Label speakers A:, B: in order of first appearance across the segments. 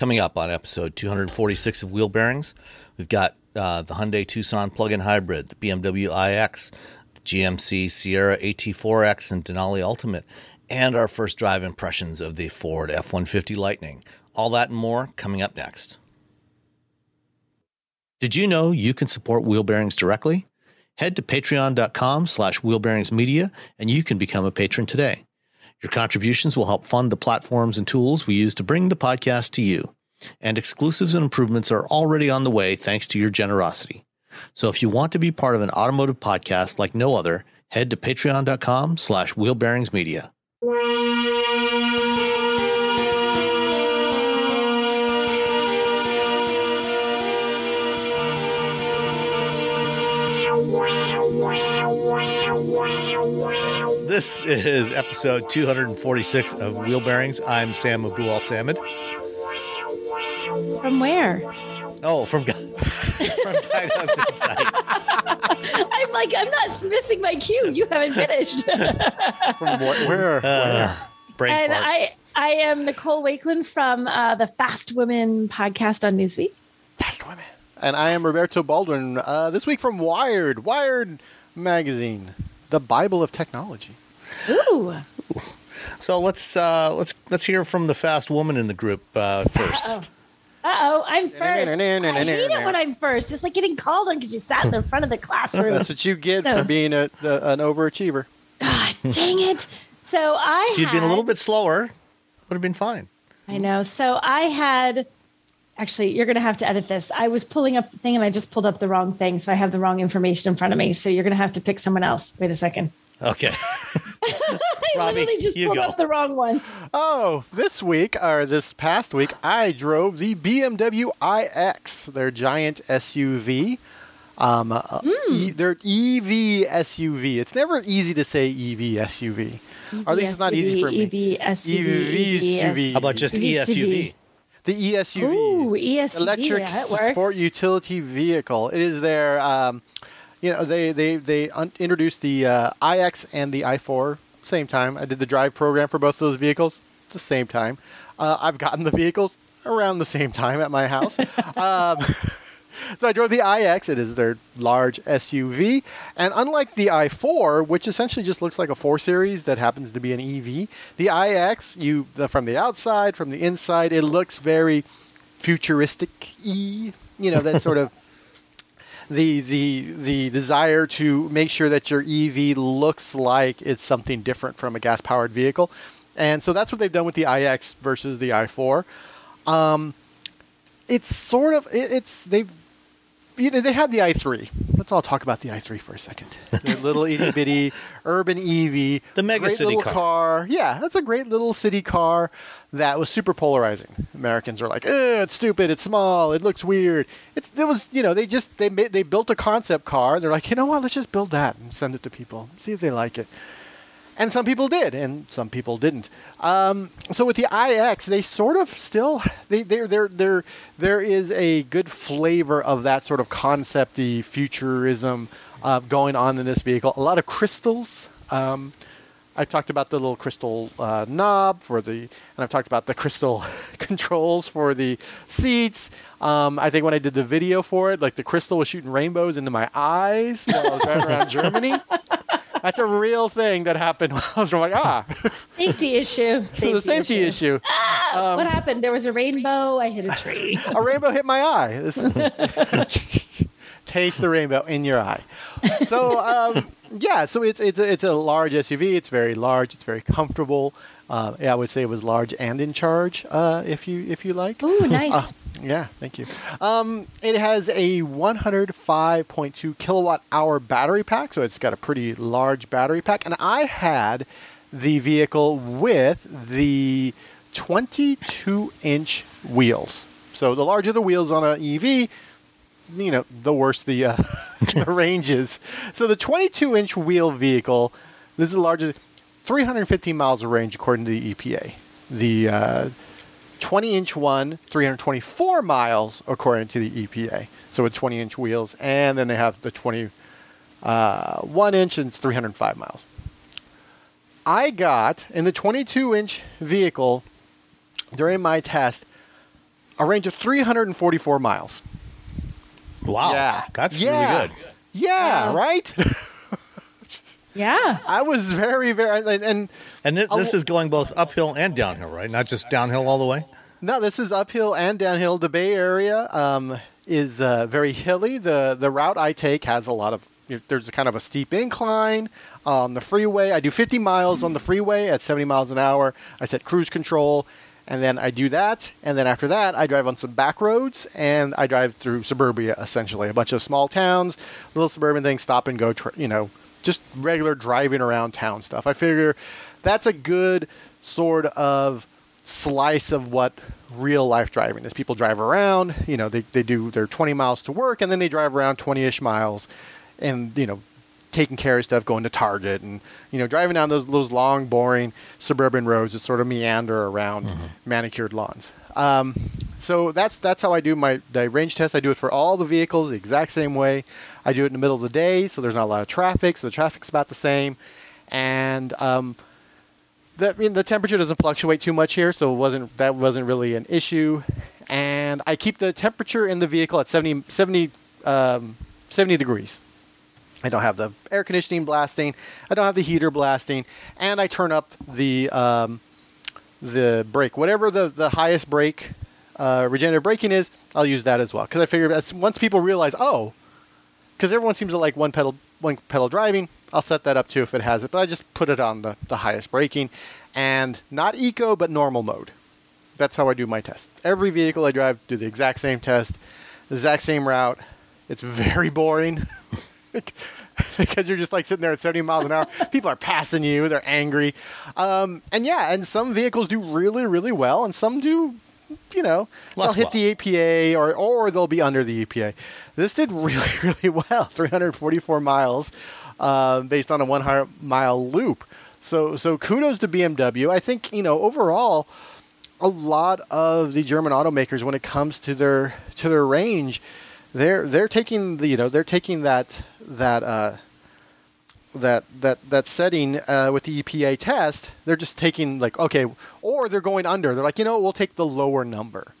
A: Coming up on episode 246 of Wheel Bearings, we've got uh, the Hyundai Tucson plug-in hybrid, the BMW iX, the GMC Sierra AT4X, and Denali Ultimate, and our first drive impressions of the Ford F-150 Lightning. All that and more coming up next. Did you know you can support Wheel Bearings directly? Head to patreon.com slash wheelbearingsmedia and you can become a patron today. Your contributions will help fund the platforms and tools we use to bring the podcast to you. And exclusives and improvements are already on the way thanks to your generosity. So if you want to be part of an automotive podcast like no other, head to patreon.com slash wheelbearingsmedia. This is episode 246 of Wheel Bearings. I'm Sam Abuelsamid.
B: From where?
A: Oh, from, from Guidehouse Insights.
B: I'm like, I'm not missing my cue. You haven't finished.
C: From wh- where?
A: Uh,
C: where?
A: brain
B: and
A: fart.
B: I, I am Nicole Wakelin from uh, the Fast Women podcast on Newsweek.
C: Fast women. And I am Roberto Baldwin. Uh, this week from Wired, Wired magazine, the Bible of technology.
B: Ooh.
A: So let's uh, let's let's hear from the fast woman in the group uh, first.
B: Uh oh, I'm first. I hate it when I'm first. It's like getting called on because you sat in the front of the classroom.
C: That's what you get
B: No.
C: for being a, the, an overachiever.
B: Ah, dang it. So I
A: If you'd been a little bit slower, would have been fine.
B: I know. So I had actually you're gonna have to edit this. I was pulling up the thing and I just pulled up the wrong thing, so I have the wrong information in front of me. So you're gonna have to pick someone else. Wait a second.
A: Okay.
B: I
A: Robbie,
B: literally just pulled
A: go.
B: up the wrong one.
C: Oh, this week, or this past week, I drove the BMW iX, their giant SUV. Um, uh,
B: Hmm.
C: e- their EV SUV. It's never easy to say EV SUV. Or at least it's not easy for me.
B: EV, SUV,
C: EV,
B: EVS.
A: How about just E ESUV?
C: The E ESUV.
B: Ooh, ESUV.
C: electric
B: yeah,
C: sport utility vehicle. It is their, um, you know, they they they un- introduced the uh, iX and the i4 same time. I did the drive program for both of those vehicles at the same time. Uh, I've gotten the vehicles around the same time at my house. um, so I drove the iX. It is their large SUV, and unlike the i4, which essentially just looks like a 4 Series that happens to be an EV, the iX, you the, from the outside, from the inside, it looks very futuristic-y. You know that sort of the the the desire to make sure that your EV looks like it's something different from a gas-powered vehicle, and so that's what they've done with the iX versus the i4. Um, it's sort of it, it's they've you know, they had the i3. Let's all talk about the i3 for a second. The little itty bitty urban EV,
A: The mega
C: great
A: city
C: little
A: car.
C: Yeah, that's a great little city car that was super polarizing. Americans are like, eh, it's stupid, it's small, it looks weird. It's it was you know they just they made, they built a concept car. They're like, you know what, let's just build that and send it to people, see if they like it. And some people did, and some people didn't. Um, so with the iX, they sort of still they there there there there is a good flavor of that sort of concepty futurism uh, going on in this vehicle. A lot of crystals. Um, I talked about the little crystal uh, knob for the, and I've talked about the crystal controls for the seats. Um, I think when I did the video for it, like the crystal was shooting rainbows into my eyes while I was driving around Germany. That's a real thing that happened while I was like, ah,
B: Safety issue.
C: so the safety issue.
B: Ah, what happened? There was a rainbow. I hit a tree.
C: A rainbow hit my eye. This is- Taste the rainbow in your eye. So um, yeah, so it's it's it's a large SUV. It's very large. It's very comfortable. Uh, yeah, I would say it was large and in charge. Uh, if you if you like.
B: Ooh, nice.
C: Uh, yeah, thank you. Um, it has a 105.2 kilowatt hour battery pack, so it's got a pretty large battery pack. And I had the vehicle with the 22 inch wheels. So the larger the wheels on an EV, you know, the worse the, uh, the range is. So the 22 inch wheel vehicle, this is the largest, 315 miles of range according to the EPA. The uh, 20 inch one, 324 miles according to the EPA. So with 20 inch wheels, and then they have the 21 uh, inch and 305 miles. I got in the 22 inch vehicle during my test a range of 344 miles.
A: Wow.
C: Yeah.
A: That's
C: Yeah.
A: really good.
C: Yeah,
B: Wow.
C: right.
B: Yeah.
C: I was very very and, and
A: And thi- this is going both uphill and downhill, right? Not just downhill all the way.
C: No, this is uphill and downhill. The Bay Area um, is uh, very hilly. The the route I take has a lot of there's a kind of a steep incline on the freeway. I do 50 miles on the freeway at 70 miles an hour. I set cruise control, and then I do that. And then after that, I drive on some back roads and I drive through suburbia essentially, a bunch of small towns, little suburban things, stop and go. Tr- you know, just regular driving around town stuff. I figure that's a good sort of slice of what real life driving is. People drive around, you know, they, they do their 20 miles to work and then they drive around 20 ish miles and, you know, taking care of stuff, going to Target and, you know, driving down those, those long, boring suburban roads that sort of meander around manicured lawns. Um, so that's that's how I do my range test. I do it for all the vehicles the exact same way. I do it in the middle of the day, so there's not a lot of traffic, so the traffic's about the same. And um, the, I mean, the temperature doesn't fluctuate too much here, so it wasn't that wasn't really an issue. And I keep the temperature in the vehicle at 70, 70, um, 70 degrees. I don't have the air conditioning blasting. I don't have the heater blasting, and I turn up the um, the brake, whatever the the highest brake uh, regenerative braking is. I'll use that as well because I figure once people realize, oh, because everyone seems to like one pedal one pedal driving. I'll set that up too if it has it, but I just put it on the, the highest braking and not eco but normal mode. That's how I do my test. Every vehicle I drive do the exact same test, the exact same route. It's very boring because you're just like sitting there at 70 miles an hour. People are passing you, they're angry, um, and yeah, and some vehicles do really really well, and some do you know,
A: Less
C: they'll hit the EPA or or they'll be under the EPA. This did really really well, 344 miles, uh, based on a 100 mile loop. So so kudos to BMW. I think you know overall, a lot of the German automakers when it comes to their to their range, they're they're taking the you know they're taking that that. Uh, that that that setting uh, with the EPA test, they're just taking like okay, or they're going under. They're like, you know, we'll take the lower number,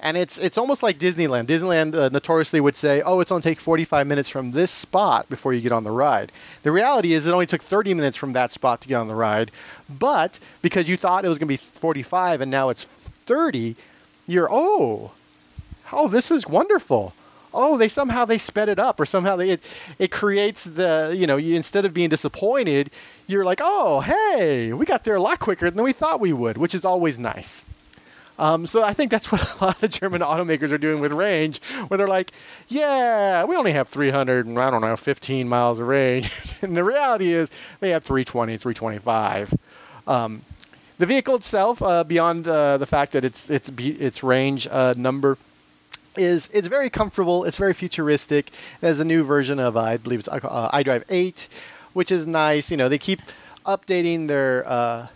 C: and it's it's almost like Disneyland. Disneyland uh, notoriously would say, oh, it's only take 45 minutes from this spot before you get on the ride. The reality is, it only took 30 minutes from that spot to get on the ride, but because you thought it was going to be 45 and now it's 30, you're oh, oh, this is wonderful oh they somehow they sped it up or somehow they it, it creates the you know you instead of being disappointed you're like oh hey we got there a lot quicker than we thought we would which is always nice um, so I think that's what a lot of German automakers are doing with range, where they're like, "Yeah, we only have 300 and I don't know, 15 miles of range," and the reality is they have 320, 325. Um, the vehicle itself, uh, beyond uh, the fact that its its its range uh, number is it's very comfortable. It's very futuristic. There's a new version of uh, I believe it's uh, iDrive 8, which is nice. You know, they keep updating their uh,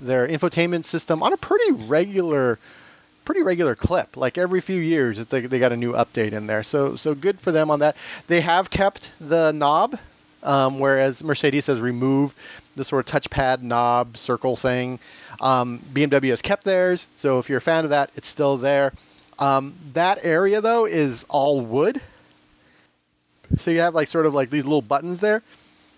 C: their infotainment system on a pretty regular pretty regular clip. Like every few years, they they got a new update in there. So so good for them on that. They have kept the knob, um, whereas Mercedes has removed the sort of touchpad knob circle thing. Um, BMW has kept theirs. So if you're a fan of that, it's still there. Um, that area though is all wood. So you have like sort of like these little buttons there.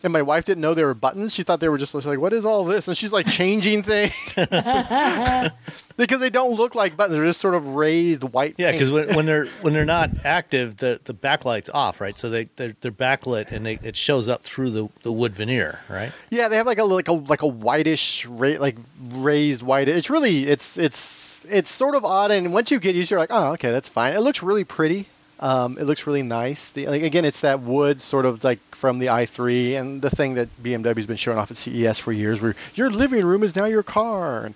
C: And my wife didn't know they were buttons. She thought they were just like, what is all this? And she's like changing things because they don't look like buttons. They're just sort of raised white.
A: Yeah, because when, when they're when they're not active, the the backlight's off, right? So they they're, they're backlit and they, it shows up through the, the wood veneer, right?
C: yeah, they have like a like a like a whitish ra- like raised white. It's really it's it's it's sort of odd. And once you get used, to it, you're like, oh, okay, that's fine. It looks really pretty. Um, it looks really nice. The, like, again, it's that wood sort of like from the i3 and the thing that BMW's been showing off at CES for years, where your living room is now your car, and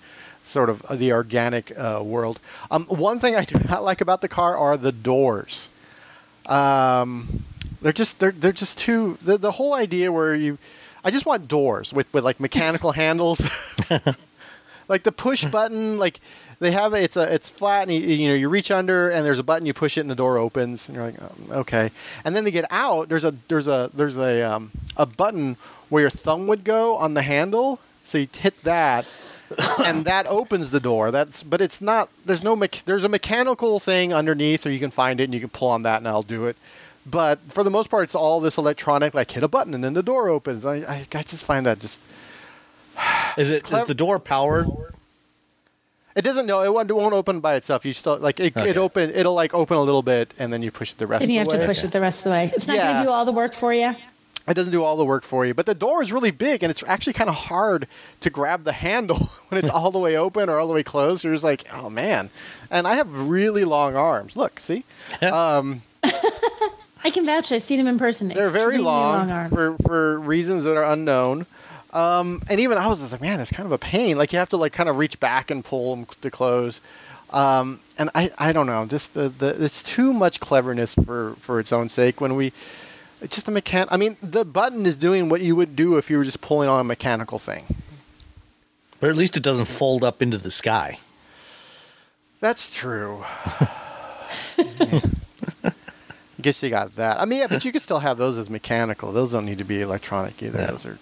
C: sort of the organic uh, world. Um, one thing I do not like about the car are the doors. Um, they're just they're they're just too the the whole idea where you, I just want doors with with like mechanical handles. like the push button like they have it's a it's flat and you, you know you reach under and there's a button you push it and the door opens and you're like oh, okay and then to get out there's a there's a there's a um, a button where your thumb would go on the handle so you hit that and that opens the door. That's but it's not. There's no. Me- there's a mechanical thing underneath, or you can find it and you can pull on that, and I'll do it. But for the most part, it's all this electronic. Like hit a button and then the door opens. I I, I just find that just.
A: Is it
C: clev-
A: is the door powered?
C: It doesn't know. It won't, it won't open by itself. You still like it.
A: Okay.
C: It open. It'll like open a little bit, and then you push it the rest.
B: And you
C: of
B: have
C: the
B: to
C: way.
B: push it the rest of the way. It's not going to do all the work for you.
C: It doesn't do all the work for you, but the door is really big, and it's actually kind of hard to grab the handle when it's all the way open or all the way closed. You're just like, oh man. And I have really long arms. Look, see, um,
B: I can vouch. I've seen him in person.
C: they're very
B: Extremely
C: long,
B: arms.
C: for for reasons that are unknown. Um, and even I was just like, man, it's kind of a pain. Like you have to like kind of reach back and pull them to close. Um, and I, I don't know. This the, the it's too much cleverness for for its own sake. When we it's just a mechan. I mean, the button is doing what you would do if you were just pulling on a mechanical thing.
A: But at least it doesn't fold up into the sky.
C: That's true. I guess you got that. I mean, yeah, but you can still have those as mechanical. Those don't need to be electronic either.
A: Yeah.
C: Those are,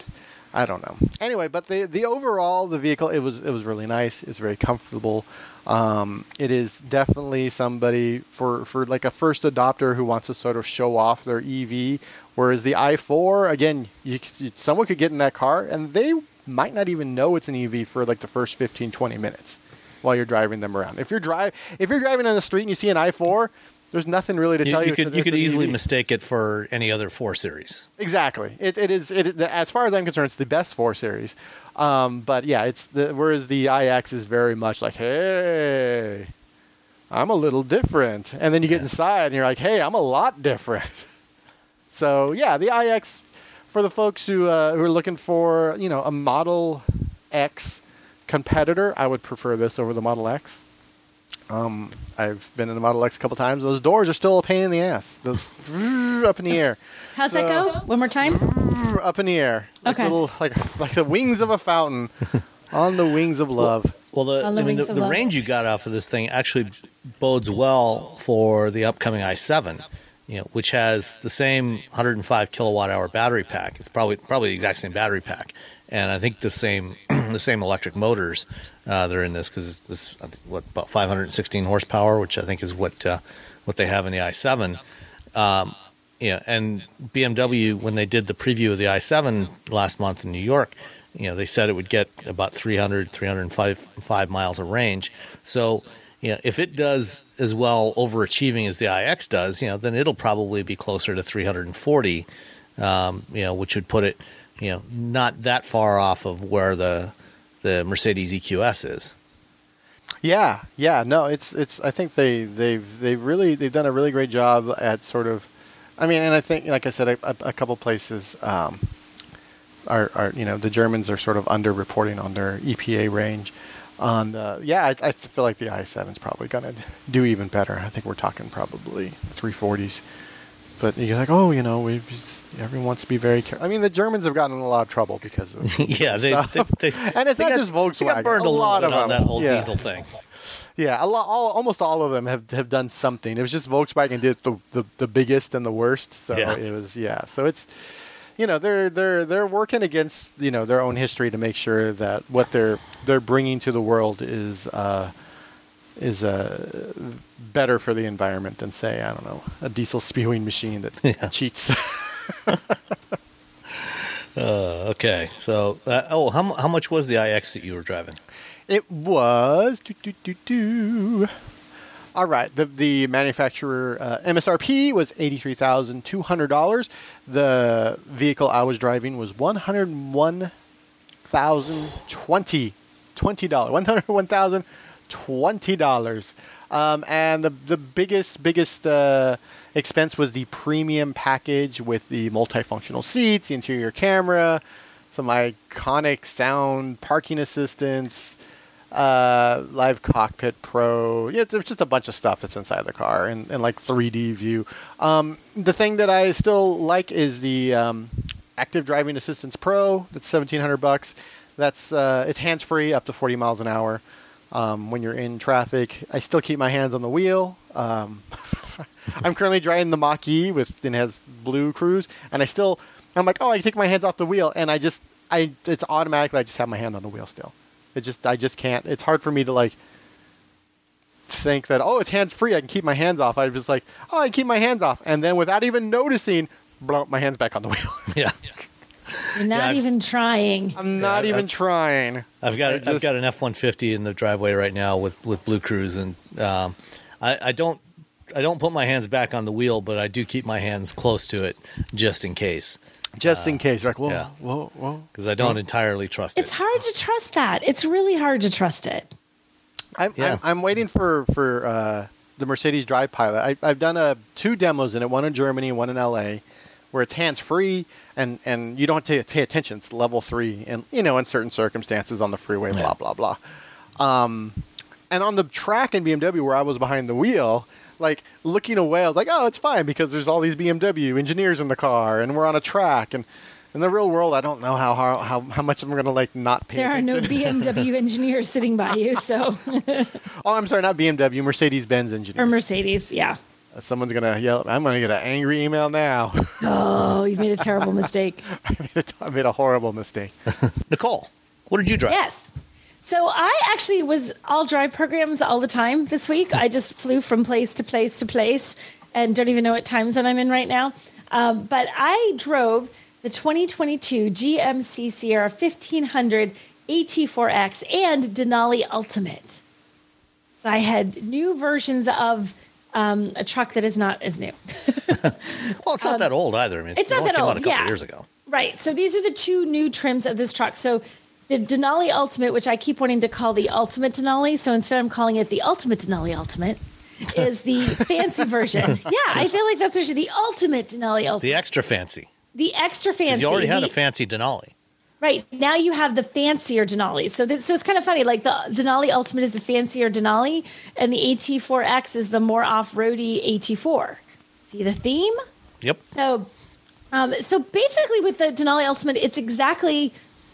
C: I don't know. Anyway, but the the overall the vehicle it was it was really nice. It's very comfortable. Um, it is definitely somebody for for like a first adopter who wants to sort of show off their EV. Whereas the i4, again, you, someone could get in that car and they might not even know it's an EV for like the first 15, 20 minutes while you're driving them around. If you're drive if you're driving on the street and you see an i4, there's nothing really to
A: You,
C: tell you.
A: you could you could easily
C: EV.
A: mistake it for any other four series.
C: Exactly. It, it is. It, is- as far as I'm concerned, it's the best four series. Um, but yeah, it's the whereas the iX is very much like, hey, I'm a little different, and then you get inside and you're like, hey, I'm a lot different. So yeah, the iX for the folks who uh, who are looking for you know a Model X competitor, I would prefer this over the Model X. Um, I've been in the Model X a couple times. Those doors are still a pain in the ass. Those up in the air
B: How's that go? One more time.
C: up in the air, like
B: Okay.
C: little like like the wings of a fountain, on the wings of love.
A: Well, the,
B: On the
A: I mean, the, the
B: love.
A: range you got off of this thing actually bodes well for the upcoming i7, you know, which has the same 105 kilowatt hour battery pack. It's probably probably the exact same battery pack, and I think the same the same electric motors uh, that are in this because this what about 516 horsepower, which I think is what uh, what they have in the i7. Um, yeah, and BMW when they did the preview of the i7 last month in New York, you know, they said it would get about 300 305 five miles of range. So, you know, if it does as well overachieving as the iX does, you know, then it'll probably be closer to 340, um, you know, which would put it, you know, not that far off of where the the Mercedes EQS is.
C: Yeah, yeah, no, it's it's. I think they they've they really they've done a really great job at sort of. I mean, and I think, like I said, a, a, couple places um, are are you know the Germans are sort of underreporting on their EPA range. On the, yeah, I, I feel like the i7 is probably gonna do even better. I think we're talking probably 340s. But you're like, oh, you know, we everyone wants to be very careful. I mean, the Germans have gotten in a lot of trouble because of
A: yeah, they, they, they,
C: And it's not
A: got-
C: just
A: They got burned
C: A
A: a,
C: lot of
A: on
C: them.
A: that whole
C: Yeah.
A: diesel thing.
C: Yeah, a lot, all, almost all of them have, have done something. It was just Volkswagen did the, the, the biggest and the worst. So
A: Yeah.
C: it was yeah. So it's you know they're they're they're working against you know their own history to make sure that what they're they're bringing to the world is uh, is uh, better for the environment than say I don't know a diesel spewing machine that
A: Yeah.
C: cheats.
A: Uh, okay, so uh, oh, how how much was the iX that you were driving?
C: It was. doo, doo, doo, doo. All right. The the manufacturer uh, MSRP was eighty three thousand two hundred dollars. The vehicle I was driving was one hundred one thousand twenty twenty dollars. One hundred one thousand twenty dollars. Um, and the the biggest biggest uh, expense was the premium package with the multifunctional seats, the interior camera, some iconic sound, parking assistance, uh, live cockpit pro. Yeah, there's just a bunch of stuff that's inside the car and, and like 3D view. Um, the thing that I still like is the um, active driving assistance pro. That's 1700 bucks. That's uh, it's hands free up to 40 miles an hour. Um, when you're in traffic, I still keep my hands on the wheel. Um, I'm currently driving the Mach E with and it has blue cruise, and I still I'm like, oh, I can take my hands off the wheel, and I just I it's automatically I just have my hand on the wheel still. It just I just can't. It's hard for me to like think that oh it's hands free. I can keep my hands off. I was just like oh I can keep my hands off, and then without even noticing, blow my hands back on the wheel.
A: Yeah.
B: You're not
A: Yeah, I've-
B: even trying.
C: I'm not
A: Yeah,
C: even
A: I-
C: trying.
A: I've got
C: I
A: I've got an F one fifty in the driveway right now with with Blue Cruise, and um, I, I don't I don't put my hands back on the wheel, but I do keep my hands close to it just in case,
C: Just in case. You're like whoa
A: yeah.
C: whoa whoa.
A: because I don't entirely trust
B: It's
A: it.
B: It's hard to trust that. It's really hard to trust it.
C: I'm,
A: Yeah.
C: I'm, I'm waiting for for uh, the Mercedes Drive Pilot. I, I've done a two demos in it, one in Germany, one in LA, where it's hands free and and you don't have to pay attention. It's level three, and you know in certain circumstances on the freeway,
A: Yeah.
C: blah blah blah. Um, and on the track in BMW where I was behind the wheel, like looking away, I was like, oh, it's fine because there's all these BMW engineers in the car, and we're on a track and. In the real world, I don't know how how, how, how much I'm going to like not pay
B: There are no. BMW engineers sitting by you, so
C: oh, I'm sorry, not BMW, Mercedes Benz engineers.
B: or Mercedes, yeah.
C: Uh, Someone's gonna yell. I'm gonna get an angry email now.
B: Oh, you've made a terrible mistake.
C: I made a horrible mistake.
A: Nicole, what did you drive?
B: Yes. So I actually was all drive programs all the time this week. I just flew from place to place to place and don't even know what time zone I'm in right now. Um, but I drove the 2022 GMC Sierra 1500 AT4X and Denali Ultimate. So I had new versions of um, a truck that is not as new.
A: Well, it's not that old either. I mean,
B: Um, it's not that old,
A: a couple
B: yeah.
A: years ago.
B: Right. So these are the two new trims of this truck. So the Denali Ultimate, which I keep wanting to call the Ultimate Denali, so instead I'm calling it the Ultimate Denali Ultimate, is the fancy version. Yeah, I feel like that's actually the Ultimate Denali Ultimate.
A: The extra fancy.
B: The, extra fancy.
A: you already had
B: the-
A: a fancy Denali.
B: Right now, you have the fancier Denali. So, this, so it's kind of funny. Like the Denali Ultimate is the fancier Denali, and the AT4X is the more off-roady AT4. See the theme?
A: Yep.
B: So, um, so basically, with the Denali Ultimate, it's exactly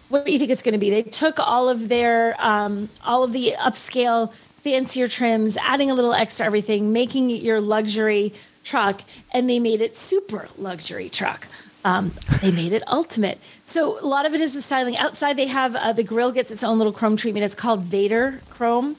B: what you think it's going to be. They took all of their, um, all of the upscale, fancier trims, adding a little extra everything, making it your luxury truck, and they made it super luxury truck. Um, they made it ultimate. So a lot of it is the styling. Outside, they have uh, the grill gets its own little chrome treatment. It's called Vader Chrome.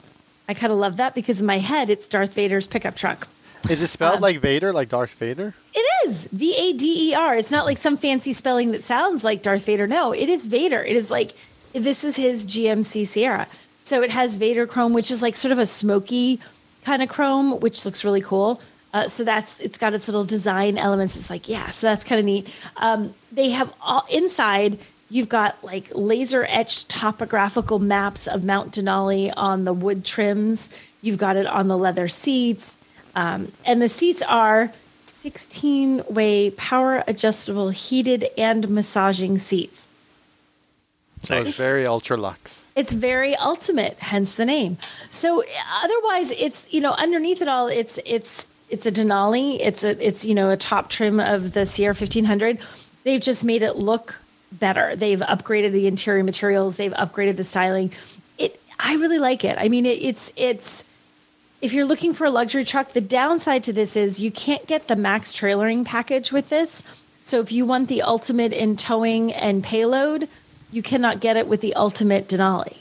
B: I kind of love that because in my head, it's Darth Vader's pickup truck.
C: Is it spelled like Vader, like Darth Vader?
B: It is V A D E R. It's not like some fancy spelling that sounds like Darth Vader. No, it is Vader. It is like this is his GMC Sierra. So it has Vader chrome, which is like sort of a smoky kind of chrome, which looks really cool. Uh, so that's it's got its little design elements. It's like yeah, so that's kind of neat. Um, they have all inside. You've got like laser etched topographical maps of Mount Denali on the wood trims. You've got it on the leather seats. Um, and the seats are 16 way power adjustable heated and massaging seats.
C: So it's very ultra luxe.
B: It's very ultimate, hence the name. So otherwise it's, you know, underneath it all it's it's it's a Denali, it's a it's you know a top trim of the Sierra 1500. They've just made it look better. They've upgraded the interior materials, they've upgraded the styling. It I really like it. I mean it, it's it's if you're looking for a luxury truck, the downside to this is you can't get the max trailering package with this. So if you want the ultimate in towing and payload, you cannot get it with the ultimate Denali.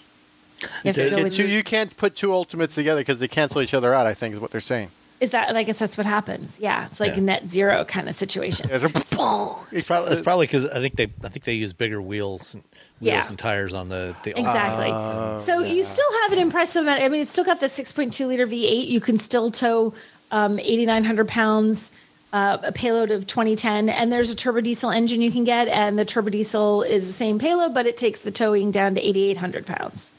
B: You have to go with
C: two, you can't put two ultimates together because they cancel each other out. I think is what they're saying.
B: Is that and I guess that's what happens. Yeah, it's like
A: Yeah.
B: net zero kind of situation.
C: It's,
A: It's probably it's probably because I think they I think they use bigger wheels and wheels
B: Yeah.
A: and tires on the the
B: Exactly.
C: Oh,
B: so you still have an impressive amount. I mean, it's still got the 6.2 liter V8. You can still tow um, 8,900 pounds, uh, a payload of 2010, and there's a turbo diesel engine you can get, and the turbo diesel is the same payload, but it takes the towing down to 8,800 pounds.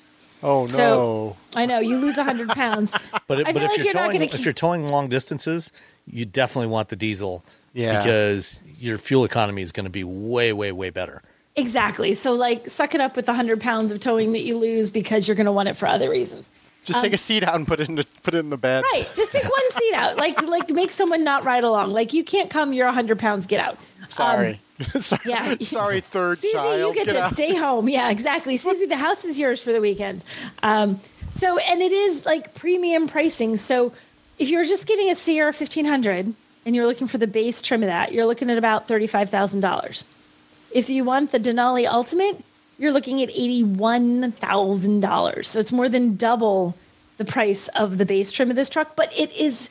C: Oh no.
B: I know you lose 100 pounds.
A: But, it,
B: I
A: but
B: feel
A: if
B: like
A: you're
B: you're not
A: towing
B: gonna
A: if
B: keep-
A: you're towing long distances, you definitely want the diesel.
C: Yeah.
A: Because your fuel economy is going to be way way way better.
B: exactly. So like, suck it up with the 100 pounds of towing that you lose because you're going to want it for other reasons.
C: Just take a seat out and put it in the put it in the bed.
B: Um, Right. Just take one seat out. Like like make someone not ride along. Like you can't come. You're 100 pounds. Get out.
C: Sorry. sorry.
B: Um, yeah.
C: Sorry, third
B: Susie,
C: child.
B: you get, to
C: out.
B: stay home. Yeah, exactly. Susie, the house is yours for the weekend. Um, so, and it is like premium pricing. So, if you're just getting a Sierra 1500 and you're looking for the base trim of that, you're looking at about $35,000. If you want the Denali Ultimate, you're looking at $81,000. So it's more than double the price of the base trim of this truck, but it is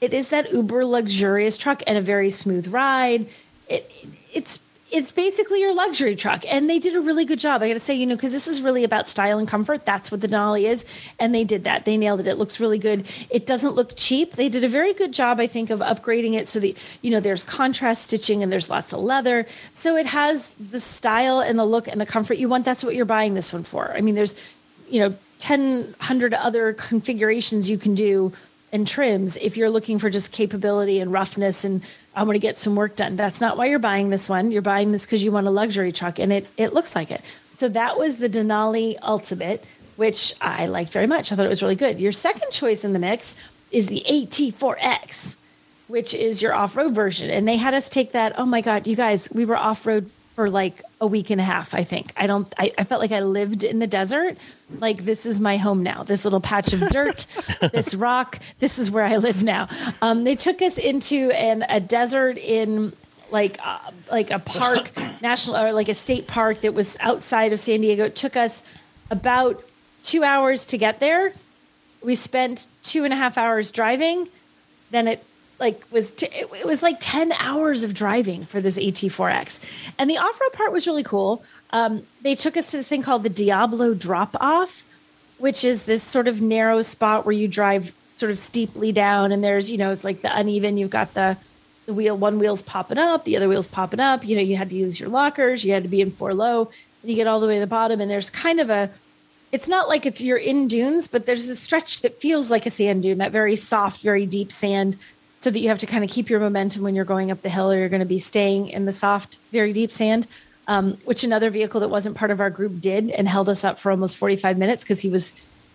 B: it is that uber luxurious truck and a very smooth ride. It it's it's basically your luxury truck. And they did a really good job. I gotta say you know because this is really about style and comfort. That's what the denali is. And they did that. They nailed it. It looks really good. It doesn't look cheap. They did a very good job i think of upgrading it so that you know there's contrast stitching and there's lots of leather. So it has the style and the look and the comfort you want. That's what you're buying this one for. I mean there's you know 10 100 other configurations you can do and trims if you're looking for just capability and roughness and I want to get some work done. That's not why you're buying this one. You're buying this because you want a luxury truck and it it looks like it. So that was the Denali Ultimate, which I liked very much. I thought it was really good. Your second choice in the mix is the AT4X, which is your off-road version. And they had us take that. Oh my God, you guys, we were off-road for like a week and a half, I think. I don't I, I, felt like I lived in the desert. Like this is my home now. This little patch of dirt, this rock, this is where I live now. Um, they took us into an a desert in like uh, like a park, national or like a state park that was outside of San Diego. It took us about two hours to get there. We spent two and a half hours driving. Then it like was t- it was like 10 hours of driving for this AT4X. And the off-road part was really cool. Um, they took us to the thing called the Diablo drop off, which is this sort of narrow spot where you drive sort of steeply down and there's, you know, it's like the uneven, you've got the the wheel one wheel's popping up, the other wheel's popping up, you know, you had to use your lockers, you had to be in four low, and you get all the way to the bottom and there's kind of a it's not like it's you're in dunes, but there's a stretch that feels like a sand dune, that very soft, very deep sand so that you have to kind of keep your momentum when you're going up the hill or you're going to be staying in the soft, very deep sand. Um, which another vehicle that wasn't part of our group did and held us up for almost 45 minutes because he was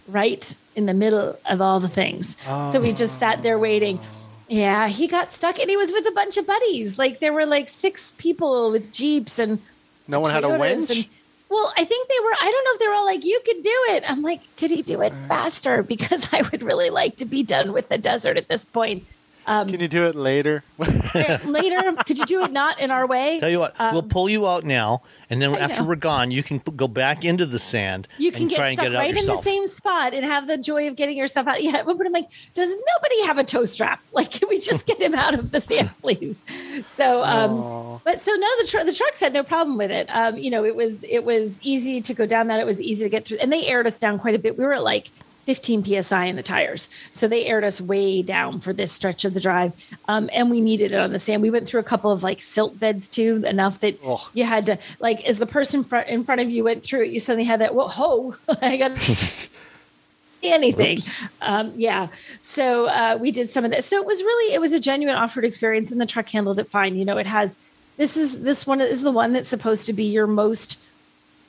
B: right in the middle of all the things. Oh. So we just sat there waiting. Yeah, he got stuck and he was with a bunch of buddies. Like there were like six people with Jeeps and
C: no one Toyotas had a winch. And,
B: well, I think they were, I don't know if they're all like, you could do it. I'm like, could he do it faster? Because I would really like to be done with the desert at this point.
C: Um, Can you do it later?
B: later, could you do it not in our way?
A: Tell you what, um, we'll pull you out now, and then I after know. we're gone, you can go back into the sand.
B: You can get stuck get right in the same spot and have the joy of getting yourself out. Yeah, but I'm like, does nobody have a toe strap? Like, can we just get him out of the sand, please? So, um, but so no, the tr- the trucks had no problem with it. Um, you know, it was it was easy to go down that. It was easy to get through, and they aired us down quite a bit. We were at like 15 psi in the tires. So they aired us way down for this stretch of the drive. Um, and we needed it on the sand. We went through a couple of like silt beds too, enough that oh. you had to, like, as the person front, in front of you went through it, you suddenly had that, ho, I got anything. Um, yeah. So uh, we did some of that. So it was really, it was a genuine off road experience and the truck handled it fine. You know, it has, this is, this one is the one that's supposed to be your most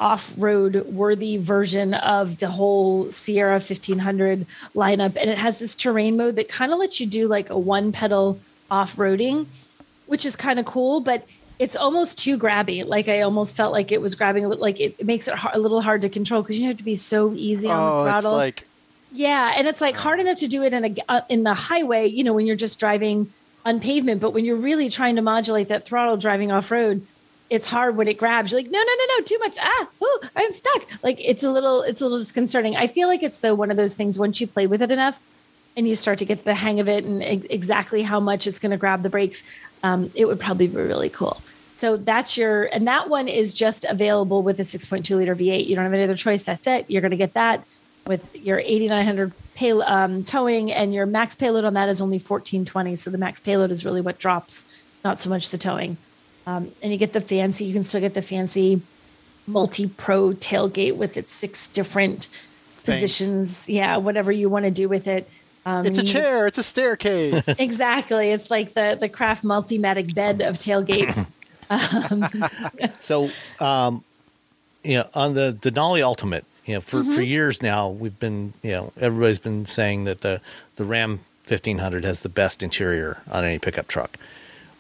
B: off-road worthy version of the whole Sierra 1500 lineup. And it has this terrain mode that kind of lets you do like a one pedal off-roading which is kind of cool but it's almost too grabby. Like i almost felt like it was grabbing like it, it makes it a little hard to control because you have to be so easy on oh, the throttle. like yeah and it's like hard enough to do it in a uh, in the highway you know when you're just driving on pavement but when you're really trying to modulate that throttle driving off road it's hard when it grabs. You're like, no, no, no, no, too much. Ah, ooh, I'm stuck. Like it's a little, it's a little disconcerting. I feel like it's the one of those things once you play with it enough and you start to get the hang of it and ex- exactly how much it's going to grab the brakes, um, it would probably be really cool. So that's your, and that one is just available with a 6.2 liter V8. You don't have any other choice. That's it. You're going to get that with your 8900 pay, um, towing and your max payload on that is only 1420. So the max payload is really what drops, not so much the towing. Um, and you get the fancy, you can still get the fancy multi pro tailgate with its six different Thanks. positions. Yeah, whatever you want to do with it.
C: Um, it's a chair. It's a staircase.
B: exactly. It's like the the craft multimatic bed of tailgates.
A: um, so, um, you know, on the Denali Ultimate, you know, for, mm-hmm. for years now, we've been, you know, everybody's been saying that the the Ram 1500 has the best interior on any pickup truck.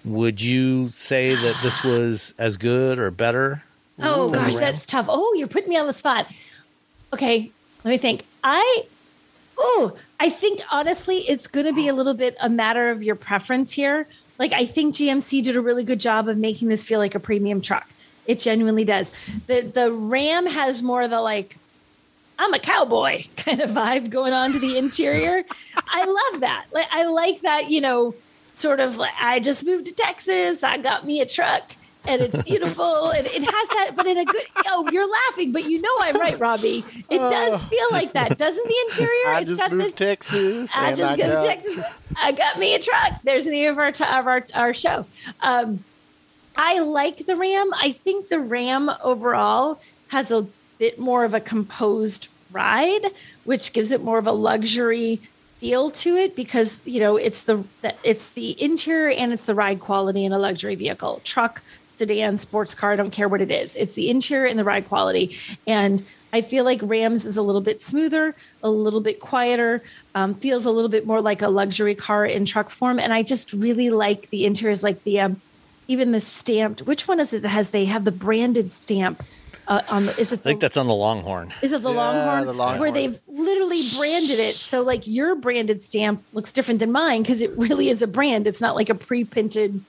A: Would you say that this was as good or better?
B: Oh gosh, that's tough. Oh, you're putting me on the spot. Okay, let me think. I oh, I think honestly, it's going to be a little bit a matter of your preference here. Like I think GMC did a really good job of making this feel like a premium truck. It genuinely does. The the Ram has more of the like I'm a cowboy kind of vibe going on to the interior. I love that. Like I like that, you know, sort of like I just moved to Texas. I got me a truck and it's beautiful and it has that but in a good oh you're laughing but you know i'm right robbie it does feel like that doesn't the interior
C: I
B: it's
C: just
B: got
C: moved
B: this
C: Texas.
B: I just got
C: got-
B: to Texas. I got me a truck. There's the name of our t- of our our show. Um, I like the Ram. I think the Ram overall has a bit more of a composed ride, which gives it more of a luxury feel to it because you know it's the it's the interior and it's the ride quality in a luxury vehicle, truck, sedan, sports car. I don't care what it is. It's the interior and the ride quality, and I feel like Rams is a little bit smoother, a little bit quieter, um, feels a little bit more like a luxury car in truck form. And I just really like the interiors, like the um, even the stamped. Which one is it that has they have the branded stamp uh, on? The, is it?
A: I think that's on the Longhorn.
B: is it the
C: Yeah,
B: Longhorn?
C: the Longhorn.
B: Where they've literally branded it. So like your branded stamp looks different than mine because it really is a brand. It's not like a pre-printed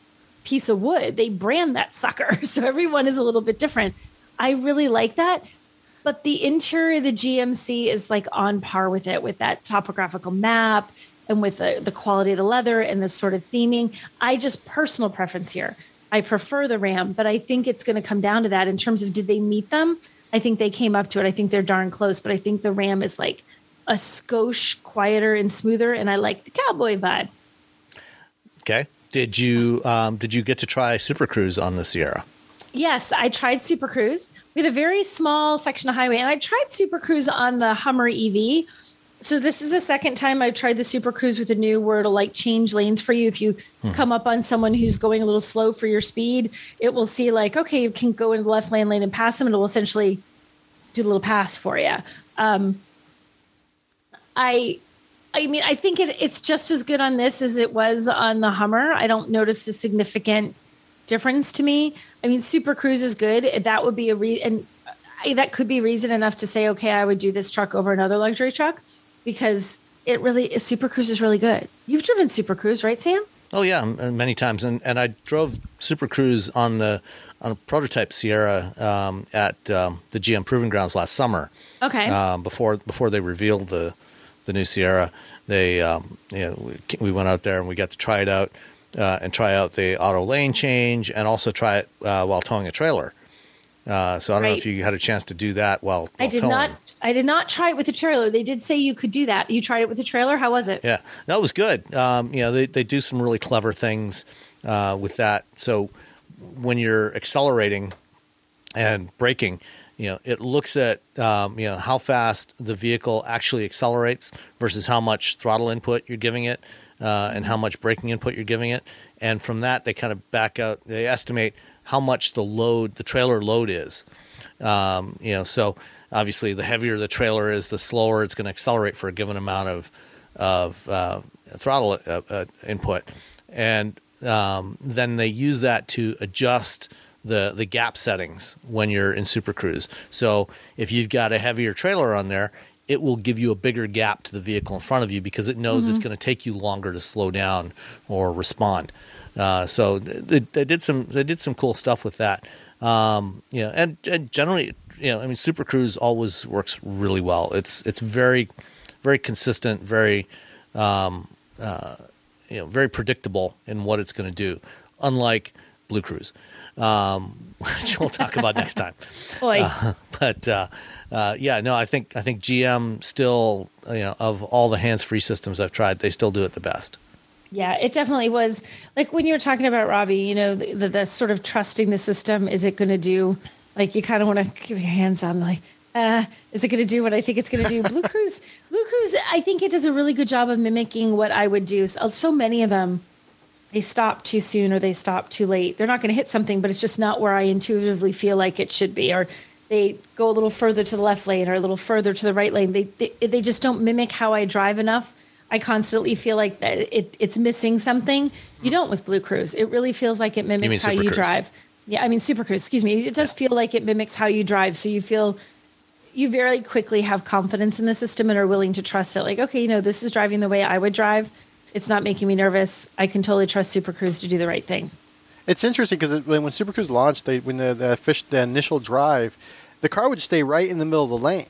B: piece of wood. They brand that sucker. So everyone is a little bit different. I really like that. But the interior of the GMC is like on par with it with that topographical map and with the, the quality of the leather and the sort of theming. I just personal preference here. I prefer the Ram, but I think it's going to come down to that in terms of did they meet them? I think they came up to it. I think they're darn close, but I think the Ram is like a skosh quieter and smoother, and I like the cowboy vibe.
A: Okay. Did you um, did you get to try Super Cruise on the Sierra?
B: Yes, I tried Super Cruise. We had a very small section of highway, and I tried Super Cruise on the Hummer EV. So this is the second time I've tried the Super Cruise with a new where it'll like change lanes for you. If you come up on someone who's going a little slow for your speed, it will see like, okay, you can go into the left lane lane and pass them, and it will essentially do a little pass for you. Um, I, I mean, I think it, it's just as good on this as it was on the Hummer. I don't notice a significant difference to me. I mean, Super Cruise is good. That would be a re and that could be reason enough to say, okay, I would do this truck over another luxury truck because it really Super Cruise is really good. You've driven Super Cruise, right, Sam?
A: Oh yeah, uh, many times, and and I drove Super Cruise on the on a prototype Sierra um, at um, the GM Proving Grounds last summer.
B: Okay.
A: um, before before they revealed the the new Sierra. They um, you know we, we went out there and we got to try it out uh, and try out the auto lane change and also try it uh, while towing a trailer. Uh, so I don't know if you had a chance to do that while,
B: I did not. I did not try it with the trailer. They did say you could do that. You tried it with the trailer. How was it?
A: Yeah, that was good. Um, you know, they, they do some really clever things uh, with that. So when you're accelerating and braking, you know, it looks at um, you know how fast the vehicle actually accelerates versus how much throttle input you're giving it uh, and how much braking input you're giving it. And from that, they kind of back out. They estimate how much the load, the trailer load is. Um, you know, so obviously, the heavier the trailer is, the slower it's going to accelerate for a given amount of of uh, throttle uh, uh, input, and um, then they use that to adjust the the gap settings when you're in Super Cruise. So if you've got a heavier trailer on there, it will give you a bigger gap to the vehicle in front of you because it knows it's going to take you longer to slow down or respond. Uh, so they, they did some they did some cool stuff with that. Um, you know, and, and generally, you know, I mean, Super Cruise always works really well. It's it's very very consistent, very um, uh, you know, very predictable in what it's going to do, unlike Blue Cruise, um, which we'll talk about next time.
B: Boy,
A: But uh, uh, yeah, no, I think I think GM still, you know, of all the hands-free systems I've tried, they still do it the best.
B: Yeah, it definitely was. Like when you were talking about Robbie, you know, the, the, the sort of trusting the system. Is it going to do? Like you kind of want to give your hands on, like, uh, is it going to do what I think it's going to do? Blue Cruise, Blue Cruise, I think it does a really good job of mimicking what I would do. So, so many of them, they stop too soon or they stop too late. They're not going to hit something, but it's just not where I intuitively feel like it should be. Or they go a little further to the left lane or a little further to the right lane. They they, they just don't mimic how I drive enough. I constantly feel like that it, it's missing something. You don't with Blue Cruise. It really feels like it mimics how you
A: Cruise.
B: drive. Yeah, I mean Super Cruise. Excuse me. It does feel like it mimics how you drive. So you feel you very quickly have confidence in the system and are willing to trust it. Like, okay, you know, this is driving the way I would drive. It's not making me nervous. I can totally trust Super Cruise to do the right thing.
C: It's interesting because when, when Super Cruise launched, they when the the, fish, the initial drive, the car would stay right in the middle of the lane,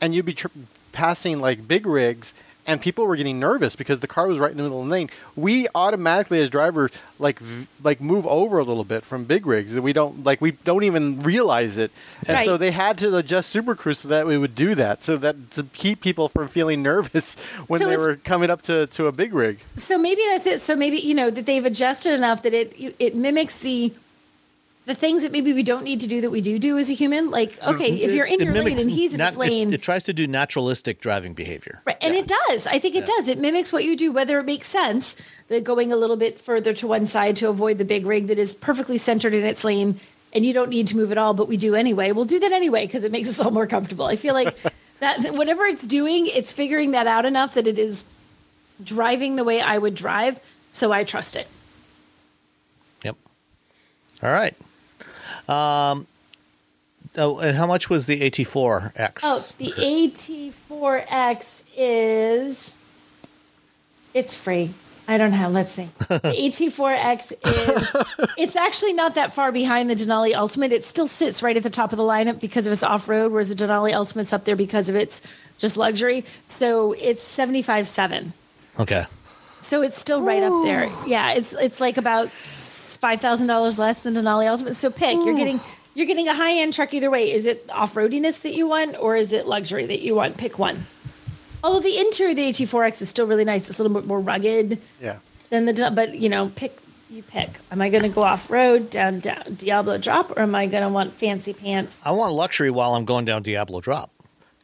C: and you'd be tr- passing like big rigs, and people were getting nervous because the car was right in the middle of the lane. We automatically, as drivers, like v- like move over a little bit from big rigs, we don't like we don't even realize it. And so they had to adjust Super Cruise so that we would do that, so that to keep people from feeling nervous when
B: So
C: they were coming up to to a big rig.
B: So maybe that's it. So maybe you know that they've adjusted enough that it it mimics the the things that maybe we don't need to do that we do do as a human. Like, mm-hmm. okay, if you're in
A: It
B: your lane and he's in
A: nat-
B: his lane,
A: It, it tries to do naturalistic driving behavior.
B: Right, and it does. I think it does. It mimics what you do, whether it makes sense The going a little bit further to one side to avoid the big rig that is perfectly centered in its lane, and you don't need to move at all, but we do anyway. We'll do that anyway because it makes us all more comfortable. I feel like that whatever it's doing, it's figuring that out enough that it is driving the way I would drive, so I trust it.
A: Yep. All right. Um, oh, and how much was the AT4X?
B: Oh, the AT4X is it's free. I don't know. Let's see. The AT4X is it's actually not that far behind the Denali Ultimate. It still sits right at the top of the lineup because of its off road, whereas the Denali Ultimate's up there because of its just luxury. So it's seventy five seven.
A: Okay.
B: So it's still right up there. Yeah, it's it's like about five thousand dollars less than Denali Ultimate. So pick. You're getting you're getting a high end truck either way. Is it off roadiness that you want, or is it luxury that you want? Pick one. Although the interior of the AT4X is still really nice. It's a little bit more rugged
C: Yeah.
B: than the. But you know, pick. You pick. Am I going to go off road down down Diablo drop, or am I going to want fancy pants?
A: I want luxury while I'm going down Diablo Drop.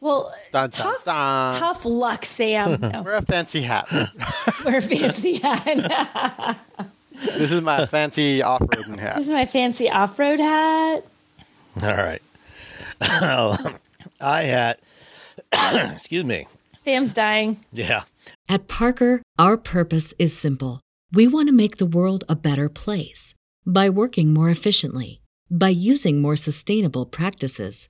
B: Well,
C: Dun, dun,
B: tough,
C: dun.
B: tough luck, Sam. No,
C: Wear a fancy hat.
B: we're fancy. hat.
C: this is my fancy off-roading hat.
B: This is my fancy off road hat.
A: All right. I had, excuse me.
B: Sam's dying.
A: Yeah.
D: At Parker, our purpose is simple. We want to make the world a better place by working more efficiently, by using more sustainable practices,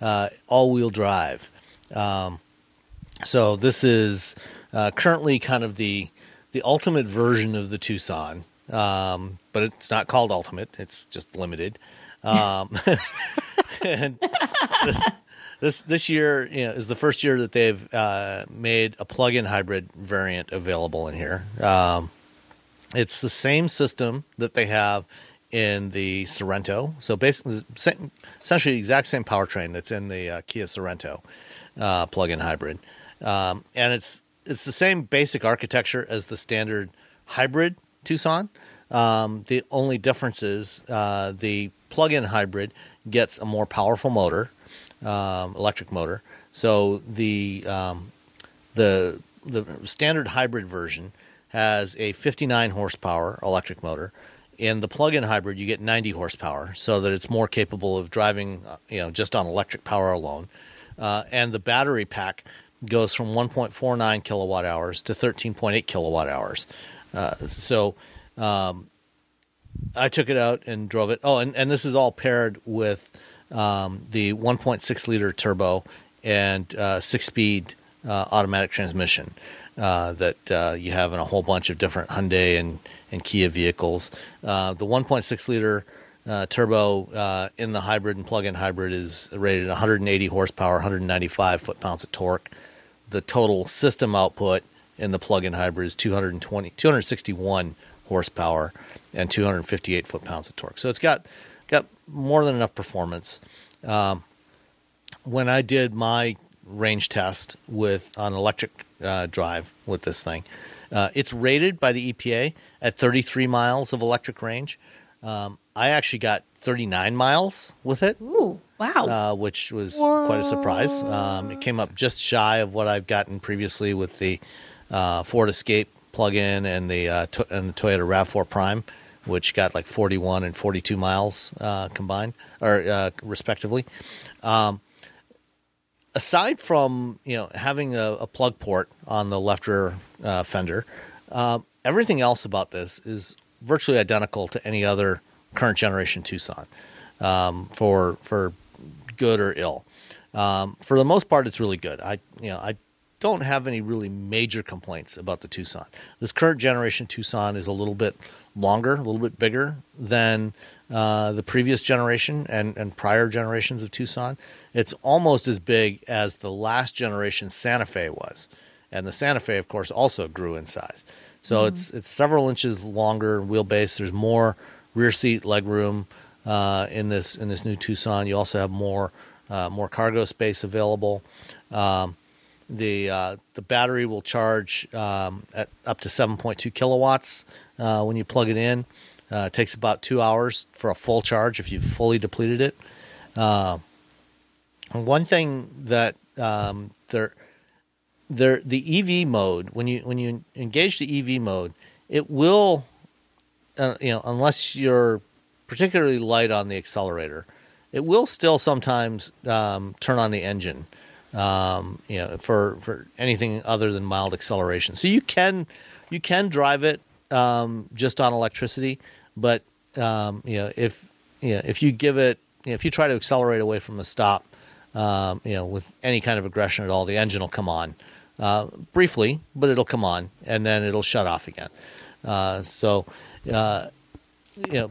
A: uh, all-wheel drive. Um, so this is uh, currently kind of the the ultimate version of the Tucson, um, but it's not called ultimate; it's just limited. Um, and this, this this year you know, is the first year that they've uh, made a plug-in hybrid variant available in here. Um, it's the same system that they have in the Sorento. So basically, same, essentially the exact same powertrain that's in the uh, Kia Sorento uh, plug-in hybrid, um, and it's it's the same basic architecture as the standard hybrid Tucson. Um, the only difference is uh, the plug-in hybrid gets a more powerful motor, um, electric motor. So the um, the the standard hybrid version has a 59 horsepower electric motor. In the plug-in hybrid, you get 90 horsepower, so that it's more capable of driving, uh, you know, just on electric power alone. Uh, and the battery pack goes from 1.49 kilowatt hours to 13.8 kilowatt hours. Uh, so um, I took it out and drove it. Oh, and, and this is all paired with um, the 1.6 liter turbo and uh, six speed uh, automatic transmission uh, that you have in a whole bunch of different Hyundai and, and Kia vehicles. Uh, the 1.6 liter uh, turbo uh, in the hybrid and plug in hybrid is rated 180 horsepower, 195 foot pounds of torque. The total system output in the plug in hybrid is 220, 261 horsepower and 258 foot pounds of torque. So it's got got more than enough performance. Um, when I did my range test with an electric uh, drive with this thing, uh, it's rated by the EPA at 33 miles of electric range. Um, I actually got 39 miles with it.
B: Ooh, wow.
A: Uh, which was quite a surprise. Um, it came up just shy of what I've gotten previously with the uh, Ford Escape plug-in and the uh, to- and the Toyota Rav4 Prime, which got like 41 and 42 miles uh, combined or uh, respectively. Um, aside from you know having a, a, plug port on the left rear uh, fender, uh, everything else about this is virtually identical to any other current generation Tucson, um, for for good or ill. Um, for the most part, it's really good. I you know I don't have any really major complaints about the Tucson. This current generation Tucson is a little bit longer, a little bit bigger than uh, the previous generation and, and prior generations of Tucson. It's almost as big as the last generation Santa Fe was. And the Santa Fe, of course, also grew in size. So mm-hmm. it's it's several inches longer wheelbase. There's more rear seat legroom uh, in this in this new Tucson. You also have more uh, more cargo space available. Um, the uh, the battery will charge um, at up to 7.2 kilowatts uh, when you plug it in. Uh, it takes about two hours for a full charge if you've fully depleted it. Uh, one thing that um, there, there, the EV mode when you when you engage the EV mode, it will, uh, you know, unless you're particularly light on the accelerator, it will still sometimes um, turn on the engine um, you know, for for anything other than mild acceleration. So you can you can drive it um, just on electricity, but um, you know if you know, if you give it you know, if you try to accelerate away from a stop, um, you know, with any kind of aggression at all, the engine will come on uh, briefly, but it'll come on and then it'll shut off again. Uh, so. Uh,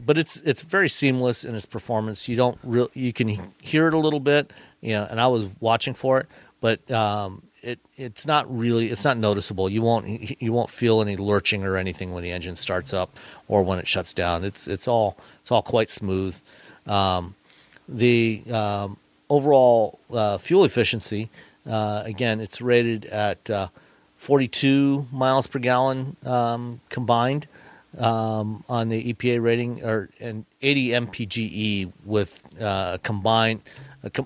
A: but it's it's very seamless in its performance. You don't real you can hear it a little bit, you know, and I was watching for it, but um, it it's not really it's not noticeable. You won't you won't feel any lurching or anything when the engine starts up or when it shuts down. It's it's all it's all quite smooth. Um, the um, overall uh, fuel efficiency, uh, again, it's rated at uh, 42 miles per gallon um, combined um, on the EPA rating, or and 80 mpge with uh, combined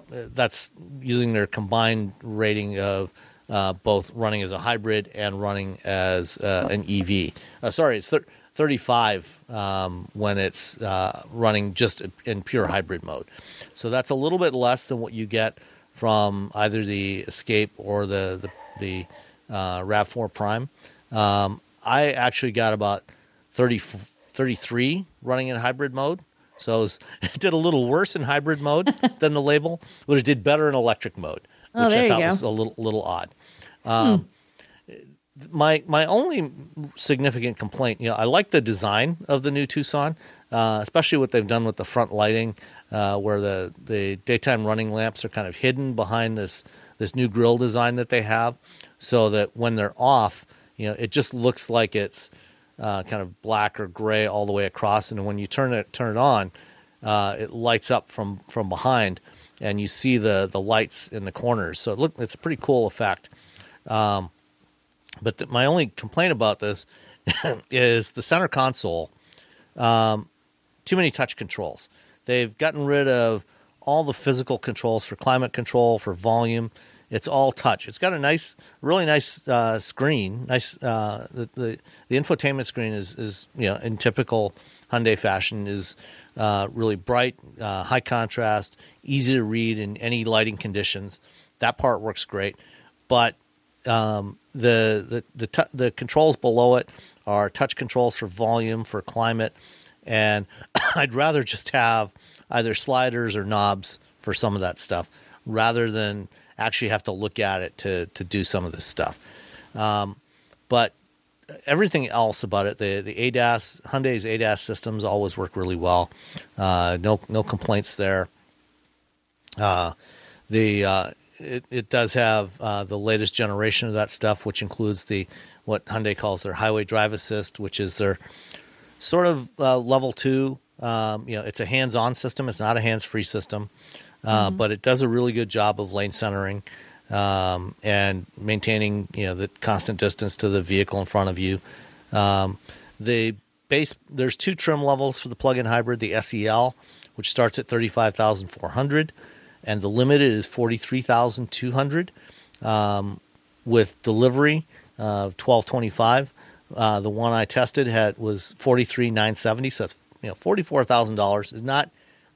A: that's using their combined rating of uh, both running as a hybrid and running as uh, an EV. Uh, sorry, it's thir- 35 um, when it's uh, running just in pure hybrid mode. So that's a little bit less than what you get from either the Escape or the the, the uh, Rav4 Prime. Um, I actually got about 30, 33 running in hybrid mode. So it, was, it, did a little worse in hybrid mode than the label, but it did better in electric mode,
B: oh,
A: which I thought was a little little odd. Um, hmm. My my only significant complaint, you know, I like the design of the new Tucson, uh, especially what they've done with the front lighting, uh, where the, the daytime running lamps are kind of hidden behind this this new grill design that they have, so that when they're off, you know, it just looks like it's uh, kind of black or gray all the way across, and when you turn it turn it on, uh, it lights up from from behind, and you see the the lights in the corners. So it look it's a pretty cool effect. Um, but my only complaint about this is the center console. Um, too many touch controls. They've gotten rid of all the physical controls for climate control, for volume. It's all touch. It's got a nice, really nice uh, screen. Nice. Uh, the, the, the infotainment screen is is you know in typical Hyundai fashion is uh, really bright, uh, high contrast, easy to read in any lighting conditions. That part works great, but um, the the the, t- the controls below it are touch controls for volume, for climate, and I'd rather just have either sliders or knobs for some of that stuff rather than actually have to look at it to to do some of this stuff. Um, but everything else about it, the the ADAS Hyundai's ADAS systems always work really well. Uh, no no complaints there. Uh, the uh, it, it does have uh, the latest generation of that stuff, which includes the what Hyundai calls their Highway Drive Assist, which is their sort of uh, level two. Um, you know, it's a hands-on system. It's not a hands-free system. uh, but it does a really good job of lane centering um, and maintaining you know the constant distance to the vehicle in front of you. Um, the base there's two trim levels for the plug-in hybrid: the SEL, which starts at thirty-five thousand four hundred, and the limited is forty-three thousand two hundred. Um, with delivery, of twelve twenty-five. Uh, the one I tested had was forty-three nine seventy, so that's you know forty-four thousand dollars. is not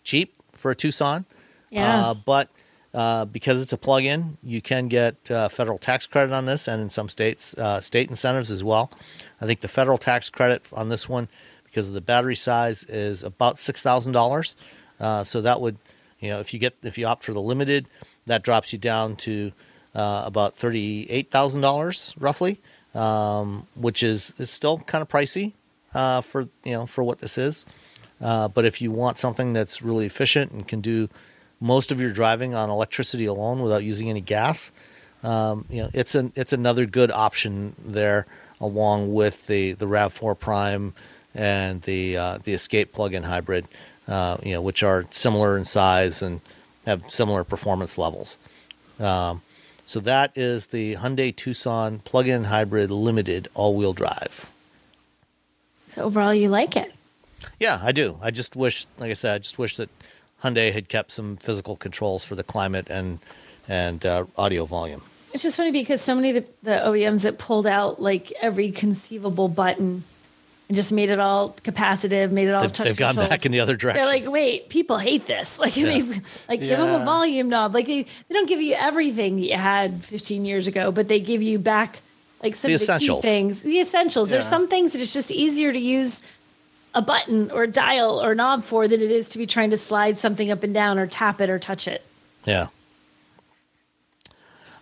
A: cheap for a Tucson,
B: Yeah.
A: uh, but uh, because it's a plug-in, you can get uh, federal tax credit on this, and in some states, uh, state incentives as well. I think the federal tax credit on this one, because of the battery size, is about six thousand dollars. Uh, so that would, you know, if you get if you opt for the limited, that drops you down to uh, about thirty-eight thousand dollars roughly, um, which is is still kind of pricey uh, for you know for what this is. Uh, but if you want something that's really efficient and can do most of your driving on electricity alone without using any gas, um, you know it's an it's another good option there, along with the the Rav Four Prime and the uh, the Escape plug-in hybrid, uh, you know, which are similar in size and have similar performance levels. Um, so that is the Hyundai Tucson plug-in hybrid limited all-wheel drive.
B: so overall, you like it.
A: Yeah, I do. I just wish, like I said, I just wish that Hyundai had kept some physical controls for the climate and and uh, audio volume.
B: It's just funny because so many of the, the OEMs that pulled out like every conceivable button and just made it all capacitive, made it all
A: They've,
B: touch
A: they've gone back in the other direction.
B: They're like, wait, people hate this. Like they've like give them a volume knob. Like they, they don't give you everything that you had 15 years ago, but they give you back like some
A: The
B: of the
A: essentials.
B: key things, the essentials. There's some things that it's just easier to use a button or a dial or knob for than it is to be trying to slide something up and down or tap it or touch it.
A: Yeah.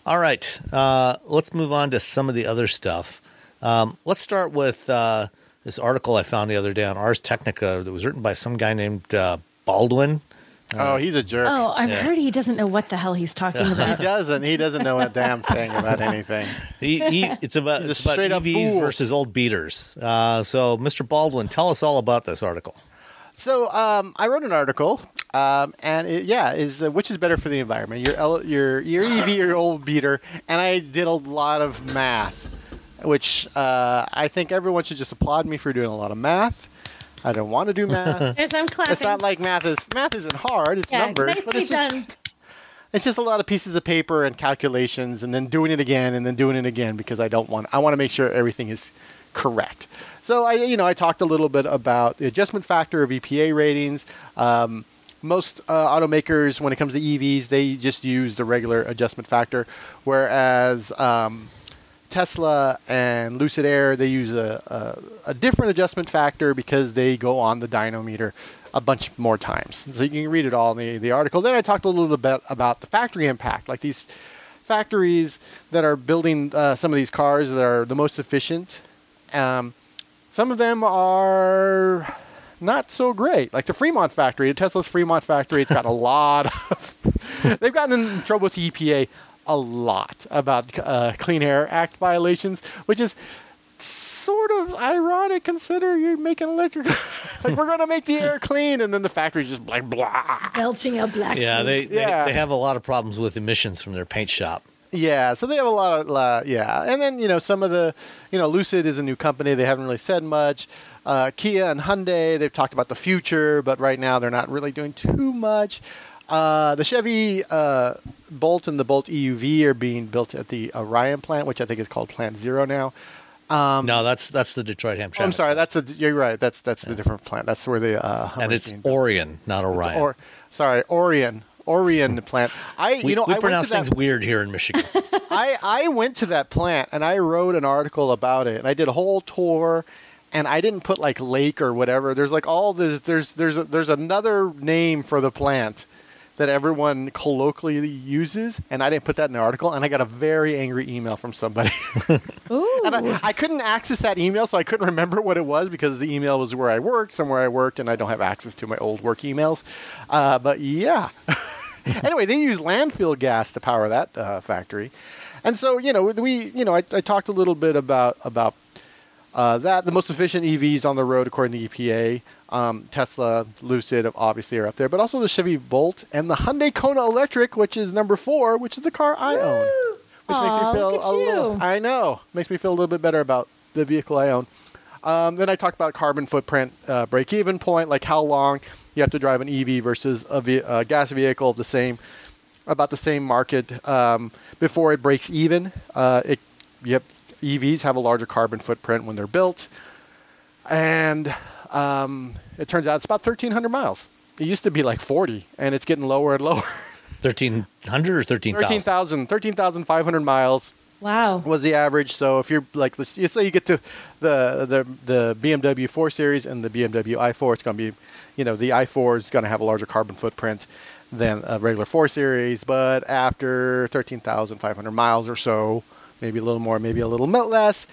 A: All right. Uh, let's move on to some of the other stuff. Um, let's start with uh, this article I found the other day on Ars Technica that was written by some guy named uh, Baldwin.
C: Oh, he's a jerk.
B: Oh, I've
A: Yeah.
B: heard he doesn't know what the hell he's talking about.
C: He doesn't. He doesn't know a damn thing about anything.
A: He, he, it's about, it's about
C: straight-up
A: EVs
C: fool.
A: versus old beaters. Uh, so, Mr. Baldwin, tell us all about this article.
C: So um, I wrote an article, um, and it, yeah, is uh, which is better for the environment, your your your EV or your old beater? And I did a lot of math, which uh, I think everyone should just applaud me for doing a lot of math. I don't want to do math.
B: As I'm clapping.
C: it's not like math is math isn't hard. It's
B: yeah,
C: numbers, but
B: nicely
C: it's just,
B: done.
C: it's just a lot of pieces of paper and calculations, and then doing it again and then doing it again because I don't want. I want to make sure everything is correct. So I, you know, I talked a little bit about the adjustment factor of EPA ratings. Um, most uh, automakers, when it comes to EVs, they just use the regular adjustment factor, whereas um, Tesla and Lucid Air they use a, a, a different adjustment factor because they go on the dynometer a bunch more times. So you can read it all in the, the article. Then I talked a little bit about the factory impact, like these factories that are building uh, some of these cars that are the most efficient. Um, some of them are not so great. Like the Fremont factory, the Tesla's Fremont factory, it's got a lot of. they've gotten in trouble with the EPA a lot about uh, Clean Air Act violations, which is sort of ironic consider you're making electric. like we're gonna make the air clean, and then the factory's just like blah.
B: Belching out black
A: Yeah, they, they,
C: Yeah.
A: they have a lot of problems with emissions from their paint shop.
C: Yeah, so they have a lot of uh, yeah, and then you know some of the you know Lucid is a new company. They haven't really said much. Uh, Kia and Hyundai they've talked about the future, but right now they're not really doing too much. Uh, the Chevy uh, Bolt and the Bolt EUV are being built at the Orion plant, which I think is called Plant Zero now. Um,
A: No, that's that's the Detroit Hamtramck.
C: I'm sorry, that's a you're right. That's that's the different plant. That's where the uh,
A: and it's
C: being built.
A: Orion, not Orion.
C: or sorry Orion Orion plant. I
A: we
C: you know
A: we
C: I
A: pronounce
C: to that-
A: things weird here in Michigan.
C: I, I went to that plant and I wrote an article about it and I did a whole tour and I didn't put like lake or whatever. There's like all this there's there's a, there's another name for the plant that everyone colloquially uses and I didn't put that in the article and I got a very angry email from somebody.
B: Ooh.
C: and I, I couldn't access that email so I couldn't remember what it was because the email was where I worked, somewhere I worked and I don't have access to my old work emails. Uh, but yeah. anyway, they use landfill gas to power that uh, factory, and so you know we you know I, I talked a little bit about about Uh, that the most efficient EVs on the road according to EPA. Um, Tesla, Lucid, obviously are up there, but also the Chevy Bolt and the Hyundai Kona Electric, which is number four, which is the car I own, which makes me feel a little. I know makes me feel a little bit better about the vehicle I own. Um, then I talked about carbon footprint, uh, break-even point, like how long you have to drive an EV versus a, ve- a gas vehicle of the same, about the same market um, before it breaks even. Uh, it, you have, EVs have a larger carbon footprint when they're built, and um, it turns out it's about 1,300 miles. It used to be like 40, and it's getting lower and lower.
A: 1300 or 13,000?
C: 13,000, 13,500 miles
B: Wow.
C: was the average. So if you're like, let's you say you get to the the the BMW 4 Series and the BMW i4, it's going to be, you know, the i4 is going to have a larger carbon footprint than a regular 4 Series. But after 13,500 miles or so, maybe a little more, maybe a little less,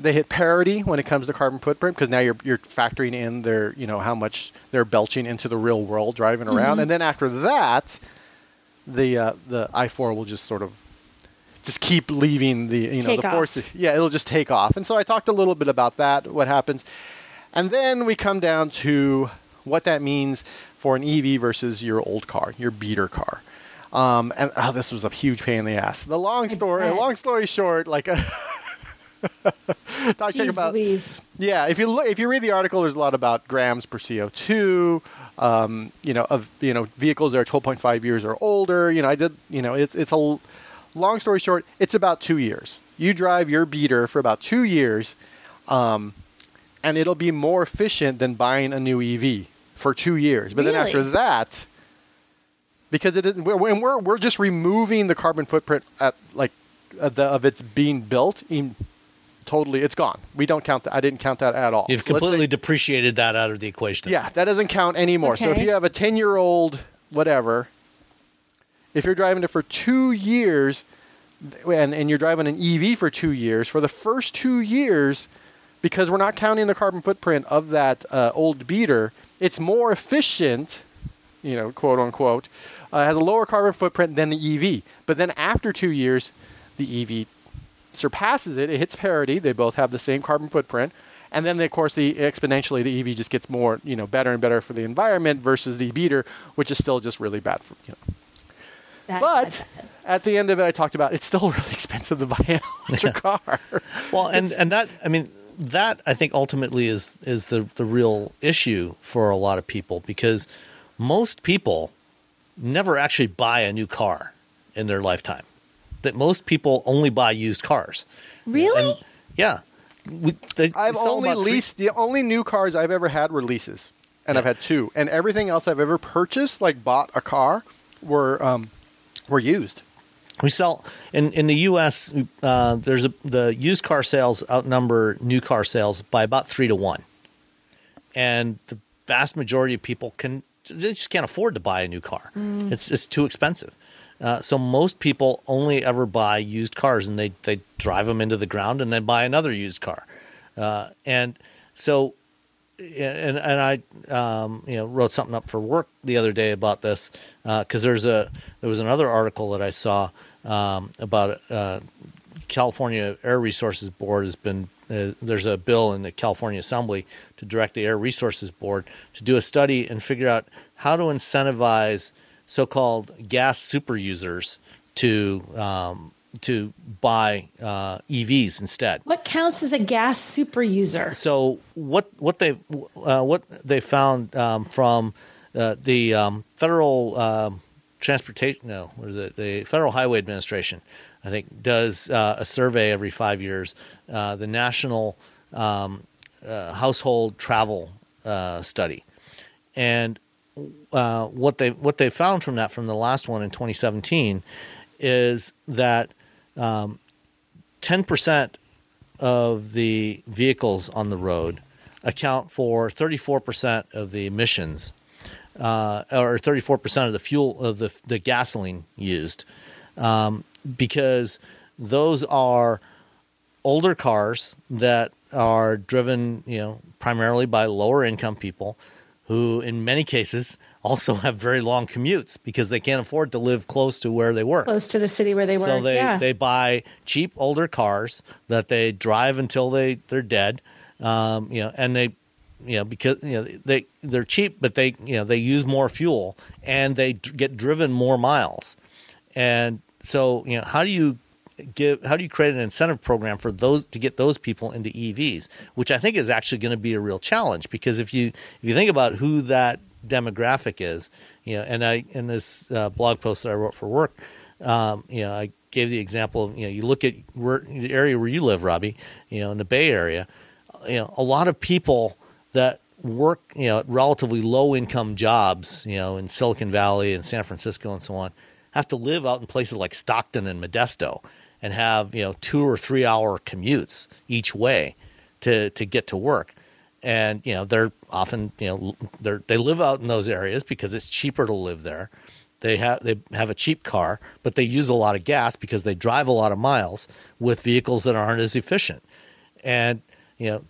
C: they hit parity when it comes to carbon footprint because now you're you're factoring in their you know how much they're belching into the real world driving around, and then after that, the uh, the i4 will just sort of just keep leaving the you know
B: Take
C: the
B: off.
C: force. Yeah, it'll just take off. And so I talked a little bit about that, what happens, and then we come down to what that means for an EV versus your old car, your beater car. Um, and oh, this was a huge pain in the ass. The long story, long story short, like. a.
B: talk
C: about
B: Louise.
C: yeah, if you look, if you read the article, there's a lot about grams per CO2. Um, you know, of you know vehicles that are 12.5 years or older. You know, I did. You know, it's it's a long story short. It's about two years. You drive your beater for about two years, um, and it'll be more efficient than buying a new EV for two years. But then after that, because it is, we're, when we're we're just removing the carbon footprint at like uh, the, of its being built. In, totally, it's gone. We don't count that. I didn't count that at all.
A: You've
C: So let's say-
A: completely depreciated that out of the equation.
C: yeah, that doesn't count anymore. So if you have a 10 year old, whatever, if you're driving it for two years and, and you're driving an EV for two years, for the first two years, because we're not counting the carbon footprint of that uh, old beater, it's more efficient, you know, quote unquote, uh, has a lower carbon footprint than the EV. But then after two years, the EV surpasses it. It hits parity. They both have the same carbon footprint. And then, of course, the exponentially the EV just gets more, you know, better and better for the environment versus the beater, which is still just really bad for, you know.
B: Bad,
C: But
B: bad, bad.
C: at the end of it, I talked about it's still really expensive to buy an electric car.
A: Well, and and that I mean that I think ultimately is is the the real issue for a lot of people because most people never actually buy a new car in their lifetime. That most people only buy used cars.
B: Really?
A: And- yeah. We, they,
C: I've
A: they
C: only
A: about three-
C: leased the only new cars I've ever had were leases, and I've had two, and everything else I've ever purchased, like bought a car, were um, were used.
A: We sell in in the U.S. Uh, there's a the used car sales outnumber new car sales by about three to one, and the vast majority of people can they just can't afford to buy a new car. It's it's too expensive. Uh, so most people only ever buy used cars, and they they drive them into the ground and then buy another used car, uh, and so and and I um, you know wrote something up for work the other day about this because there's a there was another article that I saw um, about uh, California Air Resources Board has been uh, there's a bill in the California Assembly to direct the Air Resources Board to do a study and figure out how to incentivize so-called gas super users to um, to buy uh, EVs instead.
B: What counts as a gas super user?
A: So what what they uh, what they found um, from uh, the um, federal um, transportation no what is it the Federal Highway Administration I think does uh, a survey every five years. Uh, the National um, uh, Household Travel uh, Study, and uh, what they what they found from that from the last one in 2017 is that um, 10% of the vehicles on the road account for 34% of the emissions, uh, or 34% of the fuel of the the gasoline used, um, because those are older cars that are driven, you know, primarily by lower income people, who in many cases also have very long commutes because they can't afford to live close to where they work.
B: Close to the city where they work.
A: So they,
B: yeah.
A: they buy cheap older cars that they drive until they they're dead, um, you know, and they you know because you know they they're cheap, but they you know they use more fuel and they d- get driven more miles, and so you know how do you give how do you create an incentive program for those to get those people into EVs, which I think is actually going to be a real challenge because if you if you think about who that demographic is, you know, and I in this uh, blog post that I wrote for work, um, you know, I gave the example of you know you look at where the area where you live, Robbie, you know, in the Bay Area, you know, a lot of people that work, you know, at relatively low income jobs, you know, in Silicon Valley and San Francisco and so on, have to live out in places like Stockton and Modesto and have, you know, two or three hour commutes each way to, to get to work. And, you know, they're often, you know, they're, they live out in those areas because it's cheaper to live there. They have they have a cheap car, but they use a lot of gas because they drive a lot of miles with vehicles that aren't as efficient. And you know,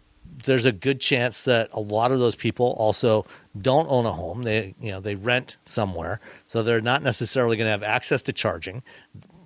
A: there's a good chance that a lot of those people also don't own a home. They you know they rent somewhere, so they're not necessarily going to have access to charging.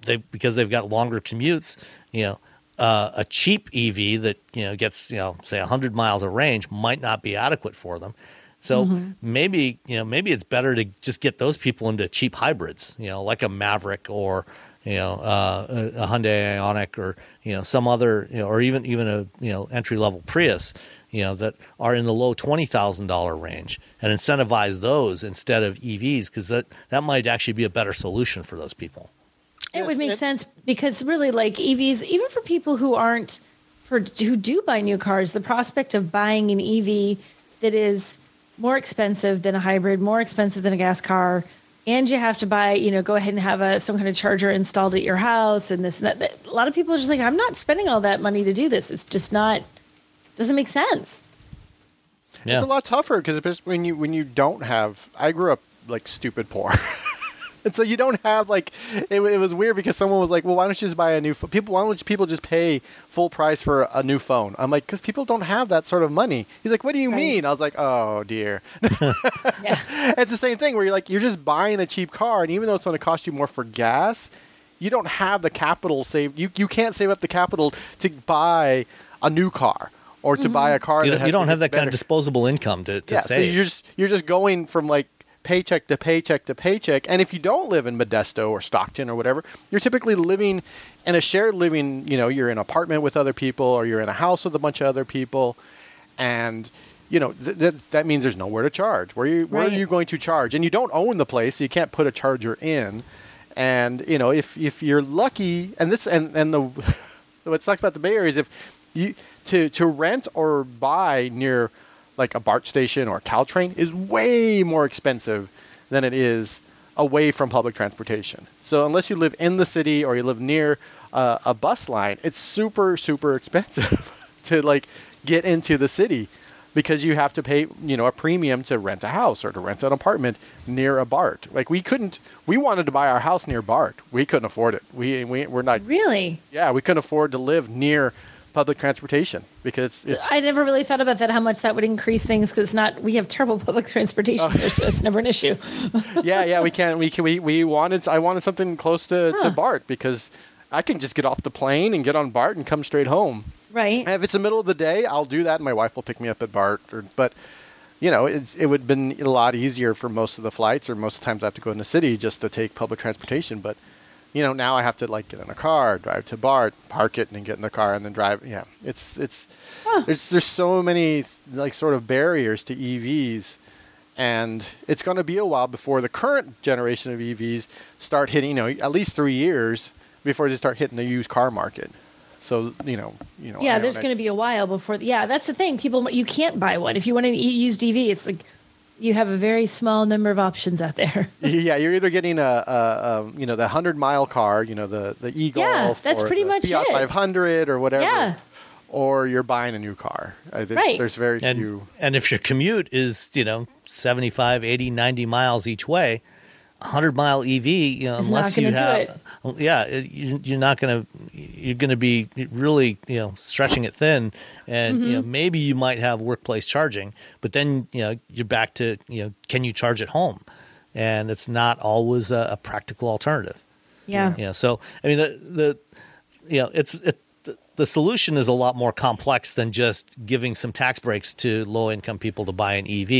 A: They because they've got longer commutes. You know, uh, a cheap EV that you know gets you know say 100 miles of range might not be adequate for them. So maybe you know maybe it's better to just get those people into cheap hybrids. You know, like a Maverick or you know uh, a, a Hyundai Ioniq or you know some other you know or even even a you know entry level Prius. You know that are in the low twenty thousand dollar range and incentivize those instead of EVs because that that might actually be a better solution for those people.
B: It would make sense because really, like EVs, even for people who aren't for who do buy new cars, the prospect of buying an EV that is more expensive than a hybrid, more expensive than a gas car, and you have to buy, you know, go ahead and have a some kind of charger installed at your house and this and that. that- A lot of people are just like, I'm not spending all that money to do this. It's just not doesn't make sense.
A: Yeah,
C: It's a lot tougher because when you when you don't have. I grew up like stupid poor, and so you don't have like. It, it was weird because someone was like, "Well, why don't you just buy a new phone? people? Why don't people just pay full price for a new phone?" I'm like, "Because people don't have that sort of money." He's like, "What do you
B: Right.
C: mean?" I was like, "Oh dear."
B: Yeah.
C: it's the same thing where you're like, you're just buying a cheap car, and even though it's going to cost you more for gas, you don't have the capital saved. You you can't save up the capital to buy a new car or to buy mm-hmm. a car.
A: you,
C: that
A: don't-
C: has
A: you don't have
C: get
A: that kind of disposable income to, to
C: yeah,
A: save.
C: so you're just you're just going from like paycheck to paycheck to paycheck. And if you don't live in Modesto or Stockton or whatever, you're typically living in a shared living. You know, you're in an apartment with other people, or you're in a house with a bunch of other people, and you know th- that that means there's nowhere to charge. Where you where
B: Right.
C: are you going to charge? And you don't own the place, so you can't put a charger in. And you know, if if you're lucky, and this and and the what sucks about the Bay Area is if you to to rent or buy near like a BART station or a Caltrain is way more expensive than it is away from public transportation. So unless you live in the city or you live near uh, a bus line, it's super super expensive to like get into the city because you have to pay you know a premium to rent a house or to rent an apartment near a BART. Like we couldn't we wanted to buy our house near BART. We couldn't afford it. We we we're not
B: Really?
C: yeah, we couldn't afford to live near public transportation because
B: So
C: it's,
B: I never really thought about that. How much that would increase things because not we have terrible public transportation here, so it's never an issue.
C: yeah, yeah, we can't. We can. We, we wanted. I wanted something close to,
B: Huh.
C: to BART because I can just get off the plane and get on BART and come straight home.
B: Right?
C: And if it's the middle of the day, I'll do that, and my wife will pick me up at BART. Or, but you know, it's, it would have been a lot easier for most of the flights, or most of the times I have to go in the city just to take public transportation. But you know, now I have to like get in a car, drive to BART, park it, and then get in the car and then drive. Yeah, it's it's there's there's so many like sort of barriers to EVs, and it's going to be a while before the current generation of EVs start hitting. You know, at least three years before they start hitting the used car market. So you know, you know.
B: yeah, there's going to be a while before. Yeah, that's the thing. People, you can't buy one if you want an used EV. It's like you have a very small number of options out there.
C: Yeah, you're either getting a, a, a you know the hundred mile car, you know the the Eagle. Golf,
B: that's
C: or
B: pretty
C: the
B: much
C: Fiat
B: it.
C: 500 or whatever.
B: Yeah.
C: Or you're buying a new car. There's,
B: Right.
C: There's very
A: and
C: few.
A: and if your commute is you know 75 80 90 miles each way hundred mile EV, you know,
B: It's
A: unless you have, yeah, it- you- you're not going to, you're going to be really, you know, stretching it thin, and you know,
B: Mm-hmm.
A: maybe you might have workplace charging, but then you know, you're back to, you know, can you charge at home? And it's not always a, a practical alternative.
B: Yeah.
A: You know, so I mean, the the, you know, it's it. the- The solution is a lot more complex than just giving some tax breaks to low income people to buy an EV.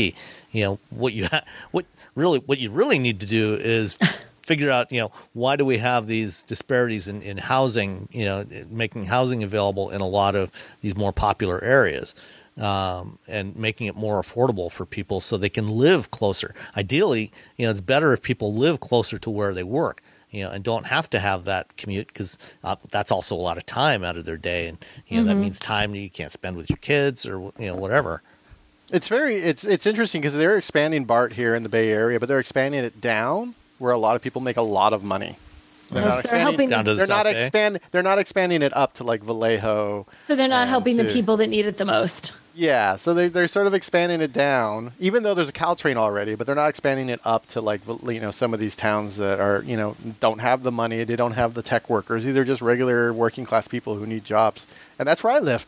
A: You know what you ha- what really what you really need to do is figure out you know why do we have these disparities in, in housing you know making housing available in a lot of these more popular areas um, and making it more affordable for people so they can live closer. Ideally you know it's better if people live closer to where they work you know and don't have to have that commute because uh, that's also a lot of time out of their day and you know that means time you can't spend with your kids or you know whatever
C: It's very it's it's interesting because they're expanding BART here in the Bay Area, but they're expanding it down where a lot of people make a lot of money. They're
B: Yes, they're
C: expanding-
B: helping
A: down to the
C: They're not
A: South Bay.
C: expand. They're not expanding it up to like Vallejo.
B: So they're not
C: And
B: helping the people that need it the most.
C: Yeah, so they they're sort of expanding it down, even though there's a Caltrain already, but they're not expanding it up to like you know some of these towns that are you know don't have the money, they don't have the tech workers, either just regular working class people who need jobs, and that's where I live.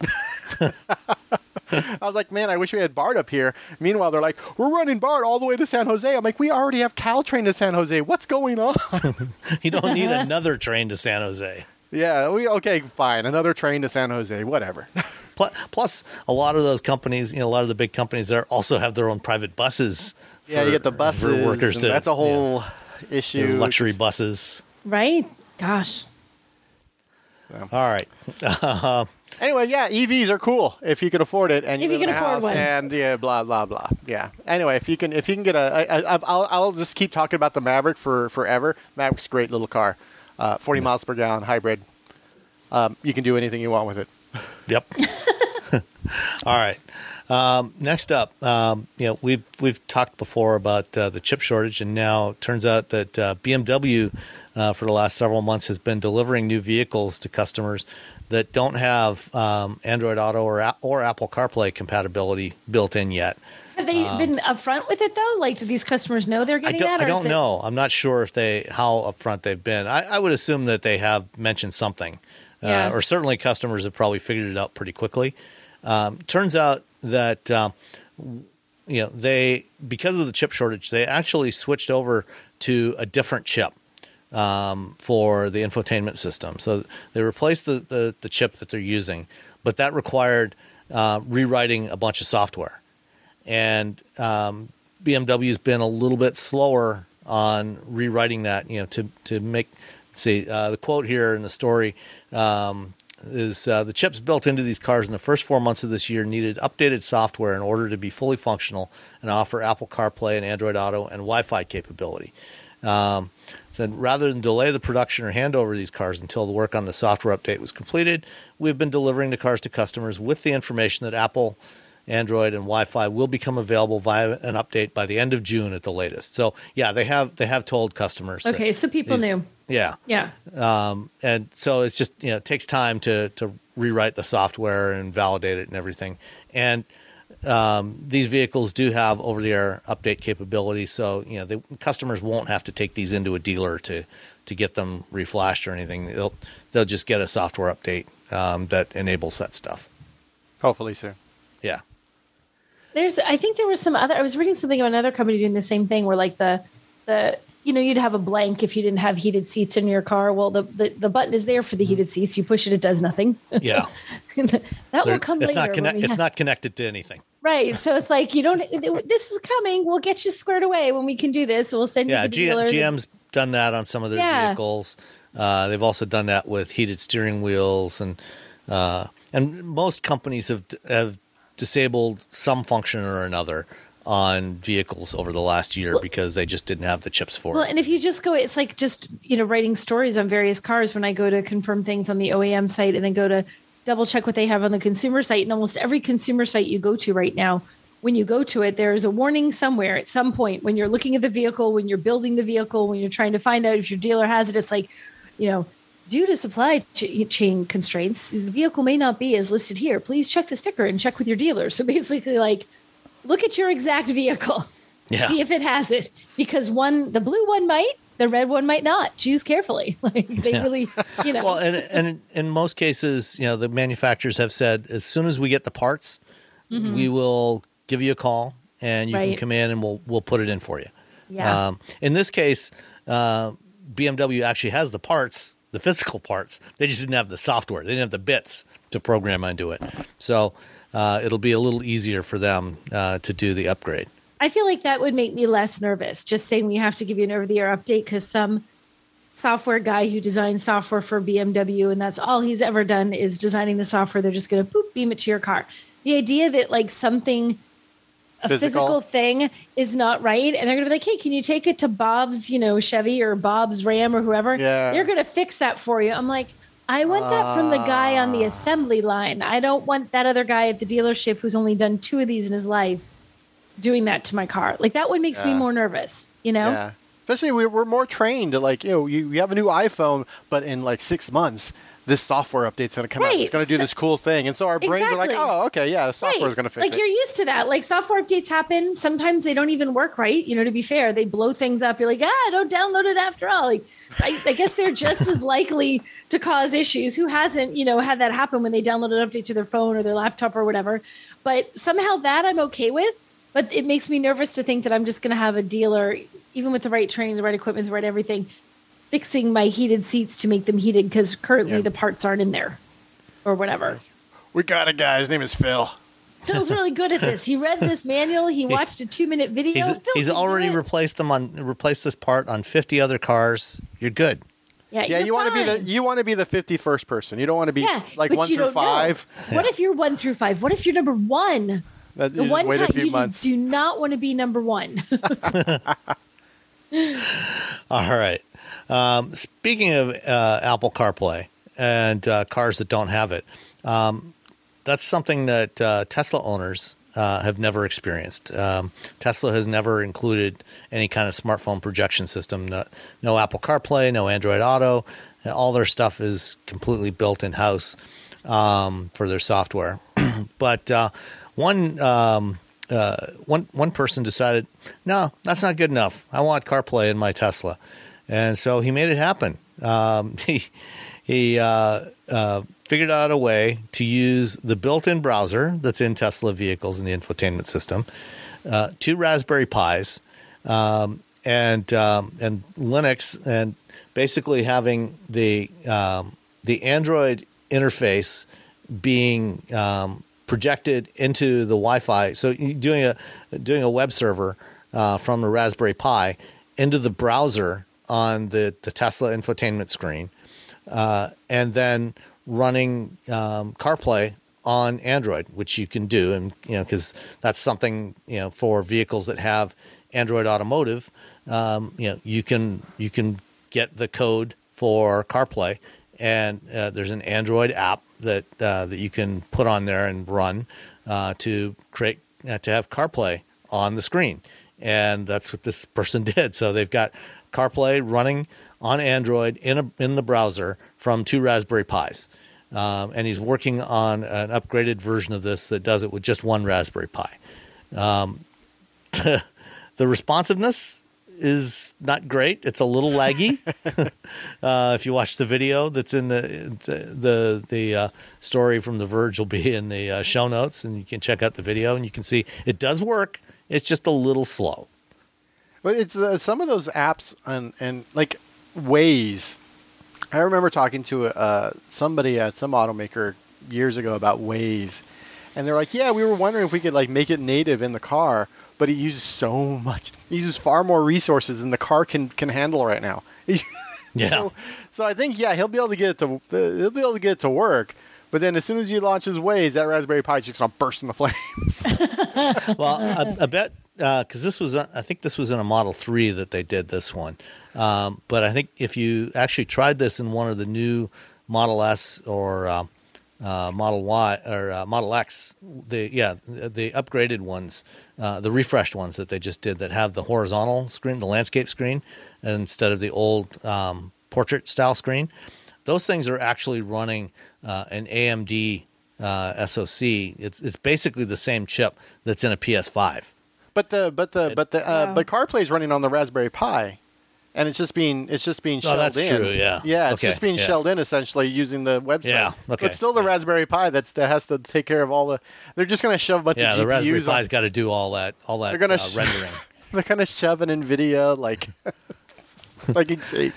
C: I was like, man, I wish we had BART up here. Meanwhile, they're like, we're running BART all the way to San Jose. I'm like, we already have Caltrain to San Jose. What's going on?
A: you don't need another train to san jose
C: yeah, we okay, fine, another train to San Jose, whatever.
A: Plus, a lot of those companies, you know, a lot of the big companies there also have their own private buses.
C: yeah, you get the buses.
A: for workers. to-
C: that's a whole
A: you
C: issue.
A: luxury buses.
B: Right? Gosh.
A: All right,
C: Anyway, yeah, EVs are cool if you can afford it, and you
B: If you can afford one.
C: and yeah, blah blah blah. Yeah. Anyway, if you can, if you can get a, I, I, I'll, I'll just keep talking about the Maverick for forever. Maverick's a great little car, uh, 40 miles per gallon hybrid. Um, you can do anything you want with it.
A: Yep. All right. Um, next up, um, you know, we've we've talked before about uh, the chip shortage, and now it turns out that uh, BMW uh, for the last several months has been delivering new vehicles to customers that don't have um, Android Auto or or Apple CarPlay compatibility built in yet.
B: Have they been upfront with it though? Like, do these customers know they're
A: Um, I
B: getting
A: don't,
B: that?
A: I don't
B: is it-
A: know. I'm not sure if they how upfront they've been. I, I would assume that they have mentioned something,
B: Yeah.
A: uh, or certainly customers have probably figured it out pretty quickly. Um, turns out that um, you know they because of the chip shortage, they actually switched over to a different chip um, for the infotainment system. So they replaced the, the, the chip that they're using, but that required uh, rewriting a bunch of software. And um, BMW's been a little bit slower on rewriting that, you know, to, to make, see, uh, the quote here in the story um, is uh, the chips built into these cars in the first four months of this year needed updated software in order to be fully functional and offer Apple CarPlay and Android Auto and Wi Fi capability. Um, said rather than delay the production or hand over these cars until the work on the software update was completed, we've been delivering the cars to customers with the information that Apple, Android, and Wi-Fi will become available via an update by the end of June at the latest. So yeah, they have they have told customers.
B: Okay, so people
A: these-
B: knew.
A: Yeah,
B: Yeah.
A: um, and so it's just you know it takes time to to rewrite the software and validate it and everything. And um, these vehicles do have over-the-air update capability, so you know the customers won't have to take these into a dealer to to get them reflashed or anything. They'll they'll just get a software update um, that enables that stuff.
C: Hopefully soon.
A: Yeah,
B: There's, I think there was some other. I was reading something about another company doing the same thing, where like the, the, you know, you'd have a blank if you didn't have heated seats in your car. Well, the the, the button is there for the heated seats. You push it, it does nothing.
A: yeah.
B: that will come
A: it's
B: later.
A: not connect, It's
B: have-
A: not connected to anything.
B: right. So it's like you don't. This is coming. We'll get you squared away when we can do this. We'll send
A: Yeah,
B: you the
A: G- GM's done that on some of their
B: Yeah.
A: vehicles. Uh, they've also done that with heated steering wheels, and uh, and most companies have have disabled some function or another on vehicles over the last year because they just didn't have the chips for
B: Well,
A: it.
B: and if you just go, it's like just you know writing stories on various cars. When I go to confirm things on the OEM site, and then go to double check what they have on the consumer site, and almost every consumer site you go to right now, when you go to it, there is a warning somewhere at some point when you're looking at the vehicle, when you're building the vehicle, when you're trying to find out if your dealer has it. It's like, you know. Due to supply ch- chain constraints, the vehicle may not be as listed here. Please check the sticker and check with your dealer. So basically, like, look at your exact vehicle.
A: Yeah.
B: See if it has it because one, the blue one might, the red one might not. Choose carefully. Like they
A: Yeah.
B: really, you know.
A: Well, and and in most cases, you know, the manufacturers have said as soon as we get the parts, we will give you a call and you can
B: Mm-hmm.
A: Come in and we'll we'll put it in for you.
B: yeah.
A: Um, in this case, uh, BMW actually has the parts, the physical parts. They just didn't have the software. They didn't have the bits to program into it. So uh, it'll be a little easier for them uh, to do the upgrade.
B: I feel like that would make me less nervous. Just saying we have to give you an over the air update because some software guy who designs software for BMW and that's all he's ever done is designing the software. They're just going to boop beam it to your car. The idea that like something a
C: Physical?
B: physical thing is not right and they're going to be like hey can you take it to bob's you know chevy or bob's ram or whoever
C: Yeah.
B: they're going to fix that for you i'm like i want that from the guy on
C: Ah.
B: the assembly line i don't want that other guy at the dealership who's only done two of these in his life doing that to my car like that one makes me more nervous you know
C: Yeah. Especially we, we're more trained to like, you know, you, you have a new iPhone, but in like six months, this software update's going to come out. It's going to do
B: So-
C: this cool thing. And so our brains are like, oh, okay, yeah, the software is going to fix
B: like
C: it.
B: Like you're used to that. Like software updates happen. Sometimes they don't even work right. You know, to be fair, they blow things up. You're like, ah, don't download it after all. Like, I, I guess they're just as likely to cause issues. Who hasn't, you know, had that happen when they download an update to their phone or their laptop or whatever? But somehow that I'm okay with. But it makes me nervous to think that I'm just going to have a dealer, even with the right training, the right equipment, the right everything, fixing my heated seats to make them heated because currently
C: Yeah.
B: the parts aren't in there or whatever.
C: we got a guy. His name is Phil.
B: Phil's really good at this. He read this manual. He watched a two minute video.
A: He's he's already replaced them on replaced this part on 50 other cars. You're good.
B: yeah,
C: Yeah,
B: you're
C: you want to be the you want to be the 51st person. You don't want to be
B: yeah,
C: like one through
B: don't know.
C: five.
B: What if you're one through five? What if you're number one?
C: That,
B: The
C: you just
B: one time
C: a few
B: you
C: months.
B: do not want to be number one.
A: All right. Um, speaking of uh, Apple CarPlay and uh, cars that don't have it, um, that's something that uh, Tesla owners uh, have never experienced. Um, Tesla has never included any kind of smartphone projection system. No, no Apple CarPlay, no Android Auto. All their stuff is completely built in house um, for their software. but uh, one um, uh, one one person decided, no, that's not good enough. I want CarPlay in my Tesla, and so he made it happen. Um, he he uh, uh, figured out a way to use the built-in browser that's in Tesla vehicles in the infotainment system, uh, two Raspberry Pis, um, and um, and Linux, and basically having the um, the Android interface being um, projected into the Wi-Fi. So doing a doing a web server uh, from the Raspberry Pi into the browser on the the Tesla infotainment screen, uh, and then running um, CarPlay on Android, which you can do, and you know because that's something you know for vehicles that have Android Automotive, um, you know you can you can get the code for CarPlay, and uh, there's an Android app that uh, that you can put on there and run uh, to create uh, to have CarPlay on the screen, and that's what this person did. So they've got CarPlay running on Android in a, in the browser from two Raspberry Pis. Um, and he's working on an upgraded version of this that does it with just one Raspberry Pi. Um, the responsiveness is not great. It's a little laggy. uh, if you watch the video that's in the the the uh, story from The Verge, will be in the uh, show notes, and you can check out the video and you can see it does work. It's just a little slow.
C: But it's uh, some of those apps and and like Waze. I remember talking to uh, somebody at some automaker years ago about Waze, and they're like, "Yeah, we were wondering if we could like make it native in the car, but it uses so much. It uses far more resources than the car can can handle right now."
A: Yeah.
C: So, so I think yeah, he'll be able to get it to uh, he'll be able to get it to work. But then as soon as he launches Waze, that Raspberry Pi is just gonna burst into flames.
A: well, I, I bet because this was, uh, I think this was in a Model Three that they did this one. Um, but I think if you actually tried this in one of the new Model S or uh, uh, Model Y or uh, Model X, the yeah, the upgraded ones, uh, the refreshed ones that they just did that have the horizontal screen, the landscape screen, instead of the old um, portrait style screen. Those things are actually running uh, an AMD uh, SoC. It's it's basically the same chip that's in a PS5.
C: But the but the but the uh,
B: Wow.
C: but CarPlay is running on the Raspberry Pi, and it's just being it's just being shelled
A: Oh,
C: shelled
A: that's
C: in.
A: true, yeah.
C: Yeah, it's
A: Okay,
C: just being
A: yeah.
C: shelled in essentially using the website.
A: Yeah, okay,
C: But still, the
A: yeah.
C: Raspberry Pi that's that has to take care of all the. They're just going to shove a bunch
A: Yeah,
C: of
A: the Raspberry Pi's got to do all that all that
C: They're gonna
A: uh,
C: sh-
A: rendering.
C: They're going to shove an Nvidia like. like Xavier.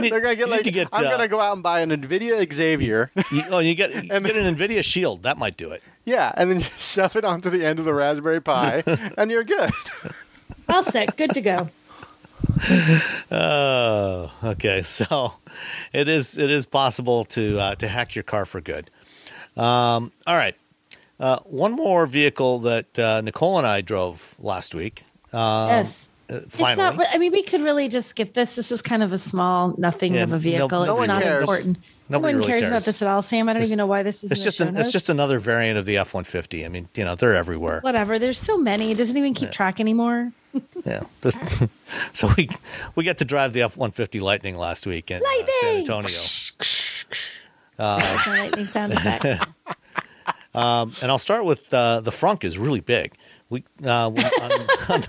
A: need-
C: They're gonna get like
A: to get,
C: I'm
A: uh,
C: gonna go out and buy an Nvidia Xavier,
A: You, oh, you get you
C: And-
A: get an Nvidia Shield. That might do it.
C: Yeah, and then just shove it onto the end of the Raspberry Pi, and you're good.
B: All set, good to go.
A: Oh, okay. So it is it is possible to uh, to hack your car for good. Um, all right. Uh, one more vehicle that uh, Nicole and I drove last week. Um,
B: yes.
A: Uh,
B: It's not. I mean, we could really just skip this. This is kind of a small, nothing
A: Yeah,
B: of a vehicle.
A: no
B: it's
C: one
B: not
C: cares.
B: important. no one
A: really
B: cares,
A: cares.
B: about this at all, Sam. I don't
A: It's-
B: even know why this is.
A: it's just an, it's just another variant of the F one fifty. I mean, you know, they're everywhere.
B: whatever. There's so many. It doesn't even keep track anymore.
A: Yeah. This- so we we got to drive the F one fifty Lightning last week in uh, San! Antonio.
B: That's my lightning sound effect.
A: Um, and I'll start with uh, the frunk is really big. We uh, on, on,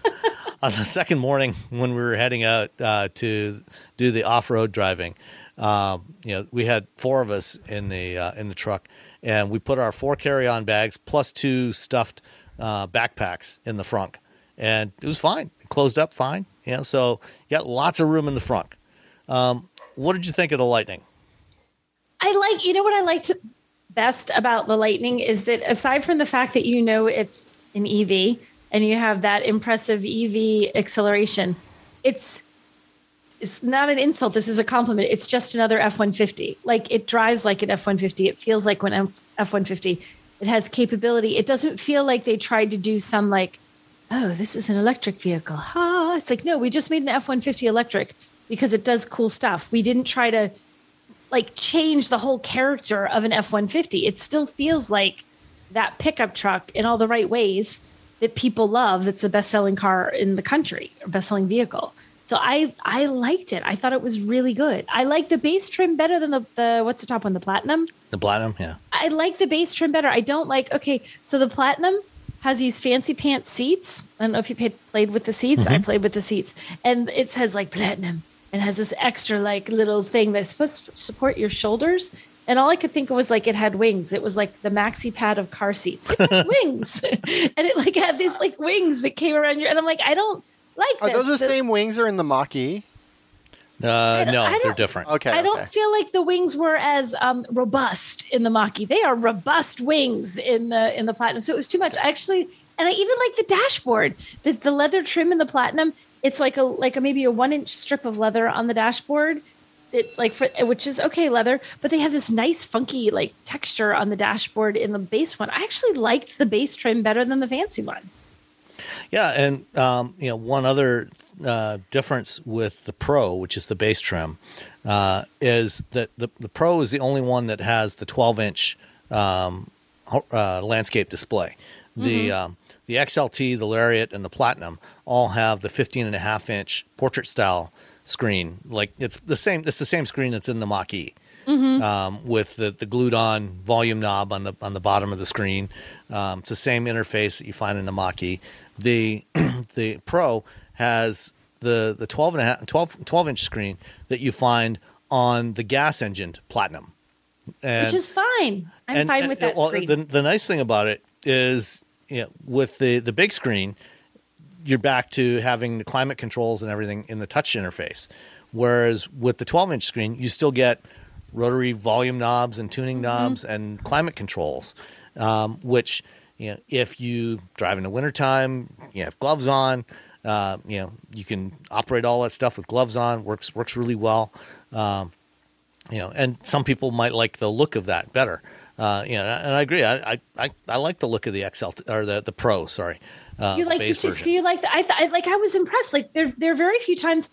A: on the second morning when we were heading out uh, to do the off road driving, um, you know, we had four of us in the uh, in the truck, and we put our four carry on bags plus two stuffed uh, backpacks in the frunk, and it was fine. It closed up fine. You know, so you got lots of room in the frunk. Um, what did you think of the Lightning?
B: I like, you know what I liked best about the Lightning is that aside from the fact that you know it's an EV and you have that impressive EV acceleration, it's it's not an insult. This is a compliment. It's just another F one fifty. Like it drives like an F one fifty. It feels like an F one fifty. It has capability. It doesn't feel like they tried to do some like, oh, this is an electric vehicle. Ha! It's like no, we just made an F one fifty electric because it does cool stuff. We didn't try to like change the whole character of an F 150. It still feels like that pickup truck in all the right ways that people love. That's the best selling car in the country or best selling vehicle. So I I liked it. I thought it was really good. I like the base trim better than the, the what's the top one, the platinum.
A: The Platinum, yeah.
B: I like the base trim better. I don't like okay, so the platinum has these fancy pants seats. I don't know if you paid, played with the seats. I mm-hmm. played with the seats. And it says like platinum and has this extra like little thing that's supposed to support your shoulders. And all I could think of was like it had wings. It was like the maxi pad of car seats. It wings. and it like had these like wings that came around your and I'm like, I don't like
C: Are
B: this.
C: those the
B: The-
C: same wings are in the Mach-E?
A: Uh, no, they're different.
C: Okay.
B: I don't
C: okay.
B: feel like the wings were as um, robust in the Mach-E. They are robust wings in the in the platinum. So it was too much. I actually, and I even like the dashboard. The the leather trim in the platinum. It's like a like a maybe a one inch strip of leather on the dashboard. It like for which is okay leather, but they have this nice funky like texture on the dashboard in the base one. I actually liked the base trim better than the fancy one.
A: Yeah, and um, you know one other uh, difference with the Pro, which is the base trim, uh, is that the the Pro is the only one that has the 12 inch um, uh, landscape display. The um, the XLT, the Lariat, and the Platinum all have the 15 and a half inch portrait style screen. Like it's the same. It's the same screen that's in the Mach E. Um, with the, the glued on volume knob on the on the bottom of the screen, um, it's the same interface that you find in the Mach E. The the Pro has the the 12 and a half 12, 12 inch screen that you find on the gas engined Platinum. And,
B: which is fine. I'm
A: and-
B: fine
A: and-
B: with that
A: well,
B: screen.
A: The, the nice thing about it is, you know, with the the big screen, you're back to having the climate controls and everything in the touch interface. Whereas with the 12 inch screen, you still get rotary volume knobs and tuning
B: Mm-hmm.
A: knobs and climate controls, um, which you know if you drive in the wintertime, you have gloves on. Uh, you know you can operate all that stuff with gloves on. works works really well. Um, you know, and some people might like the look of that better. Uh, you know, and I agree. I, I, I, I like the look of the XL or the the Pro. Sorry, uh,
B: you like to
A: version.
B: see you like the, I, th- I like I was impressed. Like there there are very few times.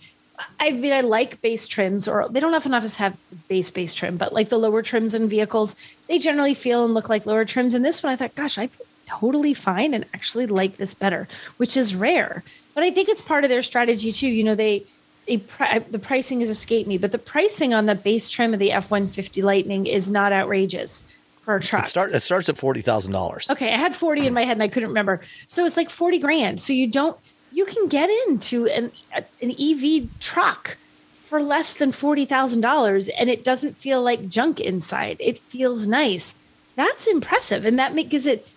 B: I mean, I like base trims, or they don't often always have base base trim, but like the lower trims in vehicles, they generally feel and look like lower trims. And this one, I thought, gosh, I'd totally fine and actually like this better, which is rare. But I think it's part of their strategy too. You know, they they pri- the pricing has escaped me, but the pricing on the base trim of the F one fifty Lightning is not outrageous. For a truck.
A: It start it starts at forty thousand dollars.
B: Okay, I had 40 in my head and I couldn't remember. So it's like 40 grand. So you don't you can get into an an EV truck for less than $40,000 and it doesn't feel like junk inside. It feels nice. That's impressive and that gives it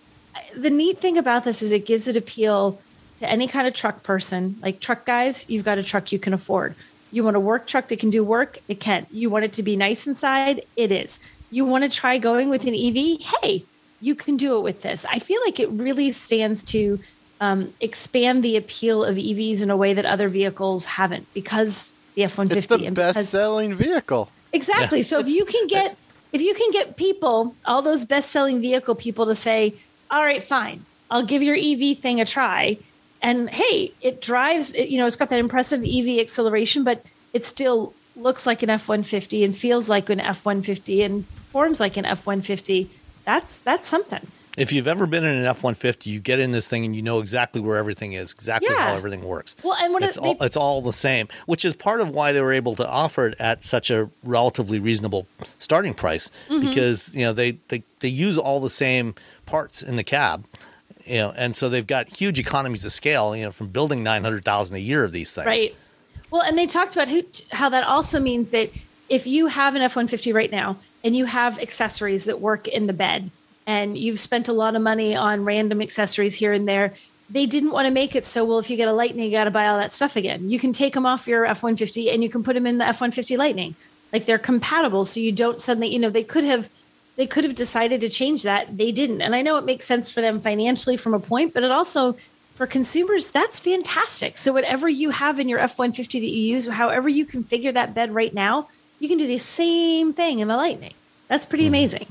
B: the neat thing about this is it gives it appeal to any kind of truck person. Like truck guys, you've got a truck you can afford. You want a work truck that can do work? It can. You want it to be nice inside? It is. You want to try going with an EV? Hey, you can do it with this. I feel like it really stands to um, expand the appeal of EVs in a way that other vehicles haven't because the F one fifty
C: It's
B: fifty
C: the
B: and
C: best selling vehicle.
B: exactly. So if you can get if you can get people, all those best selling vehicle people to say, all right, fine, I'll give your EV thing a try. And hey, it drives, it, you know, it's got that impressive EV acceleration, but it's still looks like an F 150 and feels like an F 150 and performs like an F 150. That's that's something.
A: If you've ever been in an F one fifty, you get in this thing and you know exactly where everything is, exactly
B: Yeah.
A: how everything works.
B: Well, and what
A: it's
B: it-
A: all it's all the same, which is part of why they were able to offer it at such a relatively reasonable starting price
B: Mm-hmm.
A: because you know they, they they use all the same parts in the cab, you know, and so they've got huge economies of scale, you know, from building nine hundred thousand a year of these things.
B: Right. Well, and they talked about how that also means that if you have an F 150 right now and you have accessories that work in the bed and you've spent a lot of money on random accessories here and there, they didn't want to make it so, well, if you get a Lightning, you got to buy all that stuff again. You can take them off your F 150 and you can put them in the F 150 Lightning. Like they're compatible. So you don't suddenly, you know, they could have. They could have decided to change that. They didn't. And I know it makes sense for them financially from a point, but it also for consumers, that's fantastic. So whatever you have in your F-150 that you use, however you configure that bed right now, you can do the same thing in the Lightning. That's pretty amazing.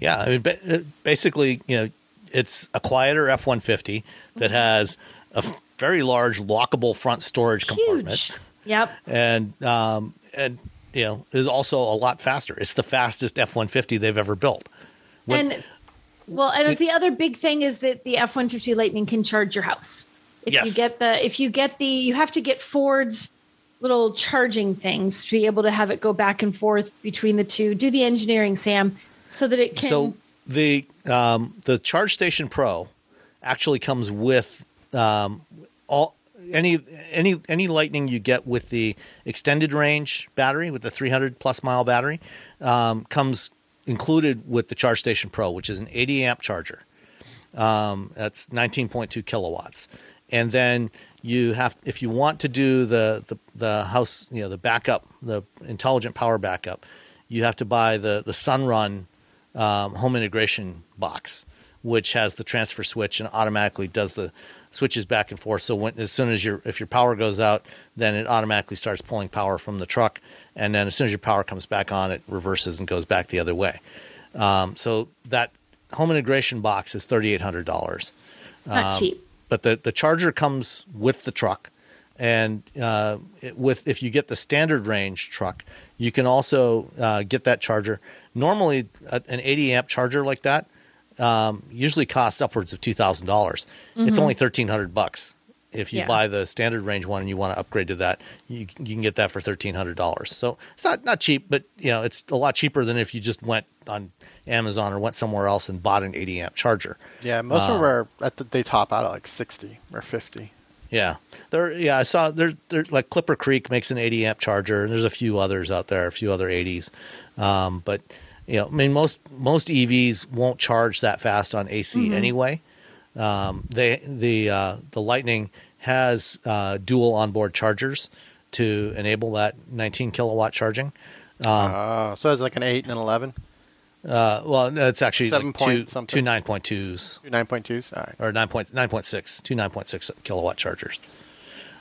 A: Yeah, I mean, uh, basically, you know, it's a quieter F one fifty that
B: Mm-hmm.
A: has a very large lockable front storage compartment.
B: Huge. Yep.
A: and um, and you know is also a lot faster. It's the fastest F one fifty they've ever built. When-
B: and well, and the other big thing is that the F-150 Lightning can charge your house. If you get the, if you get the, you have to get Ford's little charging things to be able to have it go back and forth between the two. Do the engineering, Sam, so that it can.
A: so the um, the Charge Station Pro actually comes with um, all any any any Lightning you get with the extended range battery with the 300 plus mile battery um, comes included with the Charge Station Pro, which is an 80 amp charger. Um, that's 19.2 kilowatts. And then you have, if you want to do the, the, the house, you know, the backup, the intelligent power backup, you have to buy the, the Sunrun um, home integration box, which has the transfer switch and automatically does the switches back and forth. So when, as soon as your, if your power goes out, then it automatically starts pulling power from the truck. And then as soon as your power comes back on, it reverses and goes back the other way. Um, so that home integration box is thirty eight hundred dollars.
B: it's not cheap.
A: But the the charger comes with the truck, and uh, it, with if you get the standard range truck, you can also uh, get that charger. Normally, a, an eighty amp charger like that um, usually costs upwards of two thousand dollars. It's only thirteen hundred bucks. If you
B: Yeah.
A: buy the standard range one and you want to upgrade to that, you, you can get that for thirteen hundred dollars. So it's not not cheap, but you know it's a lot cheaper than if you just went on Amazon or went somewhere else and bought an eighty amp charger.
C: Yeah, most of them are at the, they top out at like sixty or fifty.
A: Yeah, there. Yeah, I saw there. There like Clipper Creek makes an 80 amp charger, and there's a few others out there, a few other 80s. Um, but you know, I mean, most most EVs won't charge that fast on AC anyway. Um, they the uh, the Lightning has uh, dual onboard chargers to enable that 19 kilowatt charging.
C: Oh, so it's like an eight and an eleven,
A: Uh, well, no, it's actually
C: Seven
A: like
C: point
A: two two 9.2s.
C: two nine point twos. All right.
A: or 9.9.6, two 9.6 kilowatt chargers.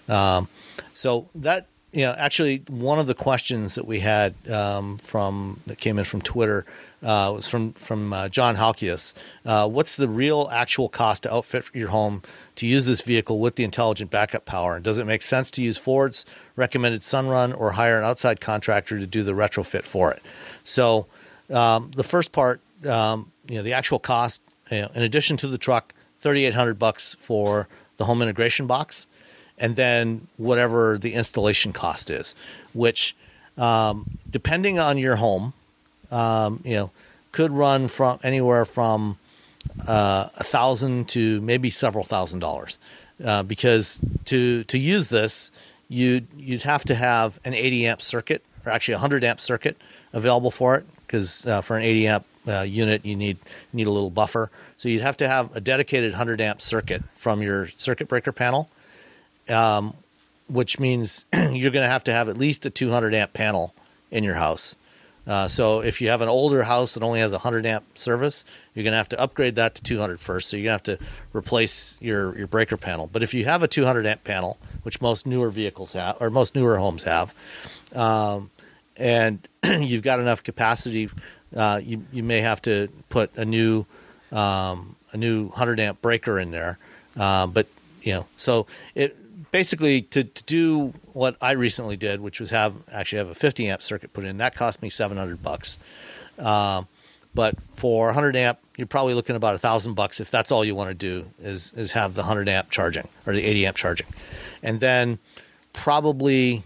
A: Um, so that you know, actually, one of the questions that we had um, from that came in from Twitter uh, was from from uh, John Halkias. Uh, what's the real actual cost to outfit your home to use this vehicle with the intelligent backup power? Does it make sense to use Ford's recommended Sunrun or hire an outside contractor to do the retrofit for it? So um, the first part, um, you know, the actual cost, you know, in addition to the truck, thirty eight hundred bucks for the home integration box, and then whatever the installation cost is, which um, depending on your home, um, you know, could run from anywhere from uh, a thousand to maybe several thousand dollars. Uh, because to to use this, you you'd have to have an 80 amp circuit, or actually a 100 amp circuit available for it. Because uh, for an 80 amp uh, unit, you need need a little buffer. So you'd have to have a dedicated 100 amp circuit from your circuit breaker panel, um, which means you're going to have to have at least a 200 amp panel in your house. Uh, so if you have an older house that only has a 100 amp service, you're going to have to upgrade that to 200 first. So you're going to have to replace your, your breaker panel. But if you have a 200 amp panel, which most newer vehicles have, or most newer homes have, um, and you've got enough capacity, uh, you, you may have to put a new um, a new 100 amp breaker in there. Uh, but you know, so it basically to, to do what I recently did, which was have actually have a 50 amp circuit put in. That cost me 700 bucks. Um, but for 100 amp, you're probably looking about a thousand bucks if that's all you want to do is is have the 100 amp charging or the 80 amp charging, and then probably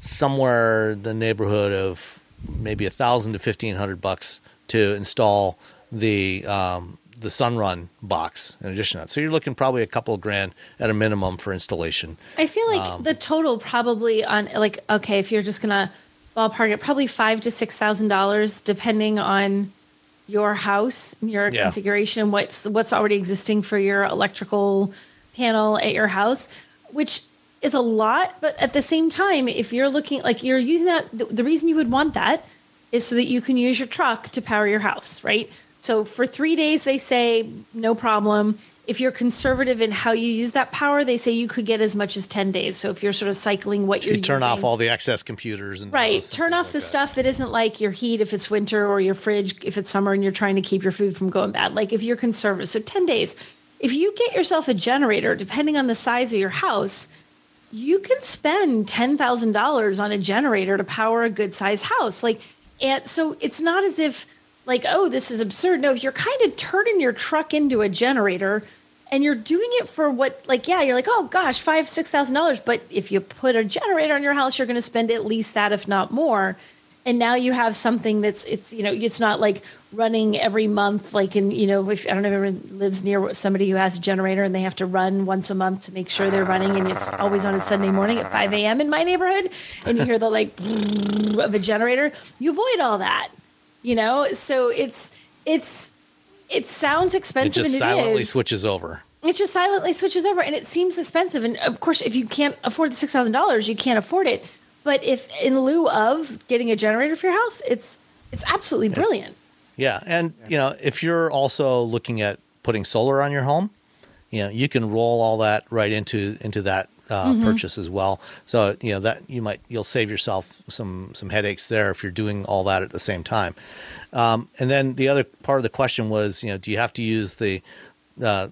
A: somewhere in the neighborhood of maybe a thousand to 1500 bucks to install the um, the Sunrun box in addition to that. So you're looking probably a couple of grand at a minimum for installation.
B: I feel like
A: Um,
B: the total probably on like okay, if you're just gonna ballpark it, probably five to six thousand dollars, depending on your house, your
A: Yeah.
B: configuration, what's what's already existing for your electrical panel at your house, which is a lot. But at the same time, if you're looking like you're using that, the, the reason you would want that is so that you can use your truck to power your house, right? So for three days, they say no problem. If you're conservative in how you use that power, they say you could get as much as 10 days. So if you're sort of cycling what
A: You
B: you're
A: turn off all the excess computers and
B: Right. Turn off
A: like
B: the
A: that.
B: stuff that isn't like your heat if it's winter or your fridge if it's summer and you're trying to keep your food from going bad. Like if you're conservative. So 10 days. If you get yourself a generator, depending on the size of your house, you can spend $10,000 on a generator to power a good sized house. Like, and so it's not as if, like, oh, this is absurd. No, if you're kind of turning your truck into a generator and you're doing it for what, like, yeah, you're like, oh gosh, five, six thousand dollars. But if you put a generator in your house, you're going to spend at least that, if not more. And now you have something that's, it's, you know, it's not like running every month, like in, you know, if I don't know if everyone lives near somebody who has a generator and they have to run once a month to make sure they're running and it's always on a Sunday morning at 5 a.m. in my neighborhood and you hear the like of a generator, you avoid all that, you know? So it's, it's, it sounds expensive
A: It
B: expensive
A: just
B: and it
A: silently
B: is.
A: switches over.
B: it just silently switches over and it seems expensive. And of course if you can't afford the $6000 you can't afford it. But if in lieu of getting a generator for your house it's it's absolutely brilliant.
A: Yeah, and you know, if you're also looking at putting solar on your home, you know, you can roll all that right into into that uh,
B: Mm-hmm.
A: purchase as well. So you know that you might you'll save yourself some some headaches there if you're doing all that at the same time. Um, and then the other part of the question was, you know, do you have to use the uh,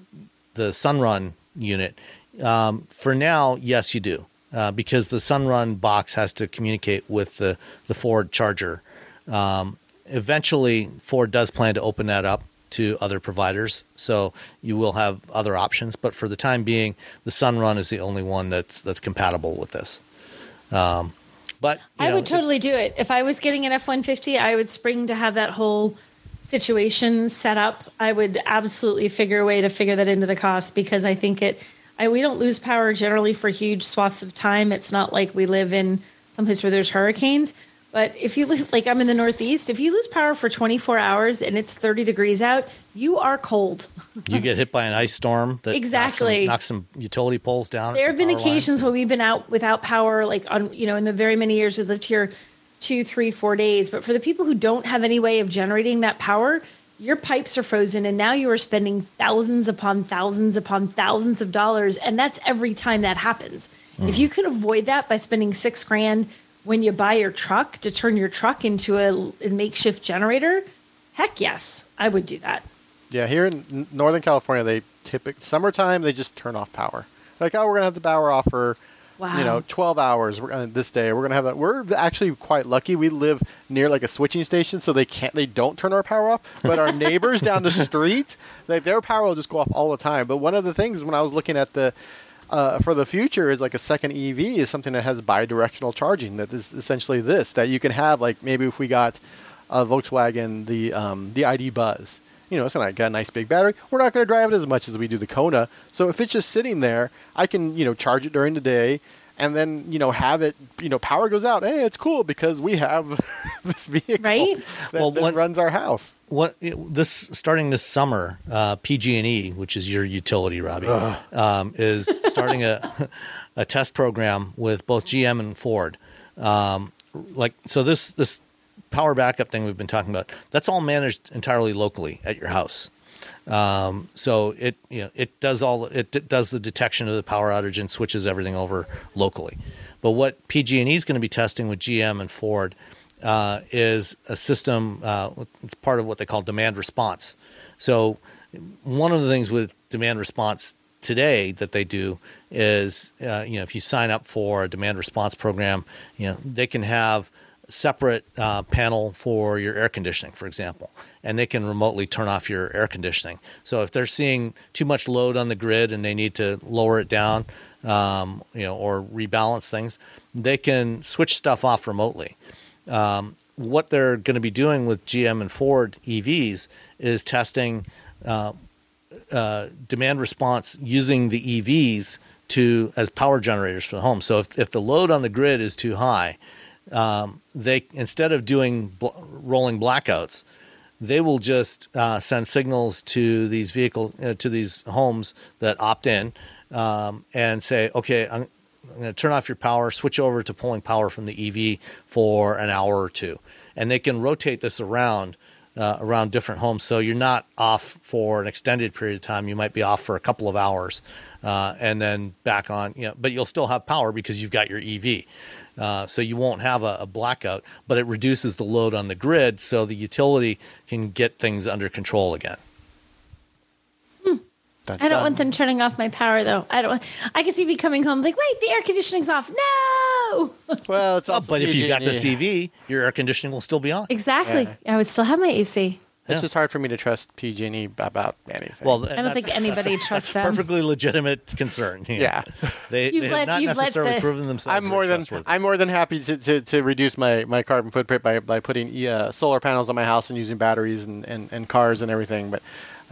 A: the Sunrun unit? Um, for now, yes, you do, uh, because the Sunrun box has to communicate with the the Ford charger. Um, eventually, Ford does plan to open that up to other providers, so you will have other options. But for the time being, the Sunrun is the only one that's that's compatible with this. Um, but
B: i
A: know,
B: would totally do it if i was getting an f-150 i would spring to have that whole situation set up i would absolutely figure a way to figure that into the cost because i think it I, we don't lose power generally for huge swaths of time it's not like we live in someplace where there's hurricanes but if you live like i'm in the northeast if you lose power for 24 hours and it's 30 degrees out you are cold
A: you get hit by an ice storm that
B: Exactly.
A: knocks some, knocks some utility poles down.
B: there have been
A: power lines.
B: occasions when we've been out without power like on you know in the very many years we've lived here two three four days but for the people who don't have any way of generating that power your pipes are frozen and now you are spending thousands upon thousands upon thousands of dollars and that's every time that happens if mm. you can avoid that by spending six grand when you buy your truck to turn your truck into a, a makeshift generator heck yes i would do that
C: Yeah, here in Northern California, they typically summertime they just turn off power. Like, oh, we're gonna have the power off for,
B: Wow.
C: you know, 12 hours. We're gonna this day. We're gonna have that. We're actually quite lucky. We live near like a switching station, so they can't, they don't turn our power off. But our neighbors down the street, like their power will just go off all the time. But one of the things when I was looking at the uh, for the future is like a second EV is something that has bidirectional charging. That is essentially this that you can have like maybe if we got a Volkswagen the um, the ID Buzz. You know, it's got a nice big battery. We're not going to drive it as much as we do the Kona. So if it's just sitting there, I can you know charge it during the day, and then you know have it. You know, power goes out. Hey, it's cool because we have this vehicle
B: Right?
C: that,
A: Well,
C: that
A: what-
C: runs our house.
A: What this starting this summer, uh, PG&E, which is your utility, Robbie, um, is starting a a test program with both GM and Ford. Um, like so, this this power backup thing we've been talking about, that's all managed entirely locally at your house. Um, so it you know it does all it d- does the detection of the power outage and switches everything over locally. But what PG&E is going to be testing with GM and Ford uh, is a system. Uh, it's part of what they call demand response. So one of the things with demand response today that they do is uh, you know if you sign up for a demand response program, you know they can have separate uh, panel for your air conditioning, for example, and they can remotely turn off your air conditioning. So if they're seeing too much load on the grid and they need to lower it down, um, you know, or rebalance things, they can switch stuff off remotely. Um, what they're going to be doing with GM and Ford EVs is testing uh, uh, demand response using the EVs to as power generators for the home. So if, if the load on the grid is too high, um, they instead of doing bl- rolling blackouts, they will just uh, send signals to these vehicles uh, to these homes that opt in um, and say, okay, I'm, I'm going to turn off your power, switch over to pulling power from the EV for an hour or two, and they can rotate this around. Uh, around different homes, so you're not off for an extended period of time. You might be off for a couple of hours, uh, and then back on. You know, but you'll still have power because you've got your EV. Uh, so you won't have a, a blackout, but it reduces the load on the grid, so the utility can get things under control again.
C: Dun,
B: I don't
C: dun.
B: want them turning off my power though. I don't. I can see me coming home like, wait, the air conditioning's off. No.
C: Well, it's also
A: but if you've got the EV, your air conditioning will still be on.
B: Exactly. I would still have my AC.
C: It's
A: Yeah.
C: just hard for me to trust PG&E about anything.
A: Well,
B: I don't think anybody trusts them.
A: perfectly legitimate concern. you know.
C: Yeah.
A: they,
B: You've
A: they
B: let-
A: have not
B: you've let
A: necessarily
B: the-
A: proven themselves.
C: I'm more than
A: trustworthy.
C: I'm more than happy to, to, to reduce my, my carbon footprint by, by putting uh, solar panels on my house and using batteries and, and, and cars and everything. But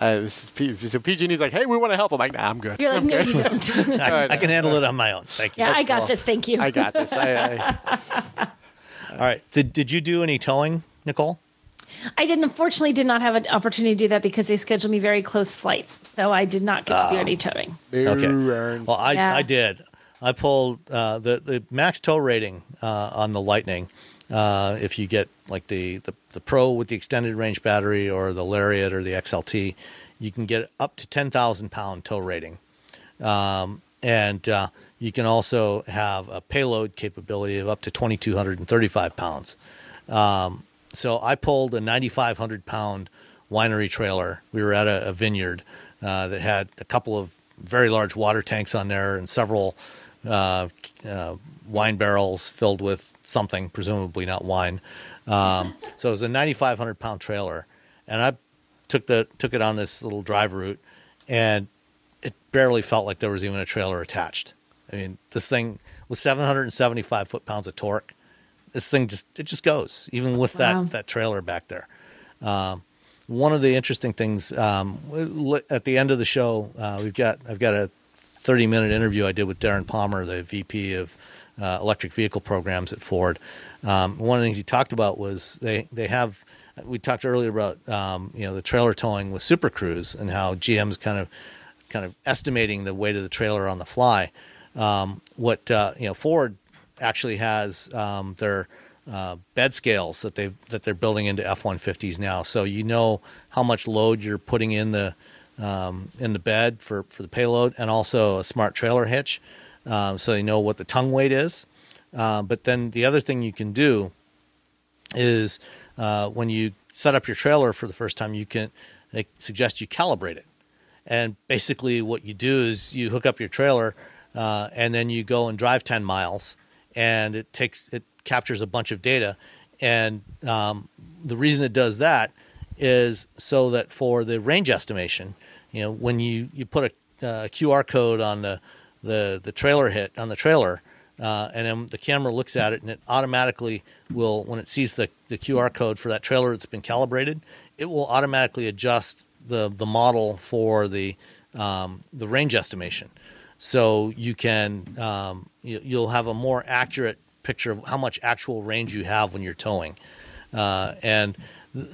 C: uh, this is P- so PG&E's like, hey, we want to help. I'm like, nah, I'm good.
B: You're like,
C: I'm
B: no,
C: good.
B: you don't.
A: I, I can handle it on my own. Thank you.
B: yeah, I got
C: cool.
B: this. Thank you.
C: I got this. I, I,
A: All right. Did Did you do any towing, Nicole?
B: I didn't. Unfortunately, did not have an opportunity to do that because they scheduled me very close flights, so I did not get to do any towing.
A: Okay. Well, I,
B: Yeah.
A: I did. I pulled uh, the the max tow rating uh, on the Lightning. Uh, if you get like the, the the Pro with the extended range battery or the Lariat or the XLT, you can get up to ten thousand pound tow rating, um, and uh, you can also have a payload capability of up to twenty two hundred and thirty five pounds. Um, so I pulled a 9,500 pound winery trailer. We were at a, a vineyard uh, that had a couple of very large water tanks on there and several uh, uh, wine barrels filled with something, presumably not wine. Um, so it was a 9,500 pound trailer, and I took the took it on this little drive route, and it barely felt like there was even a trailer attached. I mean, this thing with 775 foot pounds of torque this thing just it just goes even with
B: Wow.
A: that that trailer back there um, one of the interesting things um, at the end of the show uh, we've got i've got a 30 minute interview i did with darren palmer the vp of uh, electric vehicle programs at ford. Um, one of the things he talked about was they they have we talked earlier about um, you know the trailer towing with super cruise and how gm's kind of kind of estimating the weight of the trailer on the fly. Um, what uh, you know ford actually has um, their uh, bed scales that they that they're building into F-150s now. So you know how much load you're putting in the um, in the bed for, for the payload, and also a smart trailer hitch, um, so you know what the tongue weight is. Uh, but then the other thing you can do is uh, when you set up your trailer for the first time, you can they suggest you calibrate it. And basically, what you do is you hook up your trailer, uh, and then you go and drive ten miles, and it takes it captures a bunch of data. And um, the reason it does that is so that for the range estimation, you know, when you you put a uh, QR code on the the the trailer hit on the trailer, uh, and then the camera looks at it, and it automatically will, when it sees the, the QR code for that trailer that's been calibrated, it will automatically adjust the the model for the um, the range estimation. So you can um, you, you'll have a more accurate picture of how much actual range you have when you're towing, uh, and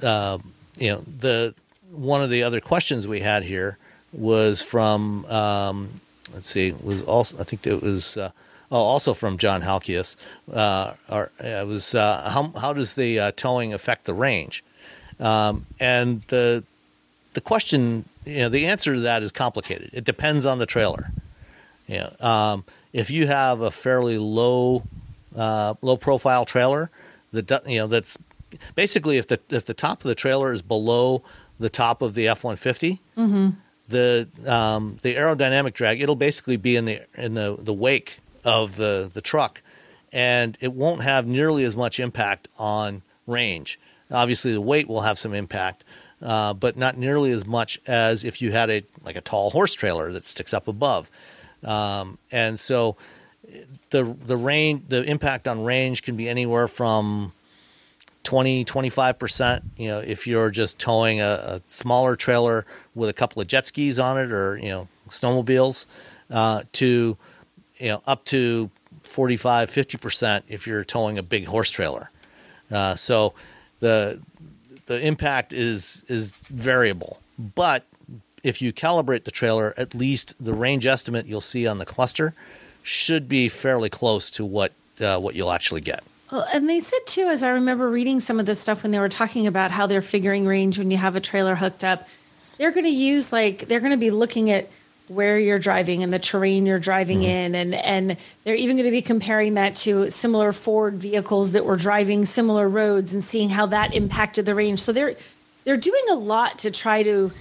A: uh, you know the one of the other questions we had here was from um, let's see was also I think it was uh, oh, also from John Halkias. Uh, or, it was uh, how how does the uh, towing affect the range? Um, and the the question you know the answer to that is complicated. It depends on the trailer. You know, um, if you have a fairly low uh, low profile trailer that you know that's basically if the if the top of the trailer is below the top of the F one fifty,
B: Mm-hmm.
A: The um, the aerodynamic drag it'll basically be in the in the, the wake of the the truck, and it won't have nearly as much impact on range. Obviously, the weight will have some impact, uh, but not nearly as much as if you had a like a tall horse trailer that sticks up above. Um, and so, the the range the impact on range can be anywhere from 20 25% you know if you're just towing a, a, smaller trailer with a couple of jet skis on it or you know snowmobiles uh, to you know up to 45 50% if you're towing a big horse trailer. Uh, so the the impact is is variable. But if you calibrate the trailer at least the range estimate you'll see on the cluster should be fairly close to what uh, what you'll actually get
B: well, and they said too, as I remember reading some of this stuff when they were talking about how they're figuring range when you have a trailer hooked up, they're going to use like they're going to be looking at where you're driving and the terrain you're driving mm-hmm. in, and and they're even going to be comparing that to similar Ford vehicles that were driving similar roads and seeing how that impacted the range. So they're they're doing a lot to try to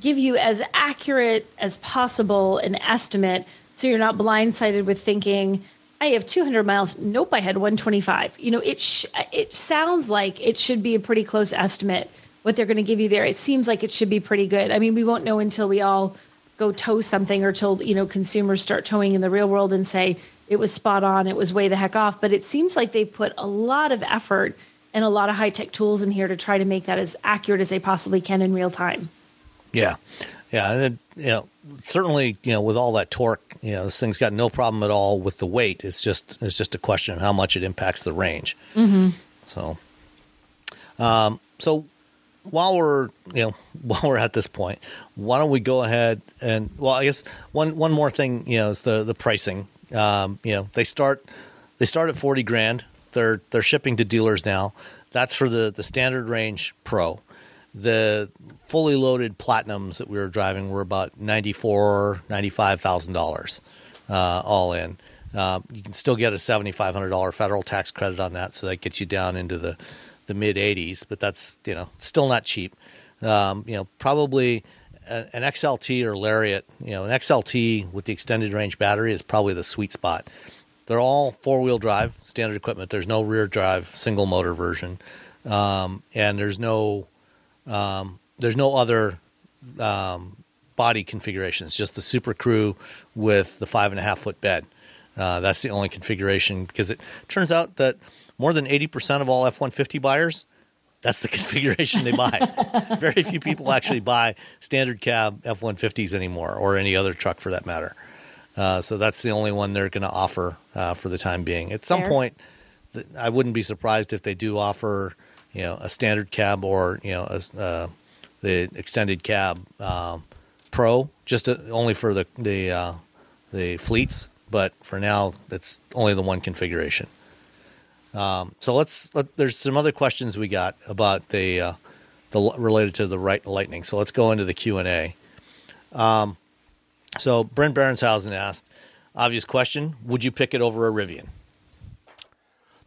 B: give you as accurate as possible an estimate, so you're not blindsided with thinking I have 200 miles. Nope, I had 125. You know, it sh- it sounds like it should be a pretty close estimate what they're going to give you there. It seems like it should be pretty good. I mean, we won't know until we all go tow something or till you know consumers start towing in the real world and say it was spot on, it was way the heck off. But it seems like they put a lot of effort and a lot of high tech tools in here to try to make that as accurate as they possibly can in real time.
A: Yeah, yeah, and it, you know certainly you know with all that torque you know this thing's got no problem at all with the weight. It's just it's just a question of how much it impacts the range.
B: Mm-hmm.
A: so um, so while we're you know while we're at this point why don't we go ahead and well i guess one one more thing you know is the the pricing. Um, you know they start they start at 40 grand. They're they're shipping to dealers now. That's for the the standard range pro. The fully loaded platinums that we were driving were about ninety four, ninety five thousand uh, dollars all in. Uh, you can still get a seventy five hundred dollar federal tax credit on that, so that gets you down into the the mid eighties. But that's you know still not cheap. Um, you know probably an XLT or Lariat. You know an XLT with the extended range battery is probably the sweet spot. They're all four wheel drive standard equipment. There's no rear drive single motor version, um, and there's no um, there's no other um, body configurations, just the Super Crew with the five and a half foot bed. Uh, that's the only configuration because it turns out that more than 80% of all F 150 buyers, that's the configuration they buy. Very few people actually buy standard cab F 150s anymore or any other truck for that matter. Uh, so that's the only one they're going to offer uh, for the time being. At some Fair. point, I wouldn't be surprised if they do offer, you know, a standard cab or you know a, uh, the extended cab um, Pro, just to, only for the the uh, the fleets. But for now, it's only the one configuration. Um, so let's. Let, there's some other questions we got about the uh, the related to the right lightning. So let's go into the Q and A. Um, so Brent Berenshausen asked, obvious question: Would you pick it over a Rivian?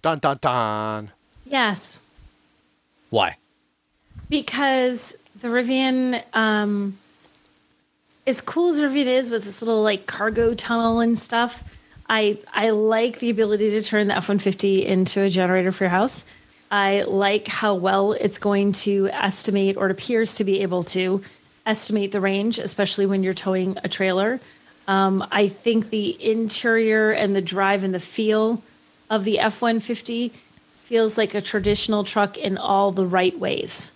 C: Dun dun dun.
B: Yes.
A: Why?
B: Because the Rivian, um, as cool as Rivian is with this little like cargo tunnel and stuff, I I like the ability to turn the F one fifty into a generator for your house. I like how well it's going to estimate, or it appears to be able to estimate the range, especially when you're towing a trailer. Um, I think the interior and the drive and the feel of the F 150 feels like a traditional truck in all the right ways.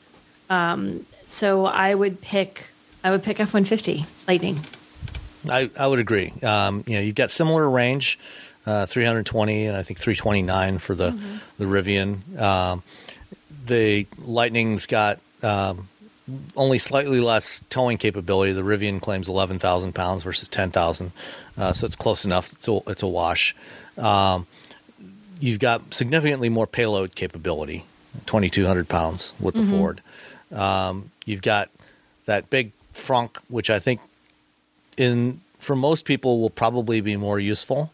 B: Um, so I would pick I would pick F 150 Lightning.
A: I, I would agree. Um, you know, you've got similar range, uh, 320 and I think 329 for the the Rivian. Um, the Lightning's got um, only slightly less towing capability. The Rivian claims 11,000 pounds versus 10,000, uh, so it's close enough. It's a, it's a wash. Um, you've got significantly more payload capability, 2,200 pounds with the Ford. Um, you've got that big frunk, which I think in for most people will probably be more useful.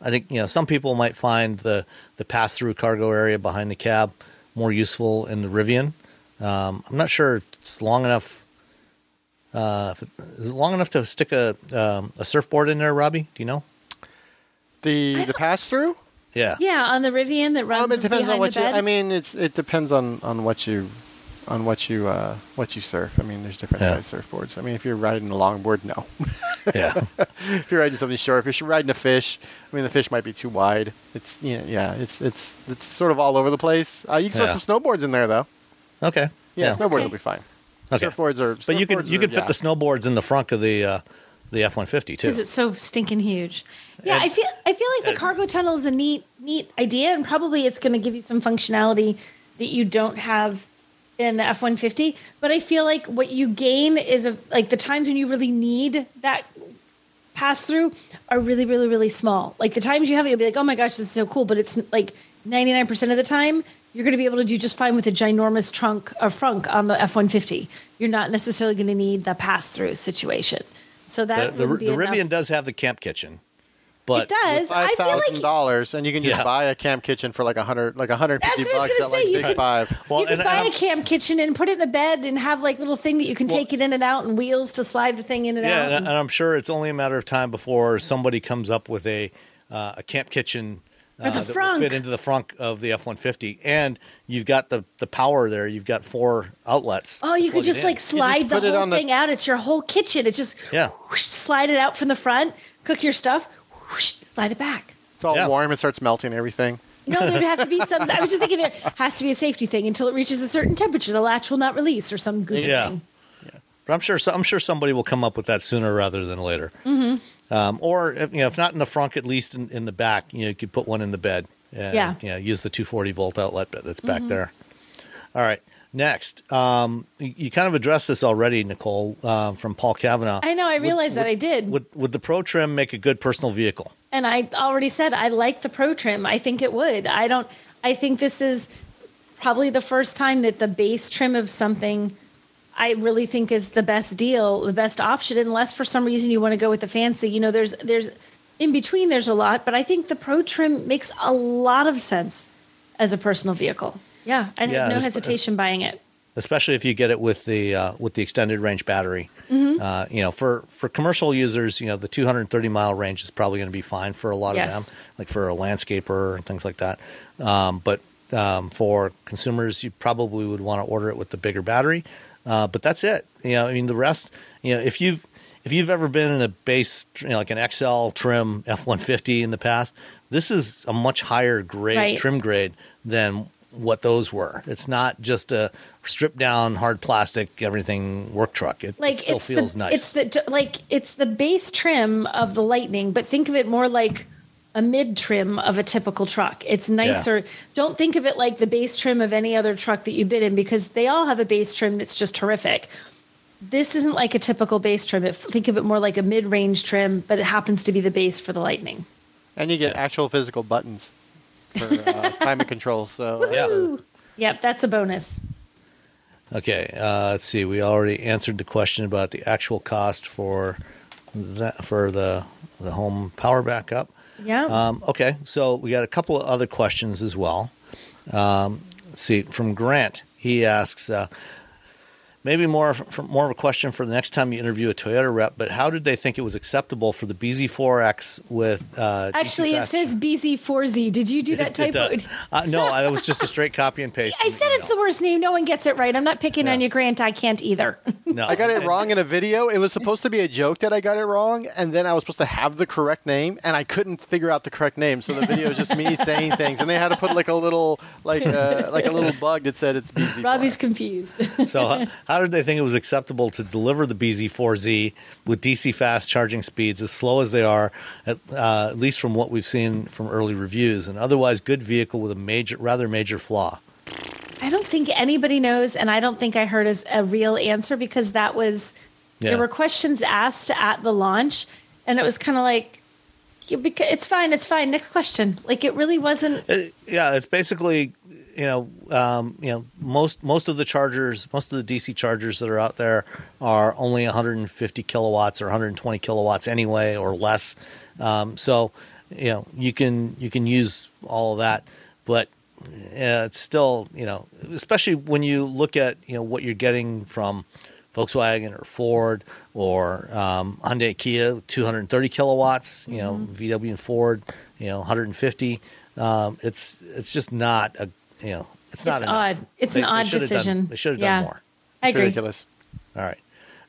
A: I think you know some people might find the the pass through cargo area behind the cab more useful in the Rivian. Um, I'm not sure if it's long enough. Uh, if it, is it long enough to stick a um, a surfboard in there, Robbie? Do you know?
C: The the pass through.
A: Yeah.
B: Yeah, on the Rivian that runs
C: Um, it depends
B: behind
C: on what
B: the
C: you.
B: bed.
C: I mean, it's it depends on on what you on what you uh, what you surf. I mean, there's different
A: Yeah.
C: size surfboards. I mean, if you're riding a longboard, no.
A: Yeah.
C: if you're riding something short, if you're riding a fish, I mean, the fish might be too wide. It's you know, yeah, it's it's it's sort of all over the place. Uh, you can throw
A: Yeah.
C: some snowboards in there though.
A: Okay.
C: Yeah, snowboards
B: Okay.
C: will be fine.
A: Okay.
C: Surfboards are.
A: But you can
C: surfboards
A: you
C: are-
A: can fit
C: yeah.
A: the snowboards in the front of the uh, the F one fifty too.
B: because it's so stinking huge. Yeah,
A: And-
B: I feel I feel like the cargo tunnel is a neat neat idea, and probably it's going to give you some functionality that you don't have in the F one fifty. But I feel like what you gain is a, like the times when you really need that pass through are really really really small. Like the times you have it, you'll be like, oh my gosh, this is so cool. But it's like ninety nine percent of the time. You're going to be able to do just fine with a ginormous trunk or frunk on the F one fifty. You're not necessarily going to need the pass through situation. So that
A: the,
B: be
A: the. Rivian does have the camp kitchen, but
B: it does. I
C: Five
B: feel
C: thousand
B: like
C: dollars, and you can just
A: Yeah.
C: buy a camp kitchen for like a hundred, like a hundred fifty
B: That's what I was
C: bucks
B: gonna
C: at like
B: say, you
C: Big
B: could-
C: Five.
A: Well,
B: you can
A: and-
B: buy
A: and
B: a camp kitchen and put it in the bed and have like little thing that you can take it in and out and wheels to slide the thing in and
A: Yeah,
B: out.
A: and, and I'm sure it's only a matter of time before somebody comes up with a uh, a camp kitchen uh,
B: Or the
A: that will fit into the frunk of the F-150, and you've got the the power there. You've got four outlets.
B: oh, you could just like slide the whole
C: on the-
B: thing out. It's your whole kitchen. It's just
A: Yeah.
B: whoosh, slide it out from the front, cook your stuff, whoosh, slide it back.
C: It's all
A: Yeah.
C: warm. It starts melting everything.
B: No, there'd have to be some. I was just thinking there has to be a safety thing until it reaches a certain temperature. The latch will not release or some goofy
A: Yeah.
B: thing.
A: But I'm sure I'm sure somebody will come up with that sooner rather than later. Mm-hmm. Um, or if, you know, if not in the front, at least in, in the back. You know, you could put one in the bed. And,
B: Yeah.
A: You know, use the 240 volt outlet that's back there. All right. Next, um, you, you kind of addressed this already, Nicole, uh, from Paul Kavanaugh.
B: I know. I
A: Would-
B: realized that
A: would-
B: I did.
A: Would would the Pro Trim make a good personal vehicle?
B: and I already said I like the Pro Trim. I think it would. I don't. I think this is probably the first time that the base trim of something I really think is the best deal, the best option, unless for some reason you want to go with the fancy. You know, there's there's in between there's a lot, but I think the Pro Trim makes a lot of sense as a personal vehicle. Yeah, I
A: Yeah,
B: have no hesitation buying it.
A: especially if you get it with the uh, with the extended range battery.
B: Mm-hmm.
A: Uh, you know, for for commercial users, you know, the 230 mile range is probably going to be fine for a lot
B: Yes.
A: of them, like for a landscaper and things like that. Um, but um, for consumers, you probably would want to order it with the bigger battery. Uh, but that's it. You know, I mean, the rest. You know, if you've if you've ever been in a base, you know, like an XL trim F150 in the past, this is a much higher grade
B: Right.
A: trim grade than what those were. It's not just a stripped down hard plastic everything work truck. It,
B: like
A: it still feels
B: the
A: nice.
B: it's the like it's the base trim of the lightning but think of it more like a mid trim of a typical truck. It's nicer. Don't think of it like the base trim of any other truck that you've been in because they all have a base trim that's just terrific this isn't like a typical base trim. It, think of it more like a mid-range trim but it happens to be the base for the lightning.
C: And you get actual physical buttons for uh, climate control. So
A: Yeah.
B: Yep that's a bonus
A: Okay, uh, let's see. We already answered the question about the actual cost for that for the the home power backup.
B: yeah
A: Um, okay, so we got a couple of other questions as well. Um, let's see, from Grant, he asks, uh, maybe more for, more of a question for the next time you interview a Toyota rep. But how did they think it was acceptable for the BZ4X with? Uh,
B: Actually, it says BZ4Z. Did you do that
A: It
B: typo?
A: does. Uh, no, I- that was just a straight copy and paste.
B: I said it's the worst name. No one gets it right. I'm not picking on you, Grant. I can't either.
A: No,
C: I got it wrong in a video. It was supposed to be a joke that I got it wrong, and then I was supposed to have the correct name, and I couldn't figure out the correct name. So the video is just me saying things, and they had to put like a little, like, uh, like a little bug that said it's BZ.
B: Robbie's confused.
A: So, uh, how did they think it was acceptable to deliver the BZ4Z with DC fast charging speeds as slow as they are, at, uh, at least from what we've seen from early reviews, an otherwise good vehicle with a major, rather major flaw?
B: I don't think anybody knows, and I don't think I heard as a real answer because that was
A: Yeah.
B: there were questions asked at the launch, and it was kind of like, it's fine, it's fine. Next question. Like it really wasn't.
A: It- yeah, it's basically, you know, um, you know, most most of the chargers, most of the DC chargers that are out there are only 150 kilowatts or 120 kilowatts anyway, or less. Um, so, you know, you can you can use all of that, but yeah, it's still, you know, especially when you look at you know what you're getting from Volkswagen or Ford or um, Hyundai Kia, 230 kilowatts. You know, VW and Ford, you know, 150. Um, it's it's just not a you know it's not
B: It's
A: enough.
B: odd. It's an odd
A: should have done-
B: decision.
A: they should have
B: Yeah.
A: done more.
B: I agree.
C: ridiculous.
A: All right.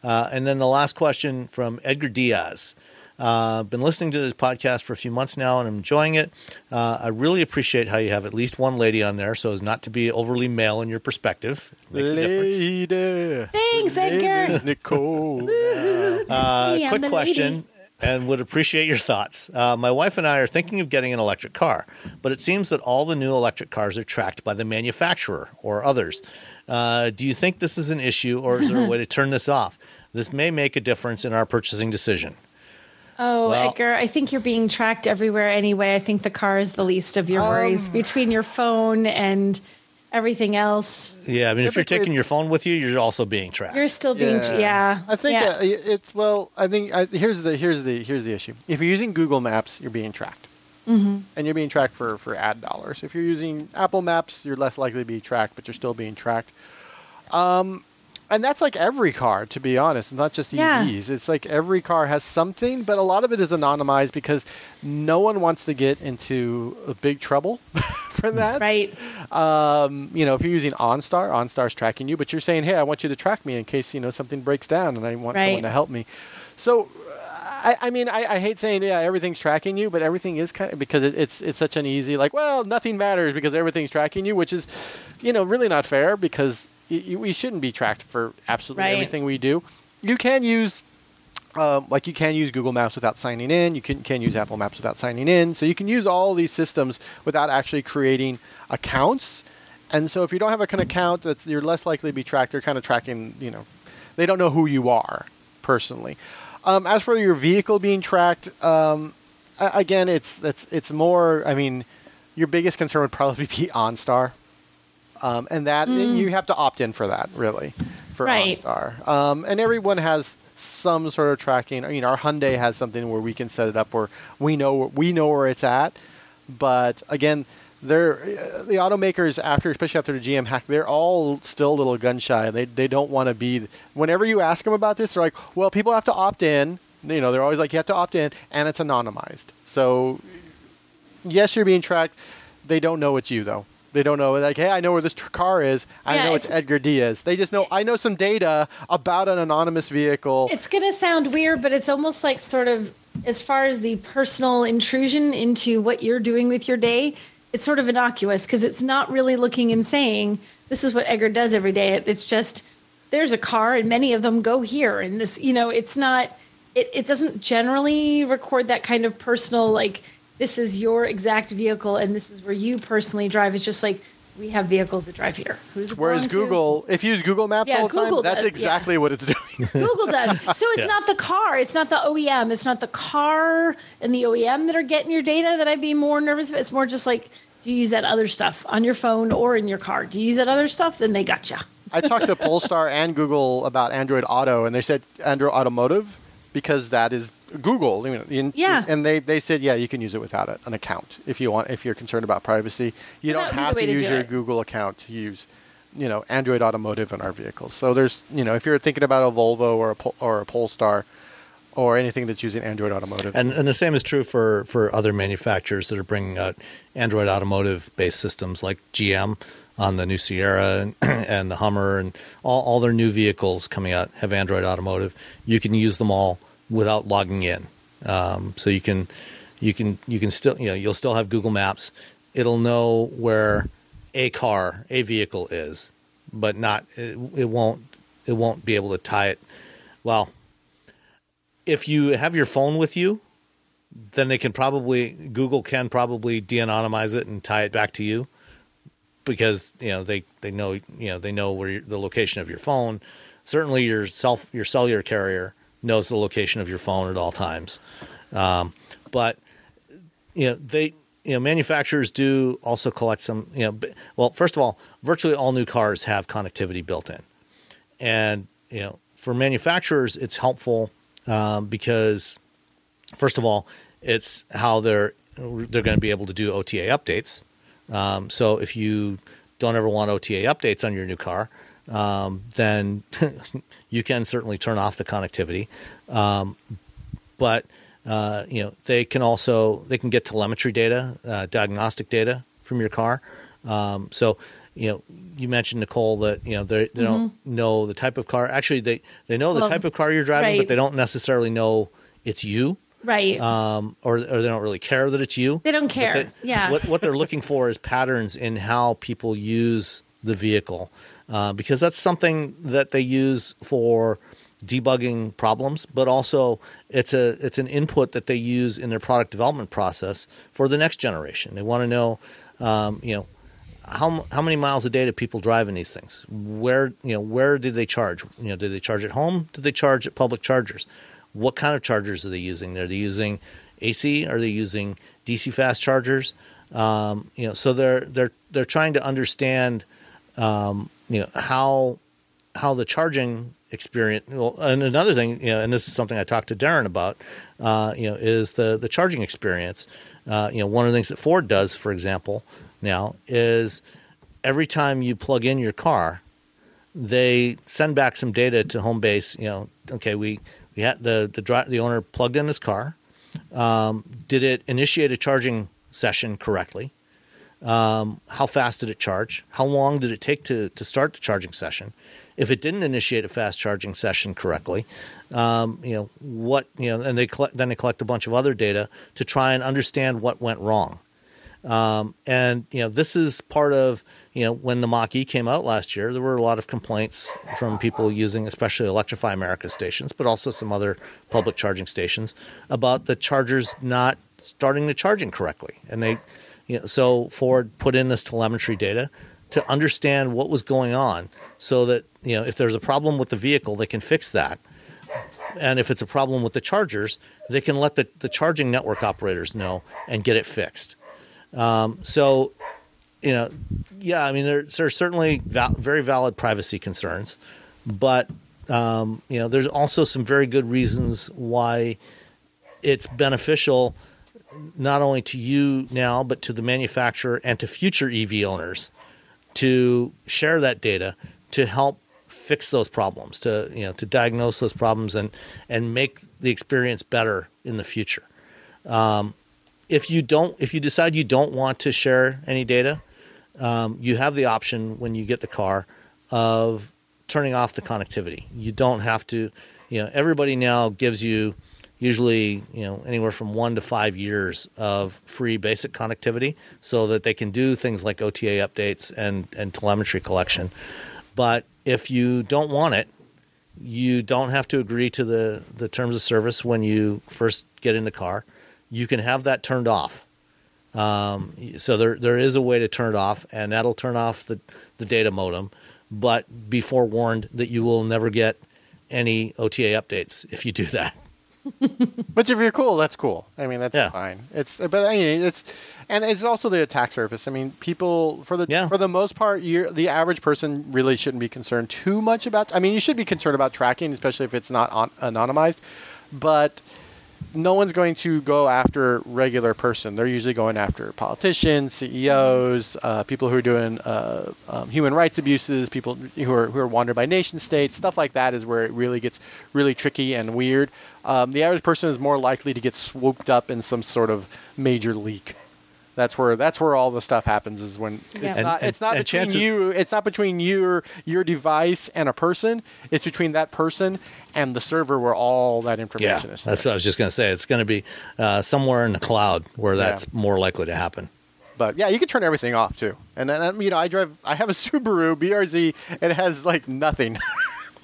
A: Uh, and then the last question from Edgar Diaz. Uh, been listening to this podcast for a few months now and I'm enjoying it. Uh, I really appreciate how you have at least one lady on there so as not to be overly male in your perspective. It makes a difference.
C: Lady.
B: Thanks, Edgar.
C: is Nicole.
A: Uh, quick question
B: lady.
A: And would appreciate your thoughts. Uh, my wife and I are thinking of getting an electric car, but it seems that all the new electric cars are tracked by the manufacturer or others. Uh, do you think this is an issue or is there a way to turn this off? This may make a difference in our purchasing decision.
B: Oh,
A: Well-
B: Edgar, I think you're being tracked everywhere anyway. I think the car is the least of your
A: Um,
B: worries between your phone and everything else.
A: Yeah, I mean, if you're taking your phone with you, you're also being tracked.
B: You're still being, yeah.
C: I think
B: yeah.
C: uh, it's well. I think I, here's the here's the here's the issue. If you're using Google Maps, you're being tracked, mm-hmm. and you're being tracked for for ad dollars. If you're using Apple Maps, you're less likely to be tracked, but you're still being tracked. Um, and that's like every car, to be honest. It's not just
B: Yeah.
C: EVs. It's like every car has something, but a lot of it is anonymized because no one wants to get into a big trouble for that.
B: right.
C: Um, you know, if you're using OnStar, OnStar's tracking you, but you're saying, "Hey, I want you to track me in case you know something breaks down, and I want someone to help me." So, I, I mean, I, I hate saying, "Yeah, everything's tracking you," but everything is kind of because it, it's it's such an easy like, well, nothing matters because everything's tracking you, which is, you know, really not fair because y- y- we shouldn't be tracked for absolutely
B: Right.
C: everything we do. You can use um, like you can use Google Maps without signing in. You can, can use Apple Maps without signing in. So you can use all these systems without actually creating accounts. And so if you don't have an account, that's you're less likely to be tracked. They're kind of tracking, you know, they don't know who you are personally. Um, as for your vehicle being tracked, um, again, it's it's it's more. I mean, your biggest concern would probably be OnStar, um, and that you have to opt in for that really, for
B: Right.
C: OnStar. Um, and everyone has some sort of tracking. I mean, our Hyundai has something where we can set it up where we know we know where it's at. But again, they're uh, the automakers after, especially after the GM hack, they're all still a little gun shy. They they don't want to be. Whenever you ask them about this, they're like, "Well, people have to opt in." You know, they're always like, "You have to opt in," and it's anonymized. So, yes, you're being tracked. They don't know it's you though. They don't know like, "Hey, I know where this car is. I
B: Yeah,
C: know it's,
B: it's-
C: Edgar Diaz." They just know I know some data about an anonymous vehicle.
B: It's going to sound weird, but it's almost like sort of as far as the personal intrusion into what you're doing with your day, it's sort of innocuous because it's not really looking and saying, this is what Edgar does every day. It's just, there's a car and many of them go here. And this, you know, it's not, it, it doesn't generally record that kind of personal, like, this is your exact vehicle and this is where you personally drive. It's just like, we have vehicles that drive here. Who's
C: Whereas
B: belong to?
C: Google, if you use Google Maps
B: Yeah,
C: all the time,
B: Google
C: that's
B: does, yeah.
C: exactly what it's doing.
B: Google does. So it's
A: Yeah.
B: not the car, it's not the OEM, it's not the car and the OEM that are getting your data that I'd be more nervous about. It's more just like, do you use that other stuff on your phone or in your car? Do you use that other stuff? Then they got you.
C: I talked to Polestar and Google about Android Auto, and they said Android Automotive because that is Google. you know, in-
B: Yeah.
C: And they, they said, yeah, you can use it without a, an account if you want. If you're concerned about privacy, you
B: So
C: don't
B: that would be
C: have to
B: to
C: use
B: do
C: your
B: it.
C: Google account to use you know Android Automotive in our vehicles. So there's you know if you're thinking about a Volvo or a Pol- or a Polestar or anything that's using Android Automotive.
A: And, and the same is true for, for other manufacturers that are bringing out Android automotive based systems like GM on the new Sierra and, and the Hummer and all, all their new vehicles coming out have Android automotive. You can use them all without logging in. Um, so you can you can you can still you know you'll still have Google Maps. It'll know where a car, a vehicle is, but not it, it won't it won't be able to tie it. Well, if you have your phone with you, then they can probably Google can probably de-anonymize it and tie it back to you because you know they they know you know they know where the location of your phone. Certainly, your self your cellular carrier knows the location of your phone at all times. Um, but you know they you know manufacturers do also collect some you know well first of all virtually all new cars have connectivity built in and you know for manufacturers it's helpful um, because first of all it's how they're they're going to be able to do OTA updates um, so if you don't ever want OTA updates on your new car um, then you can certainly turn off the connectivity um, but uh, you know, they can also they can get telemetry data, uh, diagnostic data from your car. Um, so, you know, you mentioned Nicole that you know they they mm-hmm. don't know the type of car. Actually, they they know the type of car you're driving, right. but they don't necessarily know it's you.
B: Right.
A: Um, or, or they don't really care that it's you.
B: They don't care. They, yeah.
A: What, what they're looking for is patterns in how people use the vehicle, uh, because that's something that they use for debugging problems, but also it's a it's an input that they use in their product development process for the next generation. They want to know, um, you know, how how many miles a day do people drive in these things? Where you know where did they charge? You know, did they charge at home? Did they charge at public chargers? What kind of chargers are they using? Are they using AC? Are they using DC fast chargers? Um, you know, so they're they're they're trying to understand, um, you know, how how the charging experience. Well, and another thing, you know, and this is something I talked to Darren about, uh, you know, is the the charging experience. Uh, you know, one of the things that Ford does, for example, now is every time you plug in your car, they send back some data to home base. You know, okay, we we had the the the owner plugged in his car. Um, did it initiate a charging session correctly? Um, how fast did it charge? How long did it take to to start the charging session? if it didn't initiate a fast charging session correctly, um, you know what you know, and they collect, then they collect a bunch of other data to try and understand what went wrong. Um, and you know this is part of you know when the Mach E came out last year, there were a lot of complaints from people using, especially Electrify America stations, but also some other public charging stations about the chargers not starting the charging correctly, and they. You know, so Ford put in this telemetry data to understand what was going on so that you know if there's a problem with the vehicle they can fix that. And if it's a problem with the chargers they can let the, the charging network operators know and get it fixed. Um, so you know yeah i mean there, there's certainly val- very valid privacy concerns but um, you know there's also some very good reasons why it's beneficial not only to you now but to the manufacturer and to future ev owners to share that data to help fix those problems, to you know, to diagnose those problems and and make the experience better in the future. Um, if you don't, if you decide you don't want to share any data, um, you have the option when you get the car of turning off the connectivity. You don't have to. You know, everybody now gives you usually you know anywhere from one to five years of free basic connectivity so that they can do things like OTA updates and, and telemetry collection. But if you don't want it, you don't have to agree to the, the terms of service when you first get in the car. You can have that turned off. Um, so there there is a way to turn it off, and that'll turn off the, the data modem. But be forewarned that you will never get any OTA updates if you do that.
C: but if you're cool, that's cool. I mean, that's yeah. fine. It's but I mean, it's and it's also the attack surface. I mean, people for the yeah. for the most part, you're, the average person really shouldn't be concerned too much about. I mean, you should be concerned about tracking, especially if it's not on, anonymized. But no one's going to go after regular person. They're usually going after politicians, CEOs, uh, people who are doing uh, um, human rights abuses, people who are who are wanted by nation states, stuff like that is where it really gets really tricky and weird. Um, the average person is more likely to get swooped up in some sort of major leak. That's where that's where all the stuff happens is when
B: Yeah.
C: it's
A: And-
C: not
A: and-
C: it's not
A: and
C: between
A: chances-
C: you it's not between your your device and a person. It's between that person and the server where all that
A: Yeah,
C: information is.
A: that's what I was just going to say. It's going to be uh, somewhere in the cloud where that's more likely to happen.
C: But yeah, you can turn everything off too. And then you know, I drive. I have a Subaru BRZ. and It has like nothing.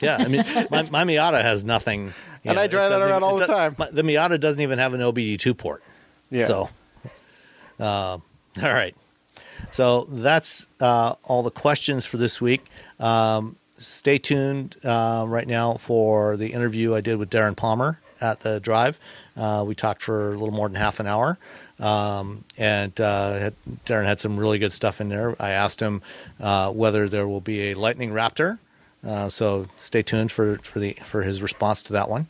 A: Yeah, I mean, my, my Miata has nothing. you
C: And I drive that
A: doesn't
C: around all the time.
A: my- the Miata doesn't even have an OBD2 port.
C: Yeah.
A: So, uh, all right. So that's uh, all the questions for this week. Um, stay tuned uh, right now for the interview I did with Darren Palmer at the Drive. Uh, we talked for a little more than half an hour. Um, and uh, Darren had some really good stuff in there. I asked him uh, whether there will be a Lightning Raptor. Uh, so stay tuned for, for the for his response to that one.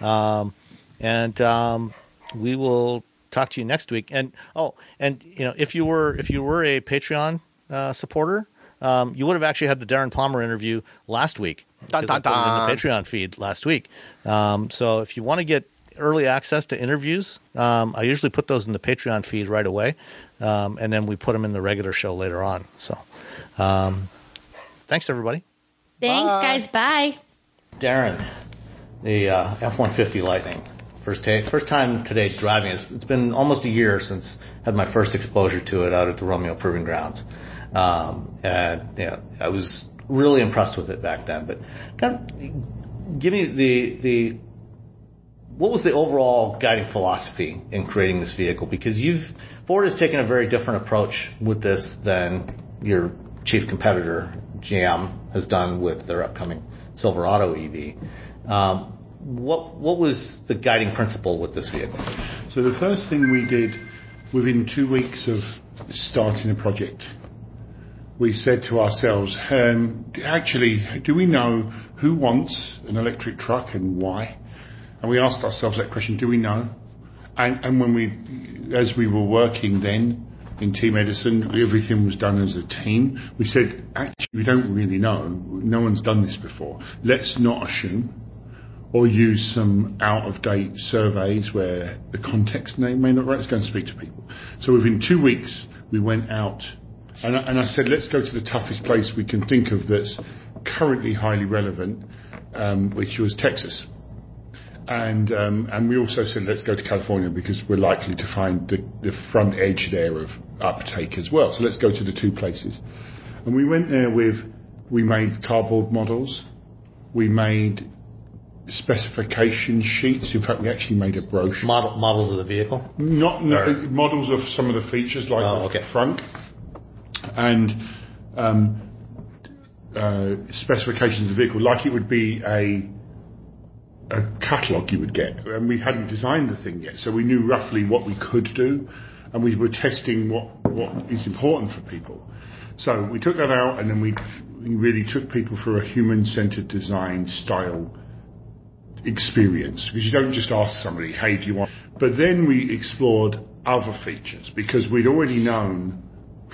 A: Um, and um, we will talk to you next week. And oh, and you know, if you were if you were a Patreon uh, supporter, um, you would have actually had the Darren Palmer interview last week
C: Dun,
A: because
C: dun,
A: put in the Patreon feed last week. Um, so if you want to get early access to interviews, um, I usually put those in the Patreon feed right away, um, and then we put them in the regular show later on. So, um, thanks everybody.
B: Thanks,
C: Bye.
B: guys. Bye.
A: Darren, the uh, F one fifty Lightning. First ta- first time today driving. It's, it's been almost a year since I had my first exposure to it out at the Romeo Proving Grounds, um, and yeah, I was really impressed with it back then. But kind of give me the the what was the overall guiding philosophy in creating this vehicle? Because you've Ford has taken a very different approach with this than your chief competitor GM has done with their upcoming Silverado EV. Um, what what was the guiding principle with this vehicle?
E: So the first thing we did within two weeks of starting the project, we said to ourselves, um, actually, do we know who wants an electric truck and why? And we asked ourselves that question, do we know? And, and when we, as we were working then in Team Edison, everything was done as a team. We said, actually, we don't really know. No one's done this before. Let's not assume or use some out of date surveys where the context may, may not right. Let's go and speak to people. So within two weeks, we went out and, I- and I said, let's go to the toughest place we can think of that's currently highly relevant, um, which was Texas. And um, and we also said let's go to California because we're likely to find the, the front edge there of uptake as well. So let's go to the two places. And we went there with we made cardboard models, we made specification sheets. In fact, we actually made a brochure.
A: Model models of the vehicle.
E: Not
A: Or-
E: models of some of the features like
A: Oh,
E: the
A: okay.
E: front and um, uh, specifications of the vehicle, like it would be a a catalogue you would get. And we hadn't designed the thing yet, so we knew roughly what we could do, and we were testing what what is important for people. So we took that out, and then we we really took people through a human-centered design style experience because you don't just ask somebody, hey, do you want? But then we explored other features because we'd already known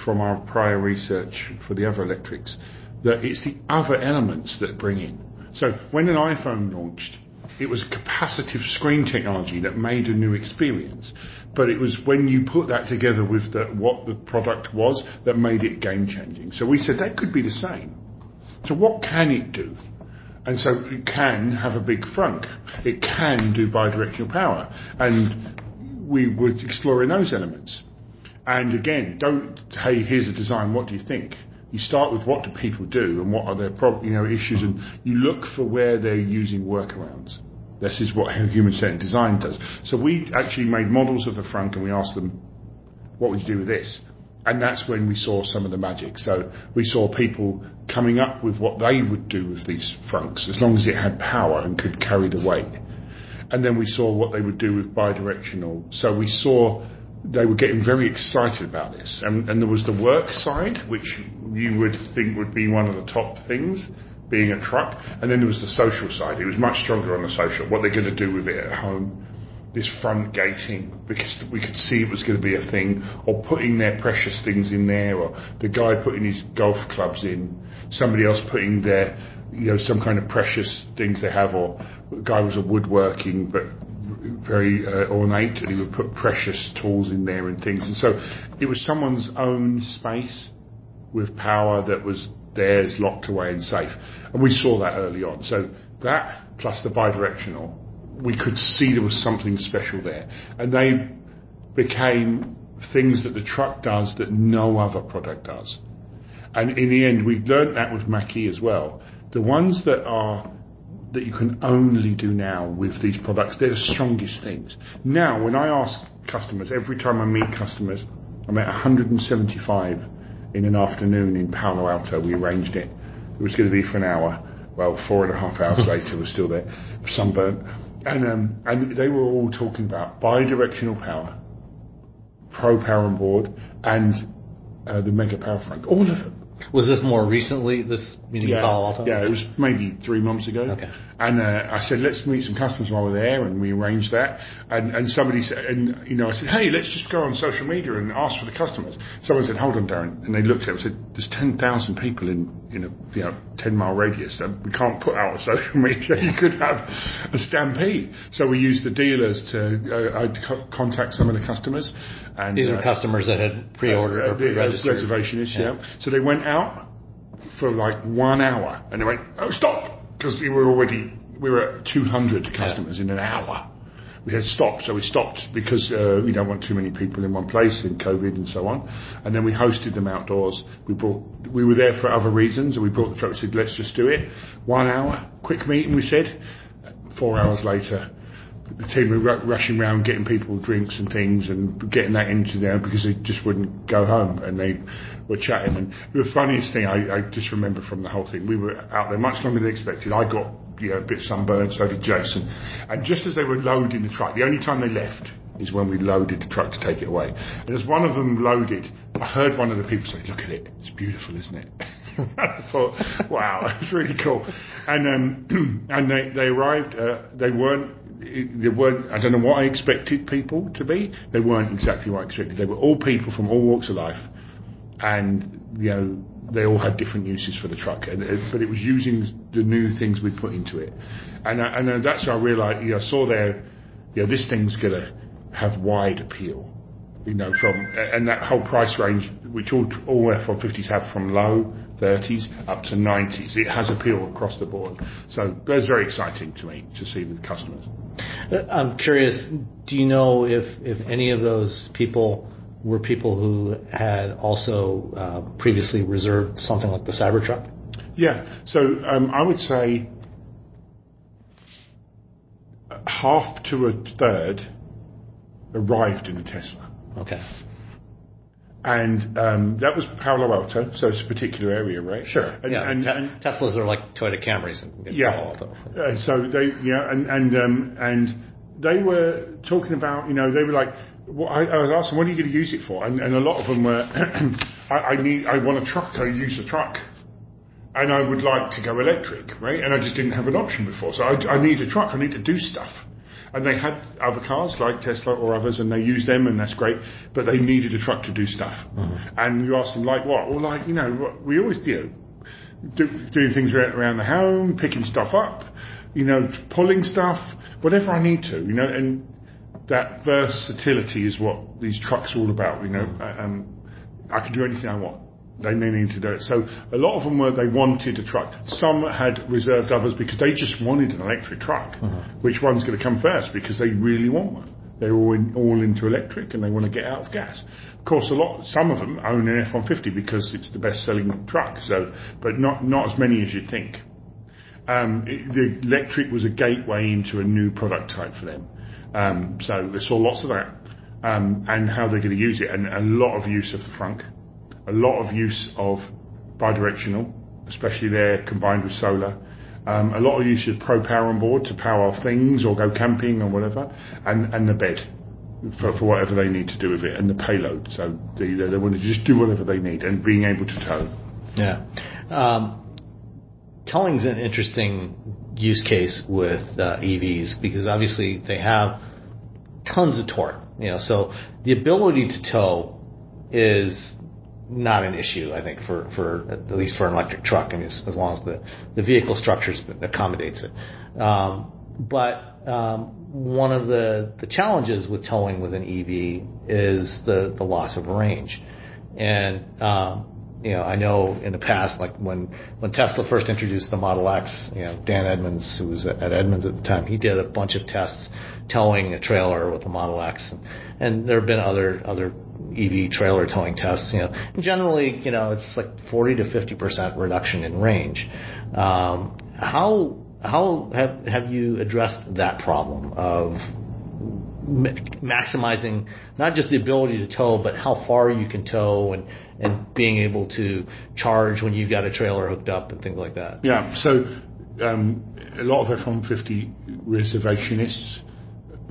E: from our prior research for the other electrics that it's the other elements that bring in. So when an iPhone launched, it was capacitive screen technology that made a new experience. But it was when you put that together with the, what the product was that made it game changing. So we said that could be the same. So what can it do? And so it can have a big frunk. It can do bidirectional power. And we were exploring those elements. And again, don't, hey, here's a design, what do you think? You start with what do people do and what are their prob- you know, issues and you look for where they're using workarounds. This is what human-centered design does. So we actually made models of the frunk and we asked them, what would you do with this? And that's when we saw some of the magic. So we saw people coming up with what they would do with these frunks, as long as it had power and could carry the weight. And then we saw what they would do with bidirectional. So we saw they were getting very excited about this. And, and there was the work side, which you would think would be one of the top things, being a truck. And then there was the social side. It was much stronger on the social, what they're going to do with it at home. This front gating because we could see it was going to be a thing, or putting their precious things in there, or the guy putting his golf clubs in, somebody else putting their, you know, some kind of precious things they have, or the guy was a woodworking, but very uh, ornate, and he would put precious tools in there and things. And so it was someone's own space with power that was theirs, locked away and safe. And we saw that early on. So that plus the bidirectional, we could see there was something special there. And they became things that the truck does that no other product does. And in the end, we learned that with Mach-E as well. The ones that are that you can only do now with these products. They're the strongest things. Now, when I ask customers, every time I meet customers, I met 175 in an afternoon in Palo Alto. We arranged it. It was going to be for an hour. Well, four and a half hours later, we're still there, sunburnt. And, um, and they were all talking about bi-directional power, pro power on board, and uh, the mega power frunk. All of them.
A: Was this more recently, this meeting
E: yeah,
A: in Palo Alto?
E: Yeah, it was maybe three months ago.
A: Okay.
E: And uh, I said, let's meet some customers while we're there, and we arranged that. And, and somebody said, and you know, I said, hey, let's just go on social media and ask for the customers. Someone said, hold on, Darren, and they looked at it and said, there's 10,000 people in in a you know 10 mile radius. And we can't put out on social media. You could have a stampede. So we used the dealers to uh, co- contact some of the customers. And
A: These are
E: uh,
A: customers that had pre-ordered
E: uh,
A: or pre-registered.
E: reservationists, yeah. So they went out for like one hour, and they went, "Oh, stop!" Because we were already we were at 200 customers in an hour. We had stopped, so we stopped because uh, we don't want too many people in one place in COVID and so on. And then we hosted them outdoors. We brought we were there for other reasons, and we brought the truck. We said, "Let's just do it." One hour, quick meeting. We said. Four hours later, the team were ru- rushing around getting people drinks and things and getting that into there because they just wouldn't go home and they were chatting. And the funniest thing I, I just remember from the whole thing, we were out there much longer than expected. I got you know, a bit sunburned, so did Jason. And just as they were loading the truck, the only time they left is when we loaded the truck to take it away. And as one of them loaded, I heard one of the people say, "Look at it, it's beautiful, isn't it?" I thought, "Wow, that's really cool." And um, and they they arrived. Uh, they weren't. They weren't. I don't know what I expected people to be. They weren't exactly what I expected. They were all people from all walks of life, and you know they all had different uses for the truck. And it, but it was using the new things we put into it, and I, and uh, that's how I realised. You know, I saw there. You know, this thing's gonna have wide appeal. You know, from and that whole price range, which all all F-150s have from low 30s up to 90s. It has appeal across the board. So that's very exciting to me to see with customers.
A: Uh, I'm curious, do you know if, if any of those people were people who had also uh, previously reserved something like the Cybertruck?
E: Yeah. So um, I would say half to a third arrived in a Tesla.
A: Okay.
E: And um, that was Palo Alto, so it's a particular area, right?
A: Sure.
E: And,
A: yeah.
E: and,
A: Te-
E: and
A: Teslas are like Toyota Camrys in, in
E: yeah.
A: Palo Alto.
E: Uh, so they, yeah, and and um, and they were talking about, you know, they were like, well, I, I was asking, what are you going to use it for? And, and a lot of them were, I, I need, I want a truck, I use a truck. And I would like to go electric, right? And I just didn't have an option before. So I, I need a truck, I need to do stuff. And they had other cars like Tesla or others, and they used them, and that's great. But they needed a truck to do stuff. And you ask them, like what? Well, like you know, we always you know, do, doing things around, around the home, picking stuff up, you know, pulling stuff, whatever I need to, you know, and that versatility is what these trucks are all about, you know. Um, I can do anything I want. They, they need to do it. So a lot of them were they wanted a truck. Some had reserved others because they just wanted an electric truck. Which one's going to come first? Because they really want one. They're all in, all into electric and they want to get out of gas. Of course, a lot, some of them own an F-150 because it's the best-selling truck. So, but not not as many as you'd think. Um, it, the electric was a gateway into a new product type for them. Um, so they saw lots of that um, and how they're going to use it, and a lot of use of the frunk, a lot of use of bidirectional, especially there combined with solar. Um, a lot of use of pro power on board to power things or go camping or whatever, and, and the bed for, for whatever they need to do with it, and the payload. So they, they want to just do whatever they need and being able to tow.
A: Yeah. Um, towing's an interesting use case with uh, EVs because obviously they have tons of torque. You know, so the ability to tow is not an issue, I think, for, for at least for an electric truck, and as, as long as the, the vehicle structure accommodates it. Um, but um, one of the, the challenges with towing with an EV is the, the loss of range. And um, you know, I know in the past, like when when Tesla first introduced the Model X, you know, Dan Edmunds, who was at Edmunds at the time, he did a bunch of tests towing a trailer with the Model X, and, and there have been other other EV trailer towing tests. You know, generally, you know, it's like 40 to 50 percent reduction in range. Um, how how have have you addressed that problem of maximizing not just the ability to tow, but how far you can tow and, and being able to charge when you've got a trailer hooked up and things like that.
E: Yeah, so um, a lot of F-150 reservationists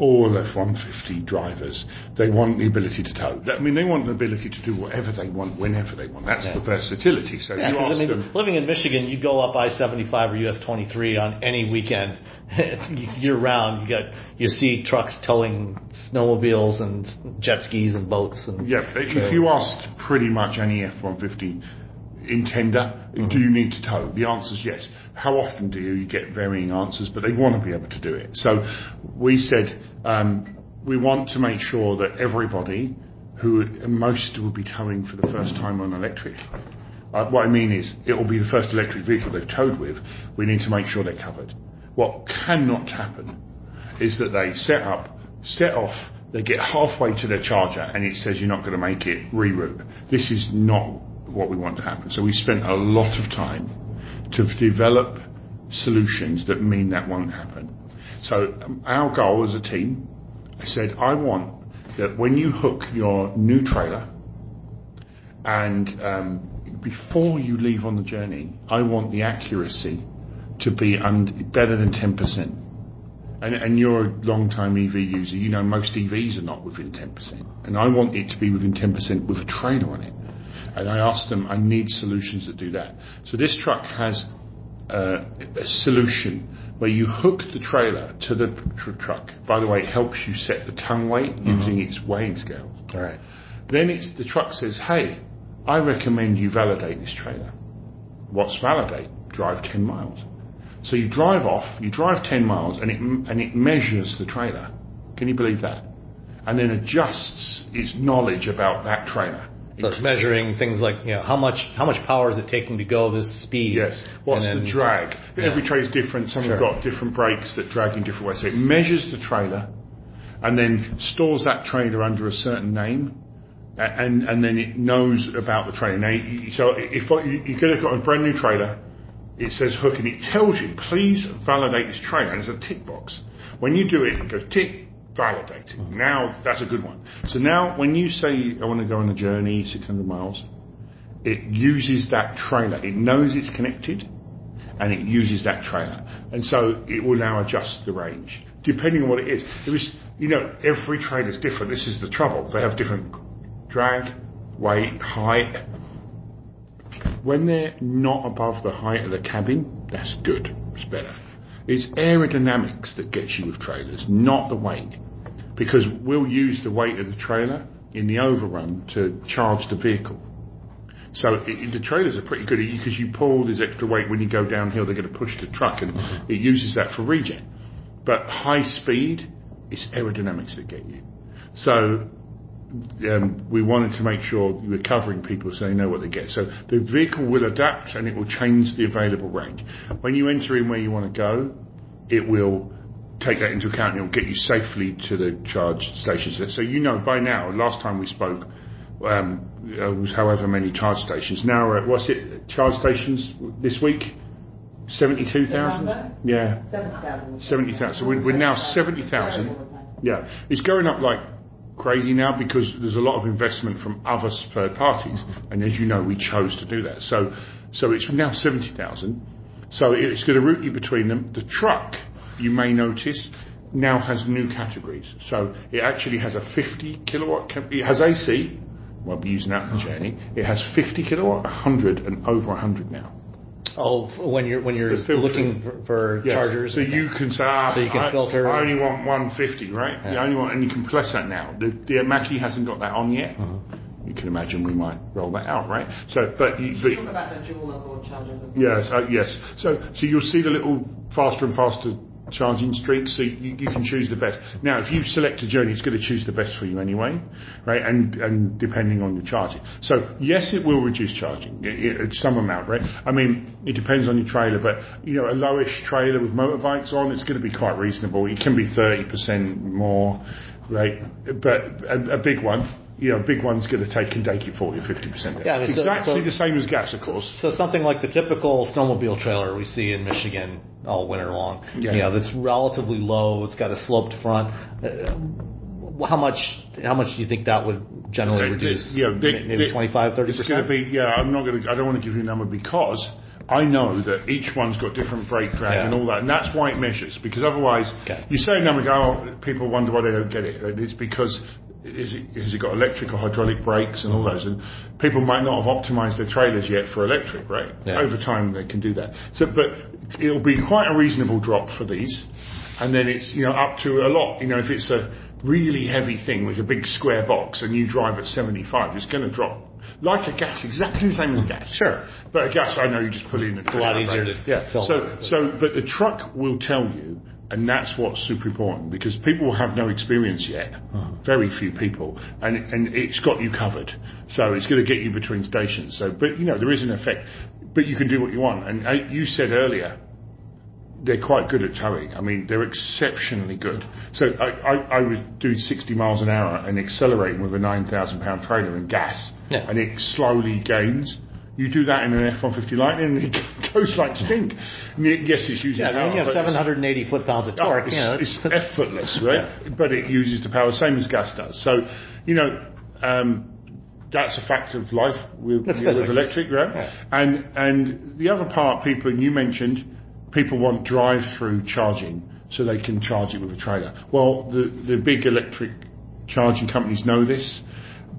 E: all F-150 drivers, they want the ability to tow. I mean, they want the ability to do whatever they want, whenever they want. That's yeah. the versatility. So yeah,
A: you ask I mean, them, living in Michigan, you go up I-75 or US-23 on any weekend year round. You got you see trucks towing snowmobiles and jet skis and boats. And
E: yeah, if you ask pretty much any F-150 intender, mm-hmm. do you need to tow? The answer is yes. How often do you? You get varying answers, but they want to be able to do it. So we said um, we want to make sure that everybody who most will be towing for the first time on electric. Uh, what I mean is, it will be the first electric vehicle they've towed with. We need to make sure they're covered. What cannot happen is that they set up, set off, they get halfway to their charger, and it says you're not going to make it, reroute. This is not what we want to happen. So we spent a lot of time to develop solutions that mean that won't happen. So um, our goal as a team, I said, I want that when you hook your new trailer and um, before you leave on the journey, I want the accuracy to be un- better than 10%. And, and, you're a long-time EV user. You know most EVs are not within 10%. And I want it to be within 10% with a trailer on it. And I asked them, I need solutions that do that. So this truck has uh, a solution where you hook the trailer to the tr- truck. By the way, it helps you set the tongue weight mm-hmm. using its weighing scale.
A: All right.
E: Then it's the truck says, "Hey, I recommend you validate this trailer." What's validate? Drive 10 miles. So you drive off, you drive 10 miles, and it and it measures the trailer. Can you believe that? And then adjusts its knowledge about that trailer.
A: Measuring things like you know how much how much power is it taking to go this speed?
E: Yes. What's then, the drag? Yeah. Every tray is different. Some sure. have got different brakes that drag in different ways. So it measures the trailer, and then stores that trailer under a certain name, and and then it knows about the trailer. Now, so if you get a brand new trailer, it says hook, and it tells you please validate this trailer, and it's a tick box. When you do it, it goes tick validating. Now that's a good one. So now when you say I want to go on a journey 600 miles, it uses that trailer. It knows it's connected and it uses that trailer. And so it will now adjust the range depending on what it is. There is, you know, every trailer is different. This is the trouble. They have different drag, weight, height. When they're not above the height of the cabin, that's good. It's better. It's aerodynamics that gets you with trailers, not the weight. Because we'll use the weight of the trailer in the overrun to charge the vehicle. So it, the trailers are pretty good because you pull this extra weight when you go downhill, they're going to push the truck and it uses that for regen. But high speed, it's aerodynamics that get you. So um, we wanted to make sure we were covering people so they know what they get. So the vehicle will adapt and it will change the available range. When you enter in where you want to go, it will take that into account and it will get you safely to the charge stations. So you know by now, last time we spoke, um, it was however many charge stations. Now we're at, what's it, charge stations this week? 72,000?
F: Yeah. 70,000.
E: 70,000. So we're, we're now 70,000. Yeah. It's going up like crazy now because there's a lot of investment from other third parties, and as you know, we chose to do that. So, so it's now seventy thousand. So it's going to route you between them. The truck, you may notice, now has new categories. So it actually has a 50 kilowatt. It has AC. We'll be using that on the journey. It has 50 kilowatt, 100, and over 100 now.
A: Oh, when you're when you're looking for, for
E: Yeah.
A: chargers.
E: So you can say, ah,
A: So you can
E: I,
A: filter-
E: I only want 150, right? You only want, and you can press that now. The, the Mach-E hasn't got that on yet.
A: Uh-huh.
E: You can imagine we might roll that out, right? So, but, you, but
F: Talk about the dual onboard chargers. as well.
E: Yes, uh, yes. So, so you'll see the little faster and faster charging streaks. So you, you can choose the best. Now, if you select a journey, it's going to choose the best for you anyway, right? And and depending on your charging. So yes, it will reduce charging at some amount, right? I mean, it depends on your trailer, but you know, a lowish trailer with motorbikes on, it's going to be quite reasonable. It can be thirty percent more, right? But a, a big one. You know, a big one's going to take and take it 40 or 50%
A: Yeah, I mean,
E: exactly
A: so-
E: the same as gas, of course.
A: So something like the typical snowmobile trailer we see in Michigan all winter long.
E: Yeah.
A: You know, that's relatively low. It's got a sloped front. Uh, how much? How much do you think that would generally
E: They- they-
A: reduce?
E: yeah, they-
A: maybe
E: they-
A: 25, 30
E: It's going to
A: percent.
E: be, yeah, I'm not going to, I don't want to give you a number because I know that each one's got different brake drag
A: Yeah.
E: and all that, and that's why it measures. Because otherwise,
A: Okay.
E: you say a number, go, oh, people wonder why they don't get it. It's because is it, has it got electric or hydraulic brakes and all those, and people might not have optimized their trailers yet for electric, right?
A: Yeah.
E: Over time, they can do that. So, but it'll be quite a reasonable drop for these, and then it's you know up to a lot. You know, if it's a really heavy thing with a big square box and you drive at 75, it's going to drop. Like a gas, exactly the same as gas.
A: Sure.
E: But a gas, I know you just put it in the
A: a lot easier to
E: yeah.
A: fill
E: So, so, but the truck will tell you, and that's what's super important because people have no experience yet.
A: Uh-huh.
E: Very few people, and and it's got you covered. So it's going to get you between stations. So, but you know there is an effect, but you can do what you want. And uh, you said earlier, they're quite good at towing. I mean, they're exceptionally good. So I, I, I was doing 60 miles an hour and accelerating with a 9,000 pound trailer and gas,
A: Yeah.
E: and it slowly gains. You do that in an F-150 Lightning, and it goes like stink. And it- yes, it's using
A: Yeah,
E: power,
A: when you have 780 foot pounds of
E: Oh,
A: torque.
E: it's,
A: you know,
E: it's effortless, right? But it uses the power same as gas does. So, you know, um, that's a fact of life with, with electric, right?
A: Yeah.
E: And and the other part, people and you mentioned, people want drive-through charging so they can charge it with a trailer. Well, the the big electric charging companies know this.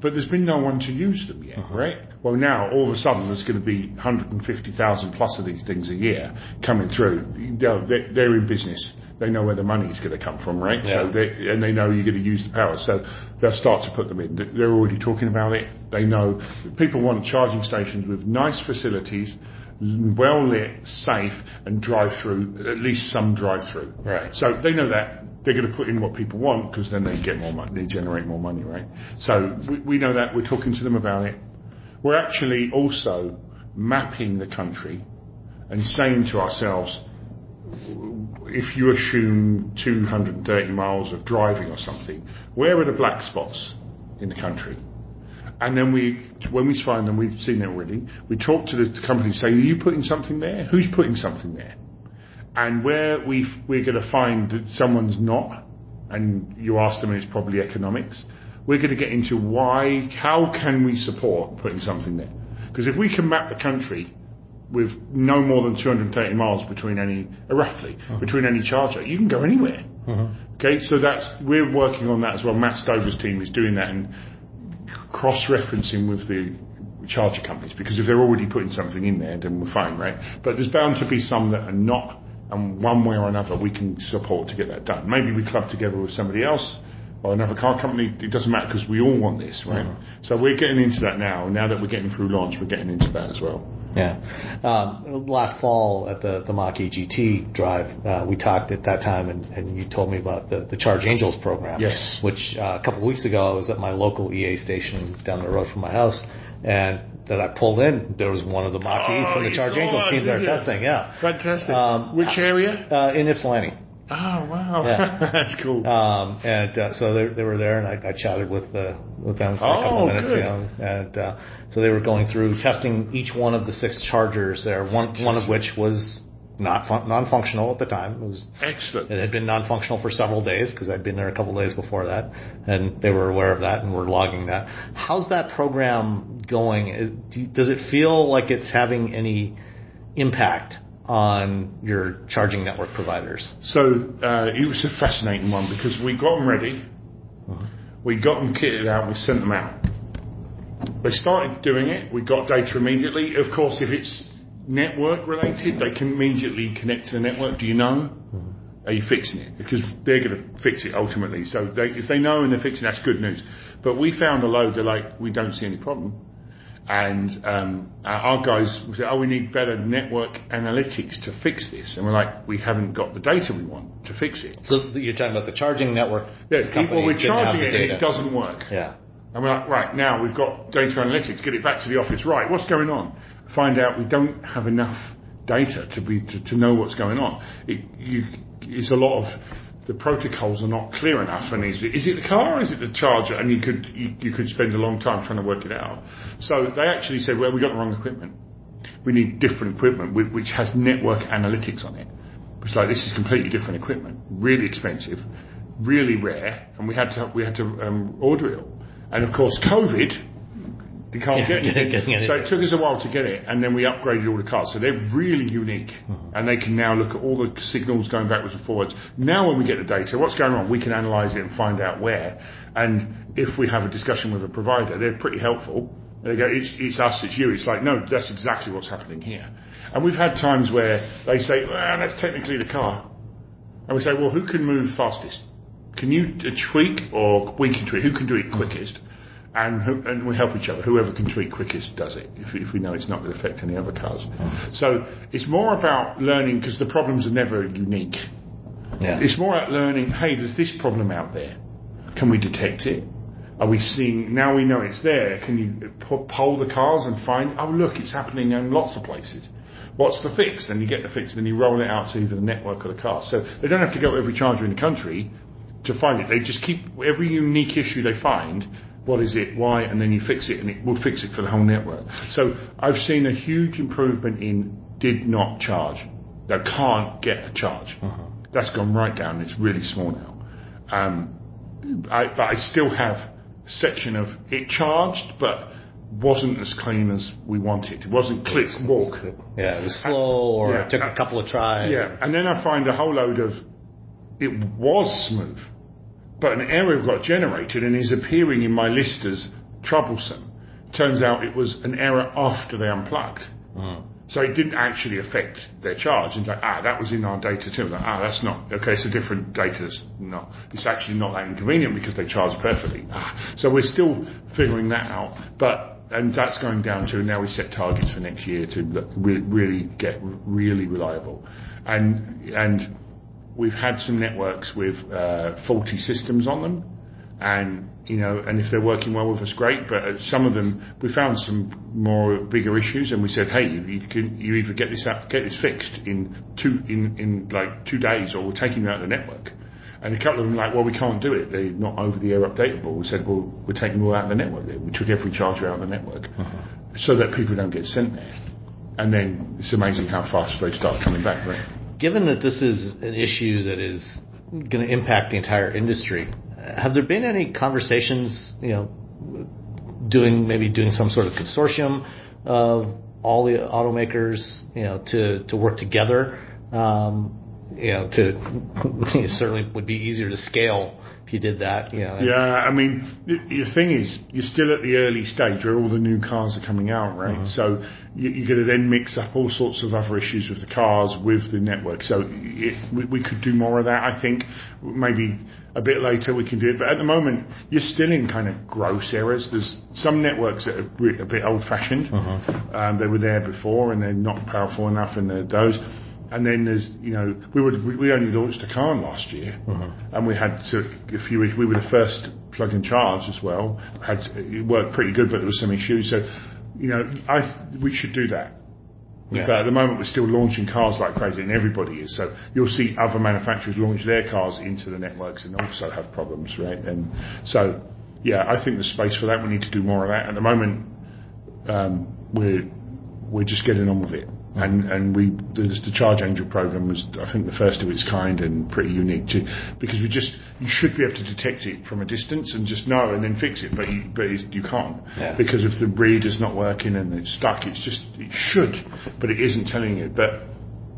E: But there's been no one to use them yet,
A: Uh-huh.
E: right? Well, now all of a sudden there's going to be 150,000 plus of these things a year coming through. They're, in business. They know where the money's going to come from, right?
A: Yeah.
E: So they, and they know you're going to use the power. So they'll start to put them in. They're already talking about it. They know people want charging stations with nice facilities, well lit, safe, and drive through. At least some drive through.
A: Right.
E: So they know that they're going to put in what people want because then they get more money, they generate more money, right? So we, we know that. We're talking to them about it. We're actually also mapping the country and saying to ourselves, if you assume 230 miles of driving or something, where are the black spots in the country? And then we, when we find them, we've seen it already. We talk to the company, say, "Are you putting something there? Who's putting something there?" And where we we're going to find that someone's not, and you ask them, and it's probably economics. We're going to get into why, how can we support putting something there? Because if we can map the country with no more than 230 miles between any, uh, roughly, between any charger, you can go anywhere. Okay, so that's we're working on that as well. Matt Stover's team is doing that and cross-referencing with the charger companies because if they're already putting something in there, then we're fine, right? But there's bound to be some that are not, and one way or another we can support to get that done. Maybe we club together with somebody else or another car company. It doesn't matter because we all want this, right? So we're getting into that now. Now that we're getting through launch, we're getting into that as well.
A: Yeah. Um, last fall at the, the Mach-E GT drive, uh, we talked at that time and, and you told me about the, the Charge Angels program.
E: Yes.
A: Which uh, a couple of weeks ago I was at my local EA station down the road from my house and that I pulled in, there was one of the Mach-E's
E: Oh,
A: from the Charge
E: saw
A: Angels team were
E: you?
A: testing. Yeah.
E: Fantastic.
A: Um,
E: Which area?
A: Uh, in Ypsilanti.
E: Oh wow,
A: Yeah.
E: that's cool.
A: Um, and uh, so they, they were there, and I, I chatted with uh, with them for a couple
E: Oh,
A: of minutes.
E: good.
A: You know, and uh, so they were going through testing each one of the six chargers there. One one of which was not fun- non-functional at the time. It was
E: Excellent.
A: it had been non-functional for several days because I'd been there a couple days before that, and they were aware of that and were logging that. How's that program going? Is- do Does it feel like it's having any impact on your charging network providers?
E: So uh, it was a fascinating one because we got them ready, we got them kitted out, we sent them out. They started doing it. We got data immediately. Of course, if it's network related, they can immediately connect to the network. Do you know? Are you fixing it? Because they're going to fix it ultimately. So they, if they know and they're fixing, that's good news. But we found a load. They're like, we don't see any problem. And um, our guys said, "Oh, we need better network analytics to fix this." And we're like, "We haven't got the data we want to fix it."
A: So you're talking about the charging network.
E: Yeah, well, we're charging it and it doesn't work.
A: Yeah.
E: And we're like, right, now we've got data analytics, get it back to the office. Right, what's going on? Find out we don't have enough data to be to, to know what's going on. It, you, it's a lot of the protocols are not clear enough. And is it, is it the car or is it the charger? And you could you, you could spend a long time trying to work it out. So they actually said, well, we got the wrong equipment. We need different equipment which has network analytics on it. It's like this is completely different equipment, really expensive, really rare, and we had to we had to um, order it all. And of course, COVID, you can't get
A: getting-
E: anything. So it took us a while to get it, and then we upgraded all the cars. So they're really unique, and they can now look at all the signals going backwards and forwards. Now, when we get the data, what's going on, we can analyse it and find out where. And if we have a discussion with a provider, they're pretty helpful. They go, it's, it's us, it's you. It's like, no, that's exactly what's happening here. And we've had times where they say, well, that's technically the car. And we say, well, who can move fastest? Can you uh, tweak or we can tweak? Who can do it quickest? And, who, and we help each other. Whoever can tweak quickest does it if, if we know it's not going to affect any other cars. Mm. So it's more about learning because the problems are never unique.
A: Yeah.
E: It's more about learning, hey, there's this problem out there. Can we detect it? Are we seeing, now we know it's there, can you po- poll the cars and find, oh look, it's happening in lots of places. What's the fix? Then you get the fix, then you roll it out to either the network or the car. So they don't have to go to every charger in the country to find it. They just keep every unique issue they find, what is it, why, and then you fix it, and it will fix it for the whole network. So I've seen a huge improvement in did not charge. They can't get a charge. Uh-huh. That's gone right down. It's really small now. Um, I, but I still have a section of it charged, but wasn't as clean as we wanted. It wasn't click walk.
A: Yeah, it was uh, slow, or
E: Yeah.
A: it took a uh, couple of tries.
E: Yeah, and then I find a whole load of it was smooth, but an error got generated and is appearing in my list as troublesome. Turns out it was an error after they unplugged. So it didn't actually affect their charge. And like, ah, that was in our data too. Like, ah, that's not okay. It's a different data. No, it's actually not that inconvenient because they charge perfectly. Ah, so we're still figuring that out. But and that's going down to now we set targets for next year to really get really reliable. And and we've had some networks with uh, faulty systems on them, and you know, and if they're working well with us, great. But uh, some of them, we found some more bigger issues, and we said, hey, you, you can you either get this out, get this fixed in two in in like two days, or we're taking you out of the network. And a couple of them like, well, we can't do it. They're not over the air updatable. We said, well, we're taking you all out of the network. We took every charger out of the network, so that people don't get sent there. And then it's amazing how fast they start coming back. Right?
A: Given that this is an issue that is going to impact the entire industry, have there been any conversations, you know, doing maybe doing some sort of consortium of all the automakers, you know, to to work together? Um, you know, to certainly would be easier to scale if you did that. You know,
E: Yeah, I mean, the, the thing is, you're still at the early stage where all the new cars are coming out, right? So you, you're going to then mix up all sorts of other issues with the cars, with the network. So it, we, we could do more of that, I think. Maybe a bit later we can do it. But at the moment, you're still in kind of gross errors. There's some networks that are a bit old-fashioned. Um, they were there before and they're not powerful enough and they're those. And then there's, you know, we would we only launched a car last year, and we had to, a few. We were the first plug-in charge as well. Had it worked pretty good, but there were some issues. So, you know, I we should do that.
A: Yeah.
E: But at the moment, we're still launching cars like crazy, and everybody is. So you'll see other manufacturers launch their cars into the networks and also have problems, right? And so, yeah, I think there's space for that. We need to do more of that. At the moment, um, we're we're just getting on with it. Mm. And and we the, the Charge Angel program was I think the first of its kind and pretty unique too, because we just you should be able to detect it from a distance and just know and then fix it, but you, but it's, you can't
A: Yeah.
E: because if the reader's not working and it's stuck, it's just it should, but it isn't telling you. But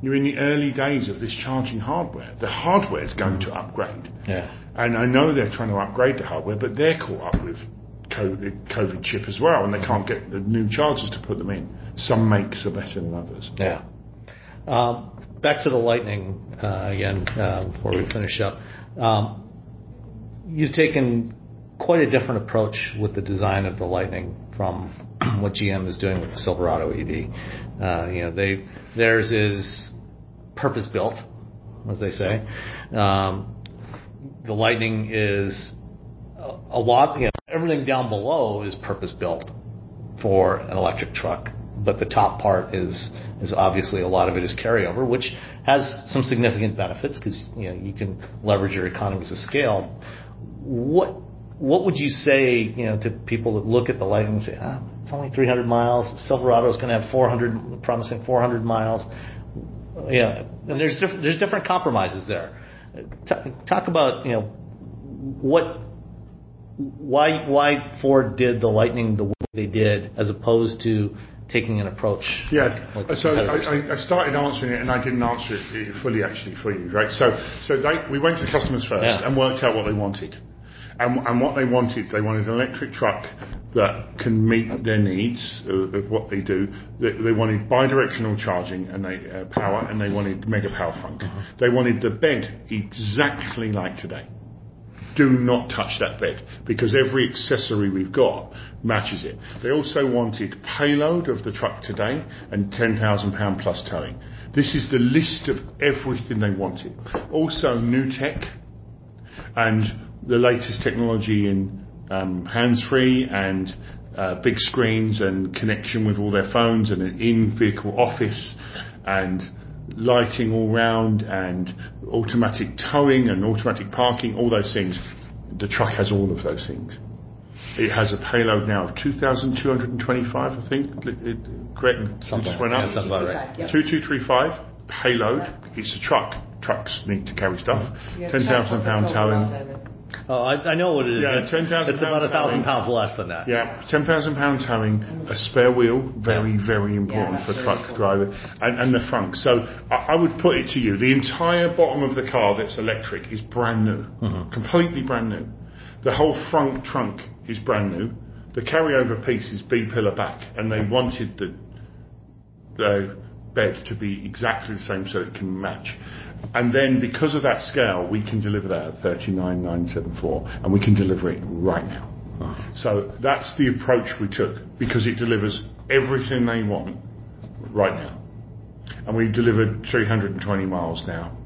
E: you're in the early days of this charging hardware. The hardware is going to upgrade.
A: Yeah.
E: And I know they're trying to upgrade the hardware, but they're caught up with COVID, COVID chip as well, and they can't get the new chargers to put them in. Some makes are better than others.
A: Yeah. Um, back to the Lightning uh, again uh, before we finish up. Um, you've taken quite a different approach with the design of the Lightning from what GM is doing with the Silverado EV. Uh, you know, they theirs is purpose built, as they say. Um, the Lightning is a, lot. You know, everything down below is purpose built for an electric truck but the top part is is obviously a lot of it is carryover, which has some significant benefits because you know you can leverage your economies of scale. What what would you say you know to people that look at the Lightning and say, ah, it's only 300 miles. Silverado is going to have 400, promising 400 miles. Yeah, and there's diff- there's different compromises there. T- talk about you know what why why Ford did the Lightning the way they did as opposed to taking an approach.
E: Yeah. So I, I, started answering it, and I didn't answer it fully actually for you, right? So so they, we went to the customers first yeah. and worked out what they wanted. And, and, what they wanted, they wanted an electric truck that can meet their needs of, of what they do. They, they, wanted bidirectional charging and they uh, power, and they wanted mega power frunk. Uh-huh. They wanted the bed exactly like today do not touch that bed because every accessory we've got matches it. They also wanted payload of the truck today and £10,000 plus towing. This is the list of everything they wanted. Also new tech and the latest technology in um, hands-free and uh, big screens and connection with all their phones and an in-vehicle office and lighting all round and automatic towing and automatic parking, all those things. The truck has all of those things. It has a payload now of 2,225, I think. It, correct?
A: Something.
E: Just went up.
A: Yeah, about right.
E: 2235 payload. It's a truck. Trucks need to carry stuff. Yeah, 10,000 pound towing.
A: Oh, I, I, know what it is.
E: Yeah, ten thousand.
A: It's about a thousand pounds less than that.
E: Yeah, ten thousand pound towing, a spare wheel, very yeah. very important yeah, for truck really driver, and, and, the frunk. So I, I, would put it to you: the entire bottom of the car that's electric is brand new, mm-hmm. completely brand new. The whole front trunk is brand new. The carryover piece is B pillar back, and they wanted the the bed to be exactly the same so it can match. And then because of that scale, we can deliver that at 39974 and we can deliver it right now. So that's the approach we took because it delivers everything they want right now. And we've delivered 320 miles now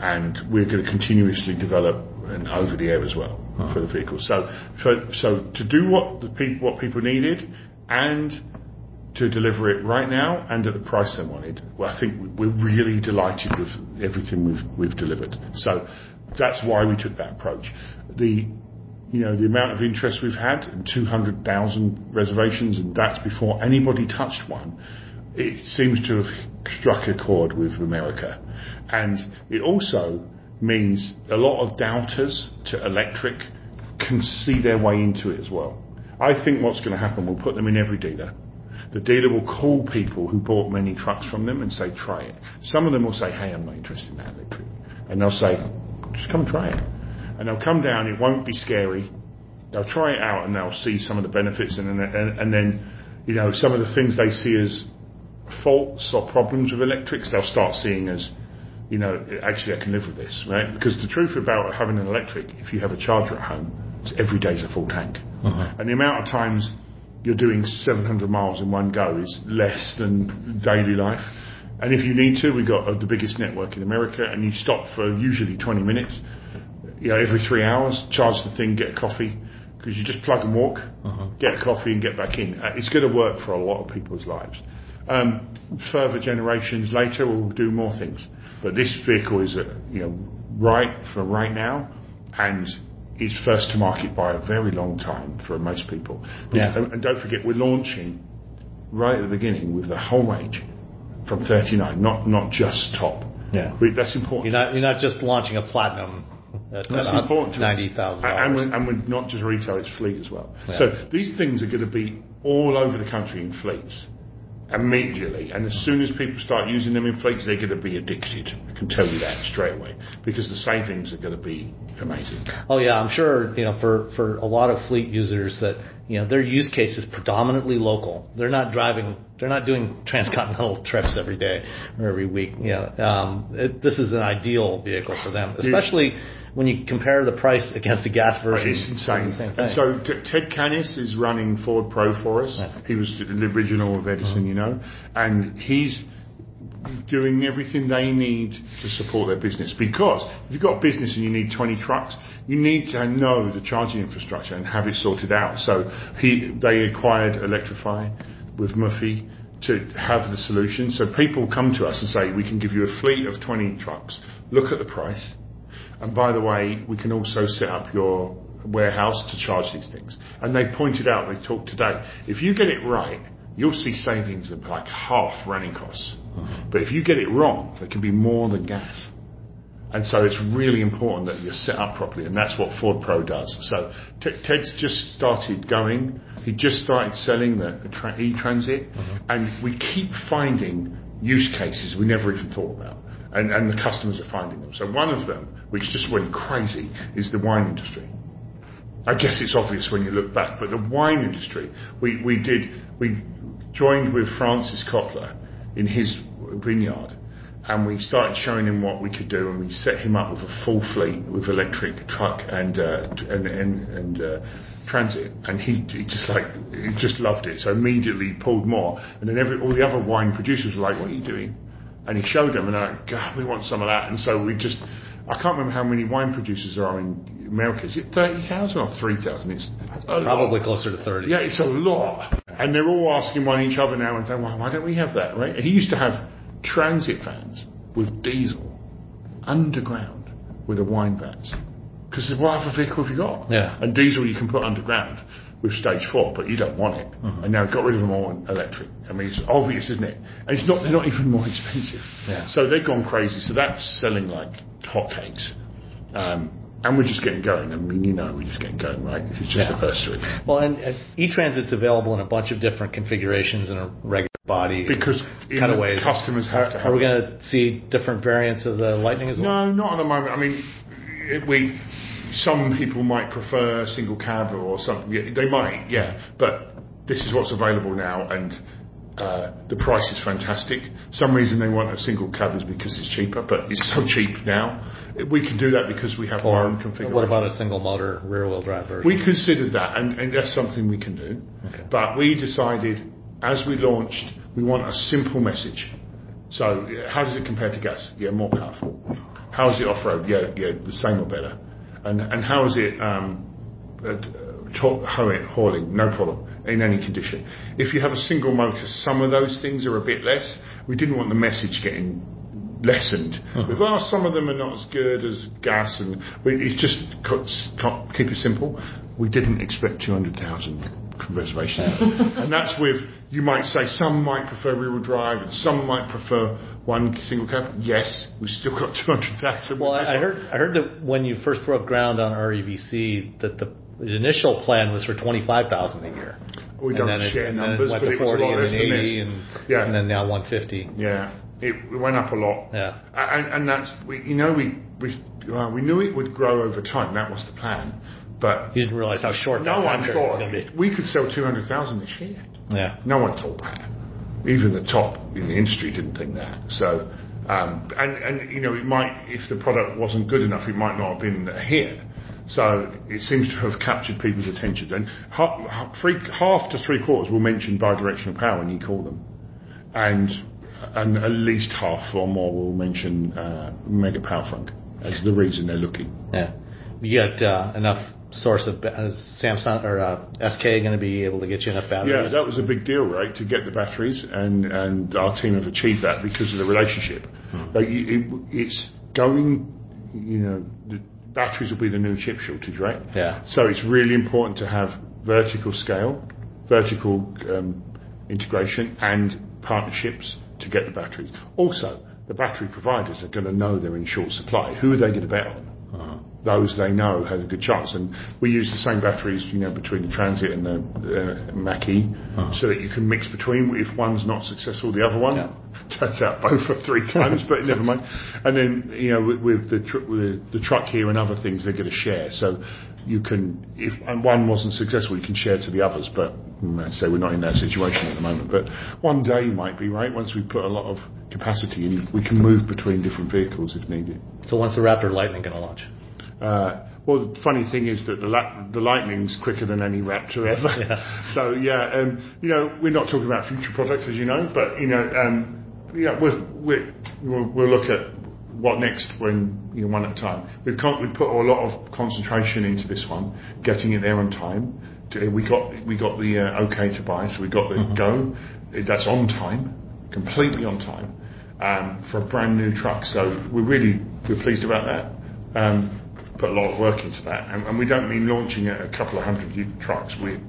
E: and we're going to continuously develop and over the air as well for the vehicle. So, so, so to do what the people, what people needed and to deliver it right now and at the price they wanted. Well, I think we're really delighted with everything we've we've delivered. So that's why we took that approach. The you know the amount of interest we've had, 200,000 reservations, and that's before anybody touched one. It seems to have struck a chord with America, and it also means a lot of doubters to electric can see their way into it as well. I think what's going to happen, we'll put them in every dealer the dealer will call people who bought many trucks from them and say, try it. Some of them will say, hey, I'm not interested in that electric. And they'll say, just come try it. And they'll come down, it won't be scary. They'll try it out and they'll see some of the benefits and, and, and then, you know, some of the things they see as faults or problems with electrics, they'll start seeing as, you know, actually I can live with this, right? Because the truth about having an electric, if you have a charger at home, is every day's a full tank. Uh-huh. And the amount of times you're doing 700 miles in one go is less than daily life. And if you need to, we've got uh, the biggest network in America, and you stop for usually 20 minutes, you know, every three hours, charge the thing, get a coffee, because you just plug and walk, uh-huh. get a coffee, and get back in. Uh, it's going to work for a lot of people's lives. Um, further generations later, we'll do more things, but this vehicle is, uh, you know, right for right now, and is first to market by a very long time for most people.
A: Yeah.
E: And don't forget, we're launching right at the beginning with the whole range from 39, not not just top.
A: Yeah,
E: we, that's important.
A: You're not you're not just launching a platinum. At,
E: that's
A: at
E: important.
A: Ninety thousand.
E: And we're, and we're not just retail; it's fleet as well. Yeah. So these things are going to be all over the country in fleets, immediately. And as soon as people start using them in fleets, they're going to be addicted. I can tell you that straight away because the savings are going to be amazing.
A: Oh yeah, I'm sure you know for for a lot of fleet users that you know their use case is predominantly local. They're not driving, they're not doing transcontinental trips every day or every week. You know, um, it, this is an ideal vehicle for them, especially. Yeah when you compare the price against the gas version,
E: it's insane. And so t- Ted Cannis is running Ford Pro for us. Yeah. He was the original of Edison, mm-hmm. you know, and he's doing everything they need to support their business. Because if you've got a business and you need 20 trucks, you need to know the charging infrastructure and have it sorted out. So he, they acquired Electriphi with Murphy to have the solution. So people come to us and say, we can give you a fleet of 20 trucks. Look at the price and by the way, we can also set up your warehouse to charge these things. And they pointed out, they talked today, if you get it right, you'll see savings of like half running costs. But if you get it wrong, there can be more than gas. And so it's really important that you're set up properly, and that's what Ford Pro does. So Ted's just started going. He just started selling the e-transit, mm-hmm. and we keep finding use cases we never even thought about and, and the customers are finding them. So one of them, which just went crazy, is the wine industry. I guess it's obvious when you look back, but the wine industry, we, we did, we joined with Francis Coppola in his vineyard and we started showing him what we could do and we set him up with a full fleet with electric truck and, uh, and, and, and uh, transit and he, he just like, he just loved it. So immediately pulled more and then every, all the other wine producers were like, what are you doing? and he showed them, and they're like, God, we want some of that. And so we just, I can't remember how many wine producers there are in America. Is it 30,000 or 3,000? It's
A: probably lot. closer to 30.
E: Yeah, it's a lot. And they're all asking one each other now and saying, well, why don't we have that, right? He used to have transit vans with diesel underground with the wine vans. Because what other vehicle have you got?
A: Yeah.
E: And diesel you can put underground with stage four, but you don't want it. Mm-hmm. And now got rid of them all electric. I mean, it's obvious, isn't it? And it's not, they're not even more expensive.
A: Yeah.
E: So they've gone crazy. So that's selling like hotcakes. Um, and we're just getting going. I mean, you know, we're just getting going, right? This is just yeah. the first three.
A: Well, and uh, e-transit's available in a bunch of different configurations in a regular body.
E: Because kind of ways. customers have to have
A: Are we going to see different variants of the Lightning as well?
E: No, not at the moment. I mean, it, we some people might prefer single cab or something. They might, yeah. But this is what's available now, and uh, the price is fantastic. Some reason they want a single cab is because it's cheaper, but it's so cheap now. We can do that because we have or, our own configuration.
A: What about a single motor rear wheel drive version?
E: We considered that, and, and that's something we can do. Okay. But we decided as we launched, we want a simple message. So, how does it compare to gas? Yeah, more powerful. How is it off road? Yeah, yeah, the same or better. And, and how is it um, hauling? No problem in any condition. If you have a single motor, some of those things are a bit less. We didn't want the message getting lessened. Uh-huh. With well, some of them are not as good as gas, and we, it's just cut keep it simple. We didn't expect 200,000 reservations, and that's with you might say some might prefer rear-wheel drive and some might prefer one single cab. Yes, we've still got 200,000.
A: Well, I, I heard I heard that when you first broke ground on REVC, that the, the initial plan was for 25,000 a year.
E: We don't share
A: it,
E: numbers,
A: but
E: it
A: was a lot
E: and
A: then 80 and, yeah. and then now 150.
E: Yeah, it went up a lot.
A: Yeah,
E: and, and that's we, you know we we uh, we knew it would grow over time. That was the plan. But
A: you didn't realize how short no
E: one
A: thought was going
E: to be. We could sell 200,000 this year.
A: Yeah.
E: No one thought that. Even the top in the industry didn't think that. So, um, and, and, you know, it might, if the product wasn't good enough, it might not have been a hit. So it seems to have captured people's attention. And half, three, half to three quarters will mention bidirectional power when you call them. And, and at least half or more will mention uh, mega power frunk as the reason they're looking.
A: Yeah. You got uh, enough source of is Samsung or uh, SK going to be able to get you enough batteries?
E: Yeah, that was a big deal, right? To get the batteries, and and our team have achieved that because of the relationship. Hmm. Like it, it's going, you know, the batteries will be the new chip shortage, right?
A: Yeah.
E: So it's really important to have vertical scale, vertical um, integration, and partnerships to get the batteries. Also, the battery providers are going to know they're in short supply. Who are they going to bet on? Those they know has a good chance. And we use the same batteries, you know, between the Transit and the uh, Mach-E, uh-huh. so that you can mix between. If one's not successful, the other one. Yeah. Turns out both are three times, but never mind. And then, you know, with, with the tr- with the truck here and other things, they get a share. So you can, if one wasn't successful, you can share to the others. But I say we're not in that situation at the moment. But one day might be right. Once we put a lot of capacity in, we can move between different vehicles if needed.
A: So when's the Raptor Lightning going to launch?
E: Uh, well, the funny thing is that the, la- the Lightning's quicker than any Raptor ever. Yeah. So yeah, um, you know, we're not talking about future products, as you know, but you know, um, yeah, we'll, we'll, we'll look at what next when you know, one at a time. We've, con- we've put a lot of concentration into this one, getting it there on time. We got we got the uh, okay to buy, so we got the mm-hmm. go. That's on time, completely on time um, for a brand new truck. So we're really we're pleased about that. Um, put a lot of work into that, and, and we don't mean launching a, a couple of hundred trucks. We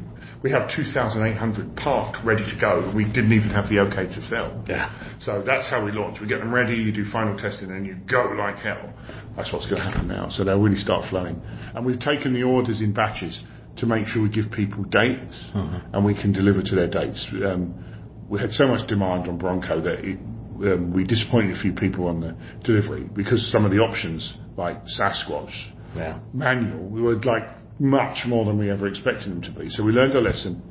E: we have 2,800 parked, ready to go. We didn't even have the okay to sell.
A: Yeah.
E: So that's how we launch. We get them ready, you do final testing, and you go like hell. That's what's going to happen now. So they'll really start flowing. And we've taken the orders in batches to make sure we give people dates mm-hmm. and we can deliver to their dates. Um, we had so much demand on Bronco that it, um, we disappointed a few people on the delivery because some of the options, like Sasquatch,
A: yeah.
E: manual, we were like much more than we ever expected them to be. So we learned a lesson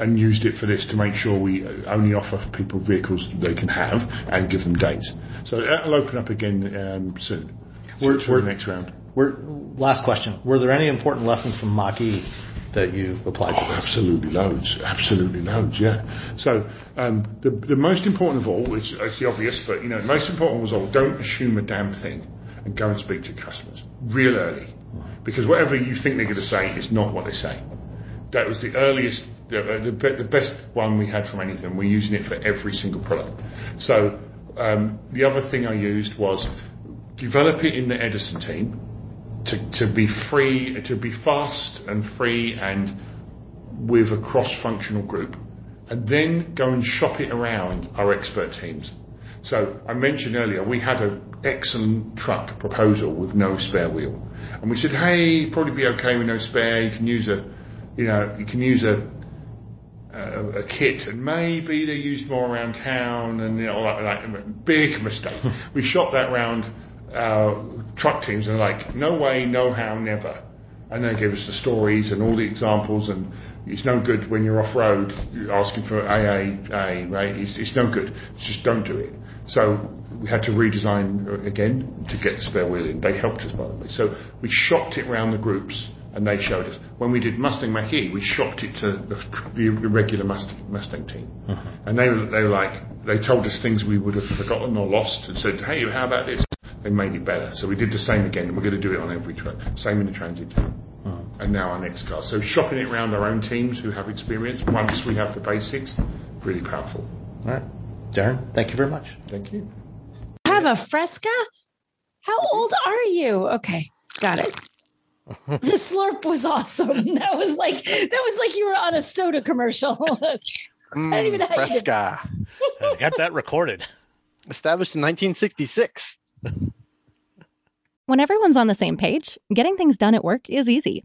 E: and used it for this to make sure we only offer people vehicles they can have and give them dates. So that'll open up again um, soon. We're, we're, the next round.
A: We're, last question. Were there any important lessons from Mach-E that you applied
E: oh,
A: to this?
E: Absolutely loads. Absolutely loads, yeah. So um, the, the most important of all, it's, it's the obvious, but you know, the most important was all, don't assume a damn thing and go and speak to customers real early because whatever you think they're going to say is not what they say. That was the earliest, the, the, the best one we had from anything. We're using it for every single product. So um, the other thing I used was develop it in the Edison team to, to be free, to be fast and free and with a cross-functional group, and then go and shop it around our expert teams. So I mentioned earlier we had an excellent truck proposal with no spare wheel. And we said, hey, probably be okay with no spare. You can use a, you know, you can use a, a, a kit, and maybe they used more around town, and you know, like, like big mistake. we shot that round our truck teams, and like, no way, no how, never. And they gave us the stories and all the examples, and it's no good when you're off road asking for AA, right? It's, it's no good. Just don't do it. So we had to redesign again to get the spare wheel in. They helped us, by the way. So we shopped it around the groups and they showed us. When we did Mustang Mach-E, we shopped it to the, regular Mustang, Mustang team. Uh-huh. And they, they were like, they told us things we would have forgotten or lost and said, hey, how about this? They made it better. So we did the same again and we're going to do it on every truck. Same in the transit team. Uh-huh. And now our next car. So shopping it around our own teams who have experience, once we have the basics, really powerful.
A: All right. Darren, thank you very much.
E: Thank you
B: have a Fresca? How old are you? Okay, got it. the slurp was awesome. That was like that was like you were on a soda commercial.
C: mm, I even Fresca.
A: I got that recorded.
C: Established in 1966.
G: When everyone's on the same page, getting things done at work is easy.